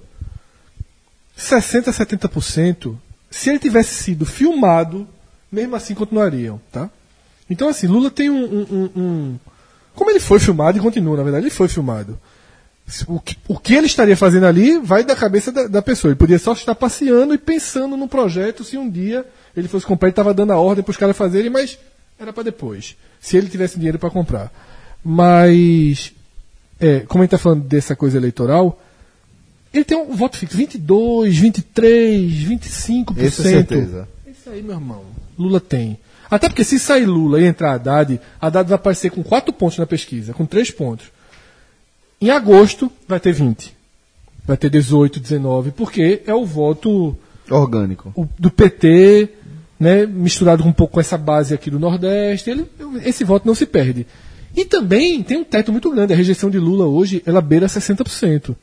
60% a 70% Se ele tivesse sido filmado, mesmo assim continuariam, tá? Então, assim, Lula tem um, um- um- um- Como ele foi filmado e continua, na verdade, ele foi filmado. O que, o que ele estaria fazendo ali vai da cabeça da, da pessoa. Ele podia só estar passeando e pensando no projeto se um dia ele fosse comprar, ele estava dando a ordem para os caras fazerem, mas era para depois. Se ele tivesse dinheiro para comprar. Mas, é, como a gente está falando dessa coisa eleitoral, ele tem um voto fixo: 22, 23, 25%. Esse é certeza. Isso aí, meu irmão. Lula tem. Até porque se sair Lula e entrar Haddad, Haddad vai aparecer com 4 pontos na pesquisa, com 3 pontos. Em agosto vai ter 20. Vai ter 18, 19, porque é o voto Orgânico. o- do PT, né, misturado um pouco com essa base aqui do Nordeste. Ele, esse voto não se perde. E também tem um teto muito grande. A rejeição de Lula hoje, ela beira 60%.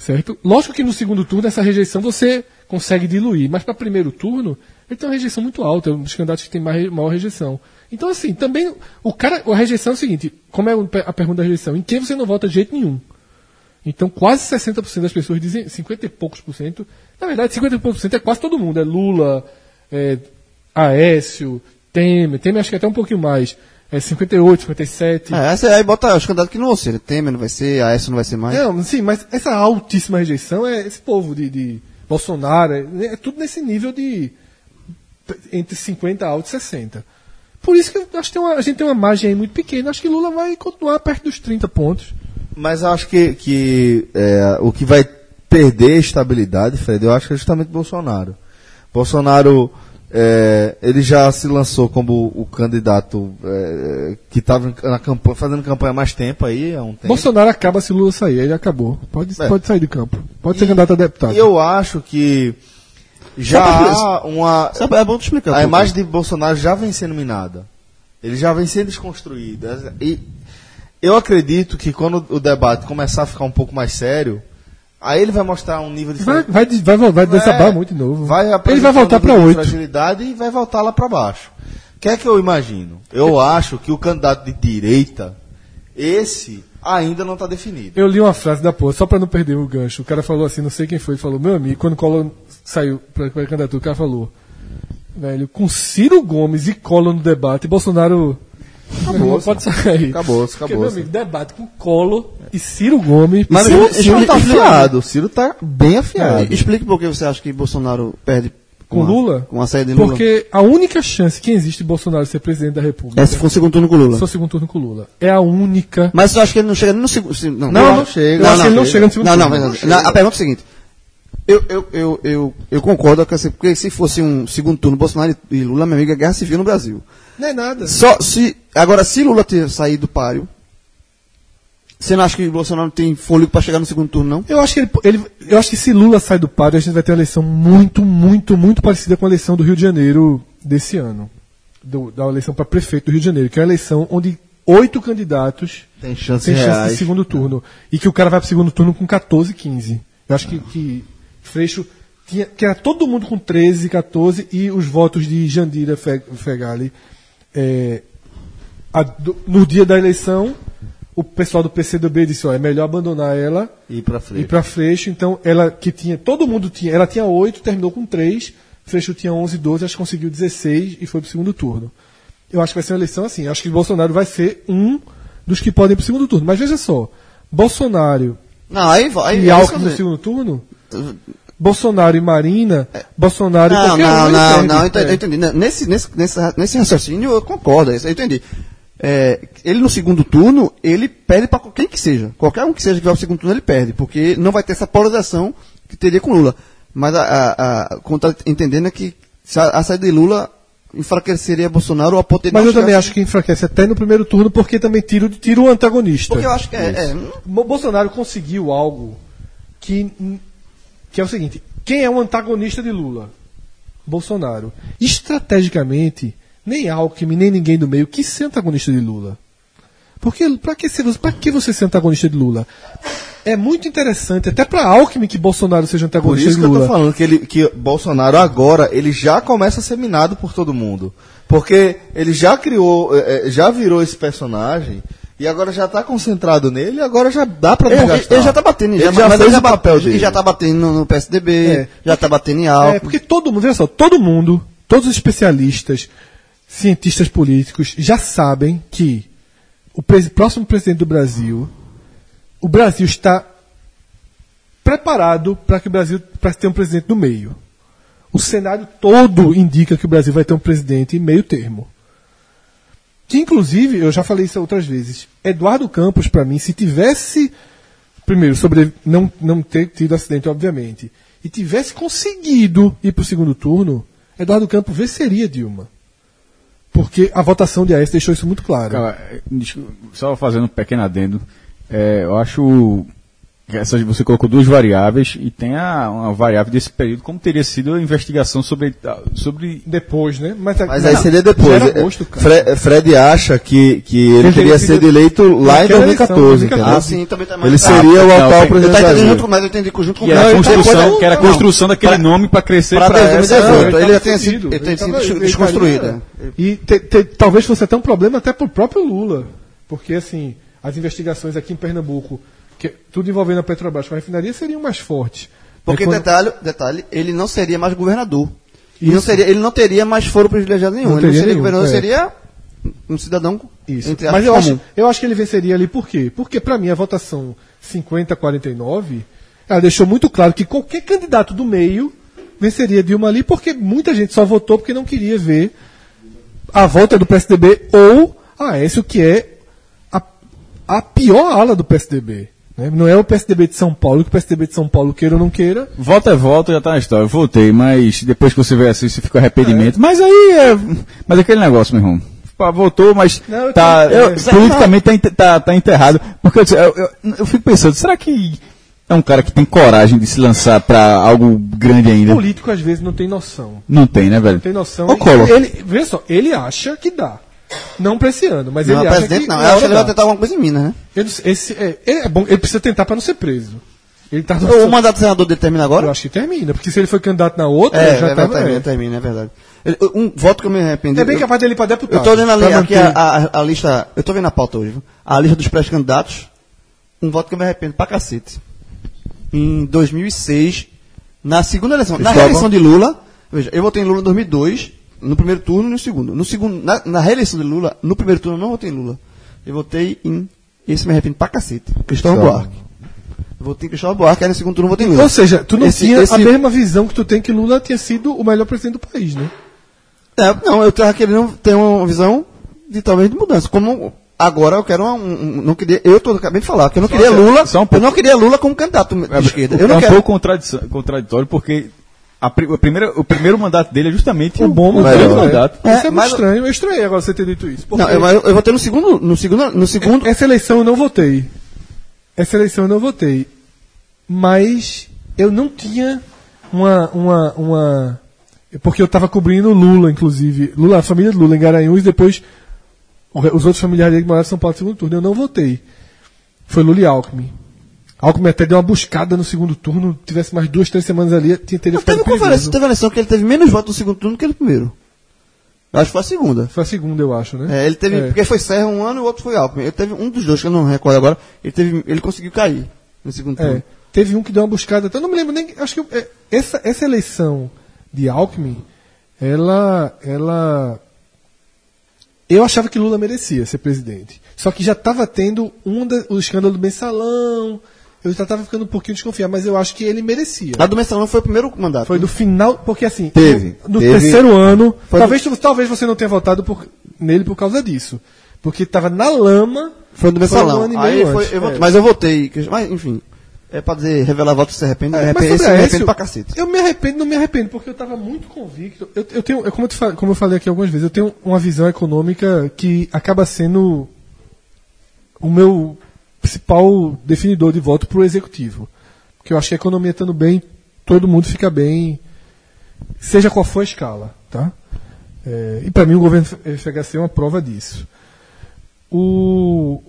Certo? Lógico que no segundo turno essa rejeição você consegue diluir, mas para primeiro turno ele tem uma rejeição muito alta, é um dos candidatos que tem mais, maior rejeição. Então, assim, também o cara, a rejeição é o seguinte: como é a pergunta da rejeição? Em quem você não vota de jeito nenhum? Então, quase 60% das pessoas dizem 50 e poucos por cento. Na verdade, 50 e poucos por cento é quase todo mundo. É Lula, é Aécio, Temer. Temer acho que é até um pouquinho mais. É 58, 57. É, essa aí bota os candidatos que não vão ser. Temer não vai ser, a não vai ser mais. Não, sim, mas essa altíssima rejeição é esse povo de, de Bolsonaro, é, é tudo nesse nível de entre 50 alto e 60. Por isso que eu acho que tem uma- a gente tem uma margem aí muito pequena. Acho que Lula vai continuar perto dos 30 pontos. Mas eu acho que, que é, o que vai perder estabilidade, Fred, eu acho que é justamente Bolsonaro. Bolsonaro, é, ele já se lançou como o candidato é, que estava fazendo campanha há mais tempo aí, há um tempo. Bolsonaro acaba se Lula sair, ele acabou. Pode, É. pode sair de campo. Pode ser E- candidato a deputado. Eu acho que já há uma. Sabe, é bom te explicar. A imagem de Bolsonaro já vem sendo minada. Ele já vem sendo desconstruído. E eu acredito que quando o debate começar a ficar um pouco mais sério, aí ele vai mostrar um nível de Vai, vai, vai, vai, vai desabar muito de novo. Vai ele vai voltar para 8. fragilidade e vai voltar lá para baixo. O que é que eu imagino? Eu acho que o candidato de direita, esse ainda não está definido. Eu li uma frase da porra, só pra não perder o gancho. O cara falou assim, não sei quem foi, falou, meu amigo, quando Collor saiu pra candidatura, o cara falou, velho, com Ciro Gomes e Collor no debate, Bolsonaro. Irmão, pode sair. Acabou, Porque, acabou. meu amigo, debate com Collor e Ciro Gomes. Mas Ciro- o Ciro, Ciro tá afiado. O Ciro tá bem afiado. É, explique por que você acha que Bolsonaro perde Com a- Lula? Com a saída de Lula. Porque a única chance que existe de Bolsonaro ser presidente da República É se for o segundo turno com Lula. só segundo turno com Lula. É a única. Mas eu acho que ele não chega nem no segundo. se- Não, Não, não chega. Eu acho que ele não chega no segundo Não, não, turno. mas na- a pergunta é a seguinte. Eu, eu, eu, eu, eu concordo com porque se fosse um segundo turno Bolsonaro e e Lula, minha amiga, é guerra civil no Brasil. Não é nada. Só se. Agora, se Lula ter saído do páreo, você não acha que Bolsonaro tem fôlego para chegar no segundo turno, não? Eu acho que ele, ele- eu acho que se Lula sai do páreo, a gente vai ter uma eleição muito, muito, muito parecida com a eleição do Rio de Janeiro desse ano. Do- da eleição para prefeito do Rio de Janeiro, que é uma eleição onde oito candidatos Tem chances têm chance reais. de segundo turno. E que o cara vai para o segundo turno com 14, 15. Eu acho que, que Freixo tinha, que era todo mundo com 13, 14 e os votos de Jandira Fe- Fegali. É, a- do- no dia da eleição, o pessoal do PCdoB disse: ó, é melhor abandonar ela Ir pra frente. e para Freixo, então ela que tinha, todo mundo tinha, ela tinha 8, terminou com 3, Freixo tinha 11, 12, acho que conseguiu 16 e foi pro segundo turno. Eu acho que vai ser uma eleição assim, acho que Bolsonaro vai ser um dos que podem ir pro segundo turno. Mas veja só, Bolsonaro Não, aí vai. e Alckmin no segundo turno, Bolsonaro e Marina, Bolsonaro e Não, qualquer um, não, ele não, perde. não, eu entendi. É. eu entendi. Nesse, nesse, nesse, nesse raciocínio eu concordo, isso eu entendi. É, ele no segundo turno, ele perde para quem que seja. Qualquer um que seja que vai ao segundo turno, ele perde, porque não vai ter essa polarização que teria com Lula. Mas a, a, a, como tá entendendo é que se a, a saída de Lula enfraqueceria Bolsonaro ou a potência Mas eu também acho que enfraquece até no primeiro turno, porque também tira, o- tira o antagonista. Porque eu acho que é. é Bo- Bolsonaro conseguiu algo que, que é o seguinte: quem é o antagonista de Lula? Bolsonaro. Estrategicamente, nem Alckmin, nem ninguém do meio quis ser antagonista de Lula. Porque para que, que você ser antagonista de Lula? É muito interessante, até para Alckmin, que Bolsonaro seja Por antagonista isso de que eu Lula. tô falando que, ele, que Bolsonaro agora, ele já começa a ser minado por todo mundo. Porque ele já criou, eh, eh, já virou esse personagem E agora já tá concentrado nele, agora já dá Ele, desgastar. ele já tá batendo, Ele já, já fez ele já o papel dele. E já tá batendo no, no PSDB, É. já tá batendo em algo. É, porque todo mundo, veja só, todo mundo, todos os especialistas, cientistas políticos, já sabem que o presi- próximo presidente do Brasil, o Brasil está preparado para que o Brasil para ter um presidente no meio. O cenário todo indica que o Brasil vai ter um presidente em meio termo. Que inclusive, eu já falei isso outras vezes, Eduardo Campos, para mim, se tivesse primeiro, sobre não, não ter tido acidente, obviamente, e tivesse conseguido ir para o segundo turno, Eduardo Campos venceria Dilma. Porque a votação de AES deixou isso muito claro. Cara, só fazendo um pequeno adendo, é, eu acho essas, você colocou duas variáveis e tem a, uma variável desse período, como teria sido a investigação sobre, sobre Depois, né? Mas, Mas não, aí seria depois. agosto, cara. Fre- Fred acha que, que ele Ele teria sido eleito lá em naquela 2014, eleição, entendeu? Ah, Ah, sim, também tá Ele Ah, seria o não, atual tem- Eu presidente tá entendendo junto, mas eu entendi junto com que era a tá- construção, que era a não, construção daquele nome para crescer Para para essa. 2018. ele já tinha fudido. sido, desconstruída. estaria- E te- te- talvez fosse até um problema até para o próprio Lula. Porque, assim, as investigações aqui em Pernambuco, que, tudo envolvendo a Petrobras com a refinaria, seriam mais fortes. Porque, quando- detalhe, detalhe, ele não seria mais governador. Não seria, ele não teria mais foro privilegiado nenhum. Não ele não seria nenhum, governador, é. seria um cidadão Isso. entre Mas eu comum. acho, eu acho que ele venceria ali por quê? Porque, para mim, a votação 50-49, ela deixou muito claro que qualquer candidato do meio venceria Dilma ali, porque muita gente só votou porque não queria ver a volta do PSDB ou a Aécio, que é a, a pior ala do PSDB. Né? Não é o PSDB de São Paulo, que o PSDB de São Paulo queira ou não queira. Volta é volta, já tá na história. Eu voltei, mas depois que você vê assim, você fica arrependimento. Mas aí é. Mas é aquele negócio, meu irmão. Voltou, mas Não, tá, eu- é, politicamente tá, tá, tá enterrado. Porque eu, eu, eu- fico pensando, será que é um cara que tem coragem de se lançar pra algo grande ainda? Político, às vezes, não tem noção. Não tem, né, velho? Não tem noção. Collor. Ele, veja só, ele acha que dá. Não pra esse ano, mas Não, ele acha que não. Eu acho hora que ele vai tentar alguma coisa em Minas, né? Sei, esse, é, ele é bom, ele precisa tentar para não ser preso. Ele tá O mandato do senador dele termina agora? Eu acho que termina, porque se ele foi candidato na outra, É, já é, tava, termina, é. termina, é verdade. Ele- Um voto que eu me arrependi. É bem capaz dele ir pra deputado. Eu tô vendo ali, aqui a, a- a lista. Eu tô vendo a pauta hoje. viu? A lista dos pré-candidatos. Um voto que eu me arrependo pra cacete. Em 2006, na segunda eleição. Na reeleição de Lula. Veja, eu votei em Lula em 2002, no primeiro turno e no segundo. No segundo na, na reeleição de Lula, no primeiro turno eu não votei em Lula. Eu votei em. Esse me arrependo pra cacete. Cristóvão. Buarque. Eu votei em Cristóvão Buarque, aí no segundo turno eu votei em Lula. Ou seja, tu não Esse- tinha esse- a mesma visão que tu tem que Lula tinha sido o melhor presidente do país, né? É, não, eu tava querendo ter uma visão de talvez de mudança. Como agora eu quero uma, um, um- não queria, eu tô acabei de falar que eu não queria que- Lula, só um eu pouco. não queria Lula como candidato de esquerda. Eu é não um quero. pouco contraditório, porque a, pri- a primeira, o primeiro mandato dele é justamente O bom o melhor, grande né? mandato. Isso é, É, muito estranho. Eu estranhei agora você ter dito isso. porque Não, eu, eu, votei no segundo, no segundo, no segundo. Essa eleição eu não votei. Essa eleição eu não votei. Mas eu não tinha uma. uma, uma porque eu estava cobrindo Lula, inclusive. Lula, a família de Lula em Garanhuns, e depois os outros familiares dele que moraram em São Paulo no segundo turno. Eu não votei. Foi Lula e Alckmin. Alckmin até deu uma buscada no segundo turno. Tivesse mais duas, três semanas ali, tinha teria Não, ficado teve conferência, teve uma eleição que ele teve menos votos no segundo turno que no primeiro. Acho que foi a segunda. Foi a segunda, eu acho, né? É, ele teve, É. porque foi Serra um ano e o outro foi Alckmin. Ele teve um dos dois que eu não recordo agora. Ele teve, ele conseguiu cair no segundo turno. É, teve um que deu uma buscada, até eu não me lembro nem. Acho que é, essa, essa eleição de Alckmin, ela, ela. Eu achava que Lula merecia ser presidente. Só que já estava tendo um da, o escândalo do mensalão. Eu já estava ficando um pouquinho desconfiado, mas eu acho que ele merecia. A do Mensalão foi o primeiro mandato. Foi do final, porque assim, Teve, no, no teve- terceiro ano, talvez, tu- talvez você não tenha votado por- nele por causa disso. Porque estava na lama. Foi do Mensalão. um e Aí foi, eu votei- é. Mas eu votei. Mas, enfim. É pra dizer, revelar voto se arrepende. Mas arrepende sobre esse me a arrependo Aécio, pra cacete. Eu me arrependo, não me arrependo, porque eu estava muito convicto. Eu, eu tenho, é como, eu como eu falei aqui algumas vezes, eu tenho uma visão econômica que acaba sendo o meu principal definidor de voto para o executivo. Porque eu acho que a economia estando bem, todo mundo fica bem, seja qual for a escala. Tá? É, e para mim o governo FHC é uma prova disso. O,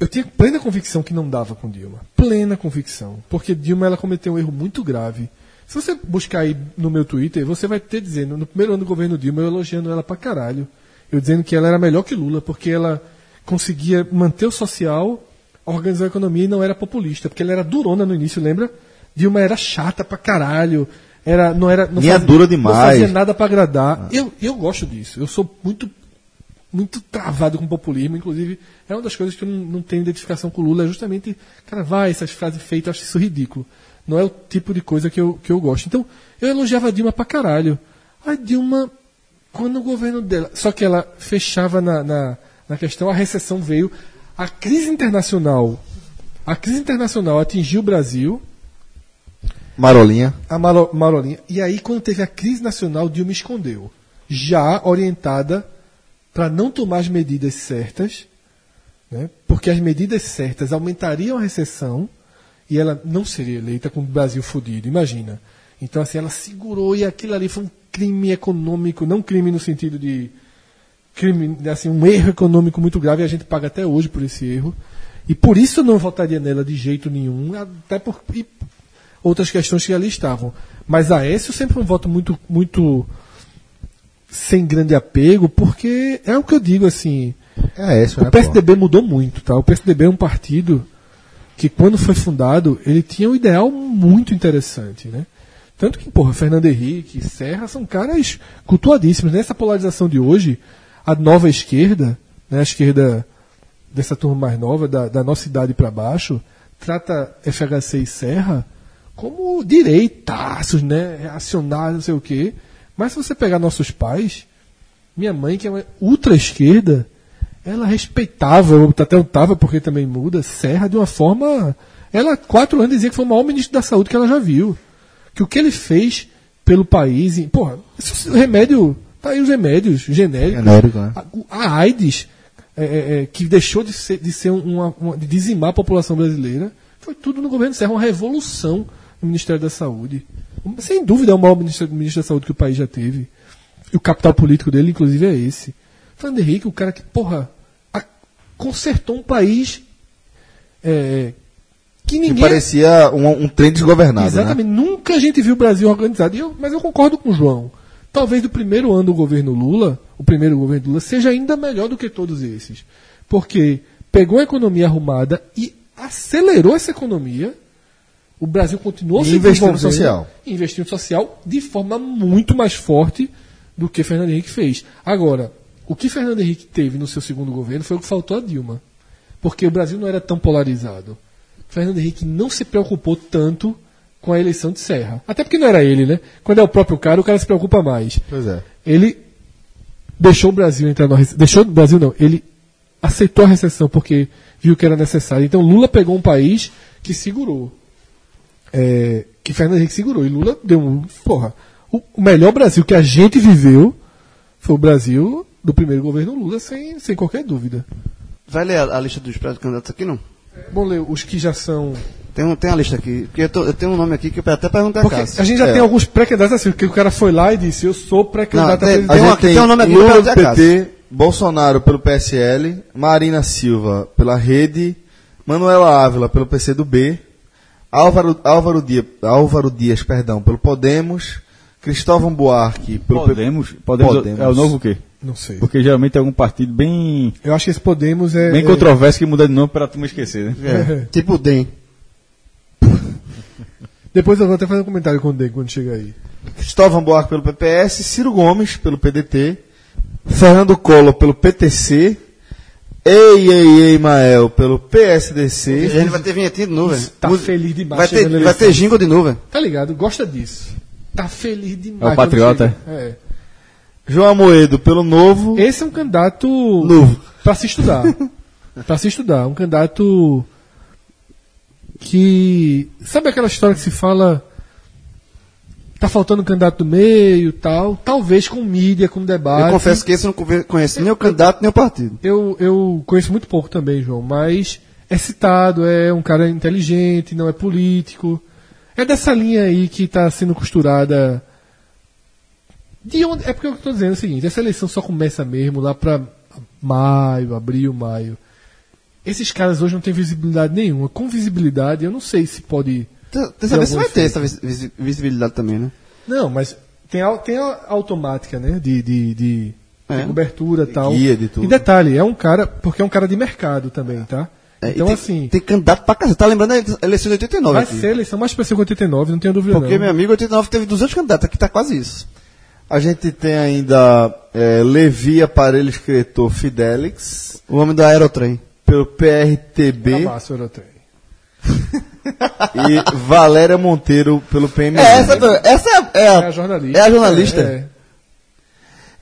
eu tinha plena convicção que não dava com Dilma. Plena convicção. Porque Dilma ela cometeu um erro muito grave. Se você buscar aí no meu Twitter, você vai ter dizendo, no primeiro ano do governo Dilma, eu elogiando ela pra caralho. Eu dizendo que ela era melhor que Lula, porque ela conseguia manter o social, organizar a economia e não era populista, porque ela era durona no início, lembra? Dilma era chata pra caralho, era, não era não Linha dura demais. Não fazia nada pra agradar. Eu, eu gosto disso. Eu sou muito muito travado com populismo, inclusive é uma das coisas que eu não, não tenho identificação com o Lula, é justamente, cara, vai, essas frases feitas, eu acho isso ridículo. Não é o tipo de coisa que eu, que eu gosto. Então, eu elogiava a Dilma pra caralho. A Dilma, quando o governo dela. Só que ela fechava na, na, na questão, a recessão veio. A crise internacional. A crise internacional atingiu o Brasil, Marolinha. a Maro- Marolinha. E aí, quando teve a crise nacional, Dilma escondeu. Já orientada para não tomar as medidas certas, né? porque as medidas certas aumentariam a recessão e ela não seria eleita com o Brasil fodido, imagina. Então, assim, ela segurou e aquilo ali foi um crime econômico, não crime no sentido de crime, assim, um erro econômico muito grave e a gente paga até hoje por esse erro. E por isso eu não votaria nela de jeito nenhum, até por outras questões que ali estavam. Mas a Aécio sempre um voto muito, muito sem grande apego, porque é o que eu digo assim. É esse, né? O PSDB mudou muito, tá? O PSDB é um partido que quando foi fundado, ele tinha um ideal muito interessante, né? Tanto que, porra, Fernando Henrique, Serra são caras cultuadíssimos. Nessa polarização de hoje, a nova esquerda, né, a esquerda dessa turma mais nova, da, da nossa idade para baixo, trata FHC e Serra como direitaços, né? Reacionários, não sei o quê. Mas se você pegar nossos pais, minha mãe, que é uma ultra esquerda, ela respeitava, ou até estava porque também muda, Serra de uma forma. Ela, quatro anos, dizia que foi o maior ministro da saúde que ela já viu. Que o que ele fez pelo país. Porra, esse remédio. Tá aí os remédios genéricos. Genérico, né? A, a AIDS, é, é, é, que deixou de ser, de ser uma, uma- de dizimar a população brasileira, foi tudo no governo Serra, uma revolução no Ministério da Saúde. Sem dúvida é o maior ministro, ministro da Saúde que o país já teve. E o capital político dele, inclusive, é esse. Fernando Henrique, o cara que, porra, a- consertou um país é, que Que ninguém. parecia um, um trem desgovernado, né? Exatamente. Nunca a gente viu o Brasil organizado. Eu- mas eu concordo com o João. Talvez do primeiro ano do governo Lula, o primeiro governo Lula, seja ainda melhor do que todos esses. Porque pegou a economia arrumada e acelerou essa economia. O Brasil continuou se desenvolvendo, social. investiu no social de forma muito mais forte do que Fernando Henrique fez. Agora, o que Fernando Henrique teve no seu segundo governo foi o que faltou a Dilma. Porque o Brasil não era tão polarizado. Fernando Henrique não se preocupou tanto com a eleição de Serra. Até porque não era ele, né? Quando é o próprio cara, o cara se preocupa mais. Pois é. Ele deixou o Brasil entrar na recessão. Deixou o Brasil não, ele aceitou a recessão porque viu que era necessário. Então Lula pegou um país que segurou. É, que Fernando Henrique segurou. E Lula deu um. Porra, o, o melhor Brasil que a gente viveu foi o Brasil do primeiro governo Lula, sem, sem qualquer dúvida. Vai ler a, a lista dos pré-candidatos aqui, não? Bom, Leo, os que já são. Tem, um, tem a lista aqui. Porque eu, tô- eu tenho um nome aqui que eu até perguntei a Cássio. a gente já É. tem alguns pré-candidatos assim, porque o cara foi lá e disse: Eu sou pré-candidato a tem- presidente. Tem gente uma- tem tem um nome aqui Lula PT, Bolsonaro pelo PSL, Marina Silva pela Rede, Manuela Ávila pelo PCdoB, Álvaro, Álvaro, Dias, Álvaro Dias perdão, pelo Podemos, Cristóvão Buarque pelo P- Podemos, Podemos, Podemos. é o novo o quê? Não sei. Porque geralmente é algum partido bem, Eu acho que esse Podemos é. bem é- controverso que muda de nome pra tu me esquecer, né? É, [laughs] tipo o DEM. Depois eu vou até fazer um comentário com o Diego quando chegar aí. Cristóvão Buarque pelo PPS, Ciro Gomes pelo PDT, Fernando Collor pelo PTC, Ei Ei Ei Mael pelo A PSDC, gente vai ter vinhetinha de nuvem. Tá Música- feliz demais. Vai ter, vai ter jingle de nuvem. Tá ligado? Gosta disso. Tá feliz demais. É o patriota, chega. É. João Amoedo pelo Novo, Esse é um candidato Novo. pra se estudar. [laughs] pra se estudar. Um candidato que. Sabe aquela história que se fala. Tá faltando um candidato do meio tal. Talvez com mídia, com debate. Eu confesso que esse eu não conheço nem o candidato nem o partido. Eu, eu conheço muito pouco também, João, mas é citado, é um cara inteligente, não é político. É dessa linha aí que está sendo costurada. De onde, é porque eu estou dizendo é o seguinte: essa eleição só começa mesmo lá para maio, abril, maio. Esses caras hoje não têm visibilidade nenhuma. Com visibilidade, eu não sei se pode. Tem Tem saber se algum vai ter essa vis- visibilidade também, né? Não, mas tem a, tem a automática, né? De, de, de tem cobertura e tal. guia de tudo. E detalhe, é um cara, porque é um cara de mercado também, tá? É, então, tem, assim, Tem candidato pra casa. Tá lembrando da eleição de 89 vai aqui. ser a eleição mais que 89, não tenho dúvida Porque, não. meu amigo, 89 teve 200 candidatos. Aqui tá quase isso. A gente tem ainda é, Levi Aparelho Escritor Fidelix, O homem do aerotrem. Pelo PRTB, Abraço, Eurotrem. e Valéria Monteiro pelo PMN. É, essa, essa é, é a, É a jornalista. É a jornalista. É, é.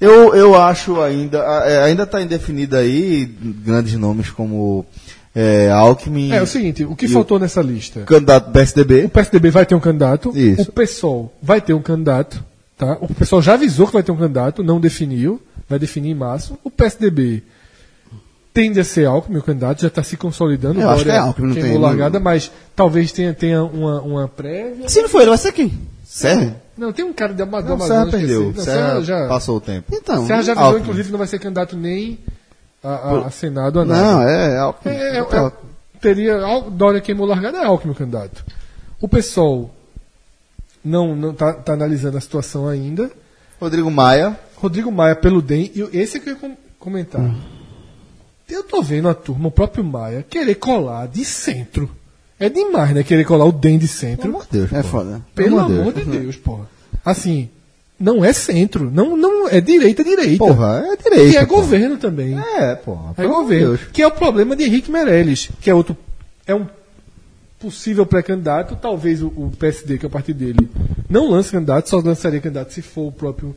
Eu, eu acho ainda, é, ainda está indefinido aí grandes nomes como é, Alckmin, É, é o seguinte, o que faltou nessa lista? candidato do PSDB. O PSDB vai ter um candidato, Isso. o PSOL vai ter um candidato, tá? O pessoal já avisou que vai ter um candidato, não definiu, vai definir em março. O PSDB tende a ser Alckmin, o candidato, já está se consolidando. Eu acho que é Alckmin, não queimou tem- largada, mas talvez tenha, tenha uma, uma prévia. Se não for ele, vai ser quem? Serra? Não, tem um cara de Ama- do Não, Serra perdeu. Não, Serra já, passou o tempo. Então. Serra já avisou, Alckmin. inclusive, não vai ser candidato nem a, a- a Senado, a nada. Não, é Alckmin. É, é, Tá. é, teria Dória queimou largada é Alckmin o candidato. O PSOL não não tá, tá analisando a situação ainda. Rodrigo Maia, Rodrigo Maia pelo DEM e esse é que eu ia com- comentar. Hum. Eu tô vendo a turma, o próprio Maia, querer colar de centro. É demais, né? Querer colar o DEM de centro. pelo amor de Deus. É foda. Pelo amor de amor de Deus, porra. Assim, não é centro. Não, não é direita, direita. Porra, é direita. E é pô. governo também. É, porra. É pelo governo. Deus. Que é o problema de Henrique Meirelles, que é outro. É um possível pré-candidato. Talvez o, o PSD, que é o partido dele, não lance candidato, só lançaria candidato se for o próprio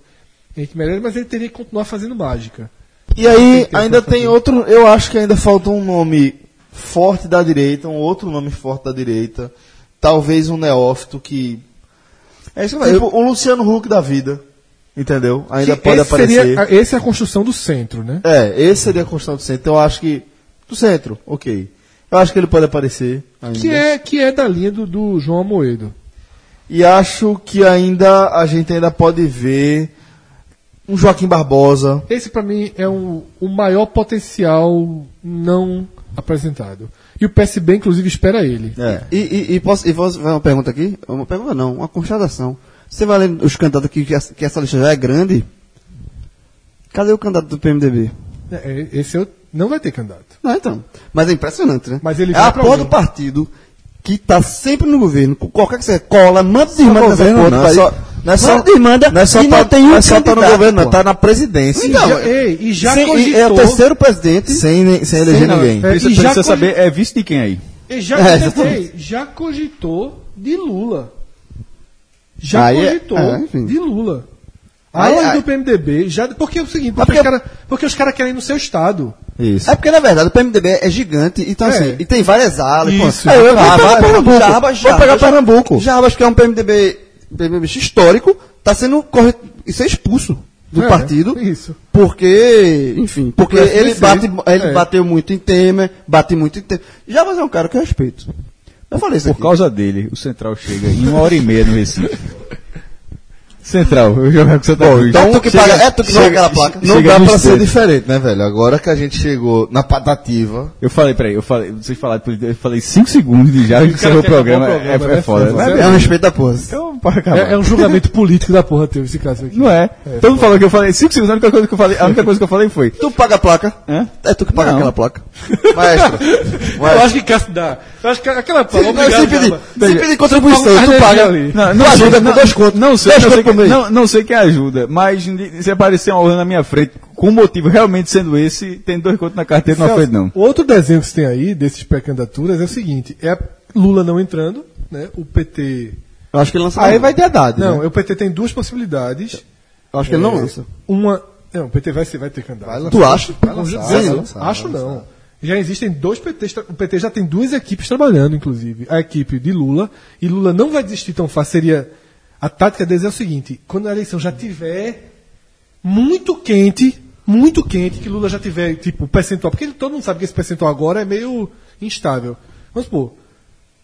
Henrique Meirelles, mas ele teria que continuar fazendo mágica. E aí, ainda tem outro. Eu acho que ainda falta um nome forte da direita, um outro nome forte da direita. Talvez um neófito que. É isso eu Tipo, o Luciano Huck da vida. Entendeu? Ainda Que pode aparecer. Seria, esse é a construção do centro, né? É, esse seria a construção do centro. Então eu acho que. Do centro, ok. Eu acho que ele pode aparecer. Ainda. Que é, que é da linha do, do João Amoedo. E acho que ainda a gente ainda pode ver um Joaquim Barbosa. Esse, pra mim, é um, o maior potencial não apresentado. E o PSB, inclusive, espera ele. É. E, e, e posso, e posso fazer uma pergunta aqui? Uma pergunta não, uma constatação. Você vai ler os candidatos aqui, que essa, que essa lista já é grande. Cadê o candidato do PMDB? É, Esse eu, não vai ter candidato. Não, então. Mas é impressionante, né? Mas ele é a porra do partido que tá sempre no governo, qualquer que seja, cola, manda desmanda nessa governo, porra. não, é só- não é só- Manda desmanda Não é só e tá, não um não é só tá no candidato, governo, não, tá na presidência. E Então, já, ei, e já Sem- e cogitou. é o terceiro presidente. Sem, sem eleger não, ninguém. É, Precisa, e precisa saber, é vice de quem aí? e já, É, cogitou- já cogitou de Lula. Já Aí é- cogitou é, de Lula. Aí- Alas aí- do PMDB, já, porque é o seguinte, porque, porque- os cara- porque os caras querem ir no seu estado. Isso. É porque, na verdade, o PMDB é gigante, então É. assim, e tem várias alas. Isso, pô. Aí eu vou Ah, pegar vai, Pernambuco. Jarbas, Jarbas, vou pegar Jarbas, Pernambuco. Jarbas, que é um PMDB, PMDB histórico, está sendo corre... isso é expulso do É, partido. Isso. Porque, enfim, porque Porque ele, bate, ele é. bateu muito em Temer, bate muito em Temer. Jarbas é um cara que eu respeito. Eu falei isso Por aqui. causa dele, o Central chega em uma hora e meia no Recife. Central, eu jogar com o Santa Cruz. então, é tu que paga- é tu que paga aquela placa. Não chega dá pra ser diferente, né, velho? Agora que a gente chegou na patativa. Eu falei, peraí, eu falei, vocês falaram, eu falei 5 segundos de já que encerrou o programa. É, programa, é, né? foda. Você Mas É um respeito da porra. Então, para acabar. É, é um julgamento político da porra teu esse caso aqui. Não é. Todo mundo falou que eu falei 5 segundos, a única coisa que eu falei, a única coisa que eu falei foi. Tu paga a placa. Hã? É tu que paga Não. aquela placa. [laughs] Maestro. Eu acho que Cássio dá. Eu acho que aquela Não, se pedir, se pedir contribuição, tu paga. Não, Tu ajuda com não, dois contos. Não sei, não sei, mês. não, não sei quem ajuda, mas se aparecer uma urna na minha frente, com o motivo realmente sendo esse, tem dois contos na carteira, não Celso, foi não. Outro desenho que você tem aí, desses pré-candidaturas, é o seguinte: é Lula não entrando, né? O PT. Eu acho que ele lança. Aí vai ter Haddad, Não, né? o PT tem duas possibilidades. Eu acho que ele não lança. Uma. Não, o PT vai, vai ter candidato. Tu acha? Vai lançar, vai lançar, vai acho lançar. não. Já existem dois PTs, o PT já tem duas equipes trabalhando, inclusive. A equipe de Lula, e Lula não vai desistir tão fácil. Seria, a tática deles é o seguinte: quando a eleição já tiver muito quente, muito quente, que Lula já tiver, tipo, percentual, porque todo mundo sabe que esse percentual agora é meio instável. Vamos supor,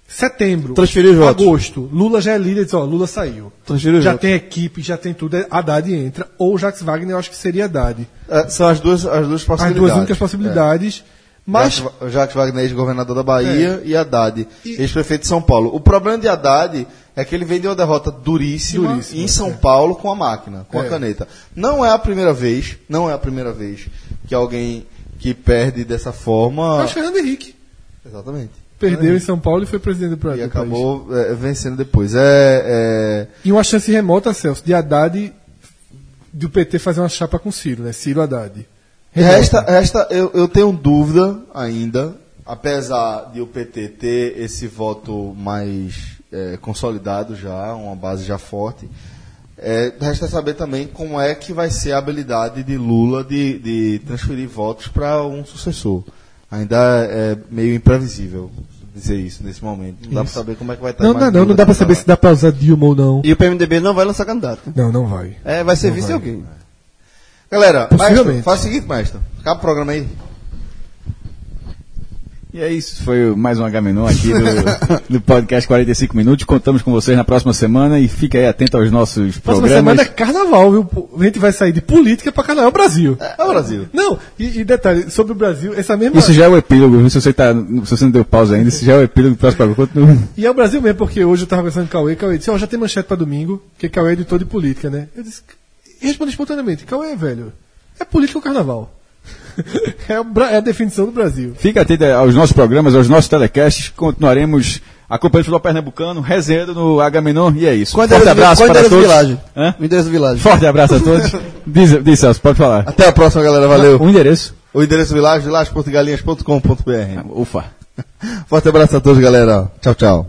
setembro, Transferir os votos. agosto, Lula já é líder, diz, ó, Lula saiu. Transferir já votos. tem equipe, já tem tudo, Haddad entra, ou Jacques Wagner, eu acho que seria Haddad. É, são as duas, as duas As possibilidades. duas únicas possibilidades. Mas Jacques, Wagner, ex-governador da Bahia, e Haddad, ex-prefeito de São Paulo. O problema de Haddad é que ele vem de uma derrota duríssima, Duríssima, em São é. Paulo com a máquina, com a É. caneta. Não é a primeira vez, não é a primeira vez que alguém que perde dessa forma. Mas Fernando Henrique Exatamente. perdeu em São Paulo e foi presidente do, pra- E acabou é, vencendo depois. É, E uma chance remota, Celso, de Haddad do PT fazer uma chapa com Ciro, né? Ciro Haddad. é, resta, resta eu, eu tenho dúvida ainda, apesar de o PT ter esse voto mais é, consolidado já, uma base já forte. É, resta saber também como é que vai ser a habilidade de Lula de, de transferir votos para um sucessor. Ainda é meio imprevisível dizer isso nesse momento. Não dá para Isso. saber como é que vai estar. Não, não, não, não dá pra saber se dá pra usar Dilma ou não. E o PMDB não vai lançar candidato. Não, não vai. É, vai ser Não vice vai. alguém. Galera, maestro, faz o seguinte, maestro. Acaba o programa aí. E é isso, foi mais um H-Menon aqui do, [laughs] do podcast 45 Minutos. Contamos com vocês na próxima semana e fique aí atento aos nossos Próxima programas. semana é carnaval, viu? A gente vai sair de política pra carnaval Brasil. É o Brasil. Não, e, e detalhe, sobre o Brasil, essa mesma. Isso já é o epílogo, viu? se você, tá, se você não deu pausa ainda, isso já é o epílogo do próximo programa. E é o Brasil mesmo, porque hoje eu tava conversando com o Cauê, Cauê disse, ó, já tem manchete pra domingo, que Cauê é editor de política, né? Eu disse, e respondi espontaneamente, Cauê, velho, é política ou carnaval? [laughs] é, é a definição do Brasil. Fique atento aos nossos programas, aos nossos telecasts. Continuaremos acompanhando o futebol pernambucano, resenhando no H-Menon. E é isso. Qual o Forte endereço, abraço para todos. Vilagem? Hã? O endereço do Vilagem. Forte abraço a todos. [laughs] diz, diz Celso, pode falar. Até a próxima, galera. Valeu. O endereço? O endereço do Village, vilageportugalinhas.com.br. Ufa. [laughs] Forte abraço a todos, galera. Tchau, tchau.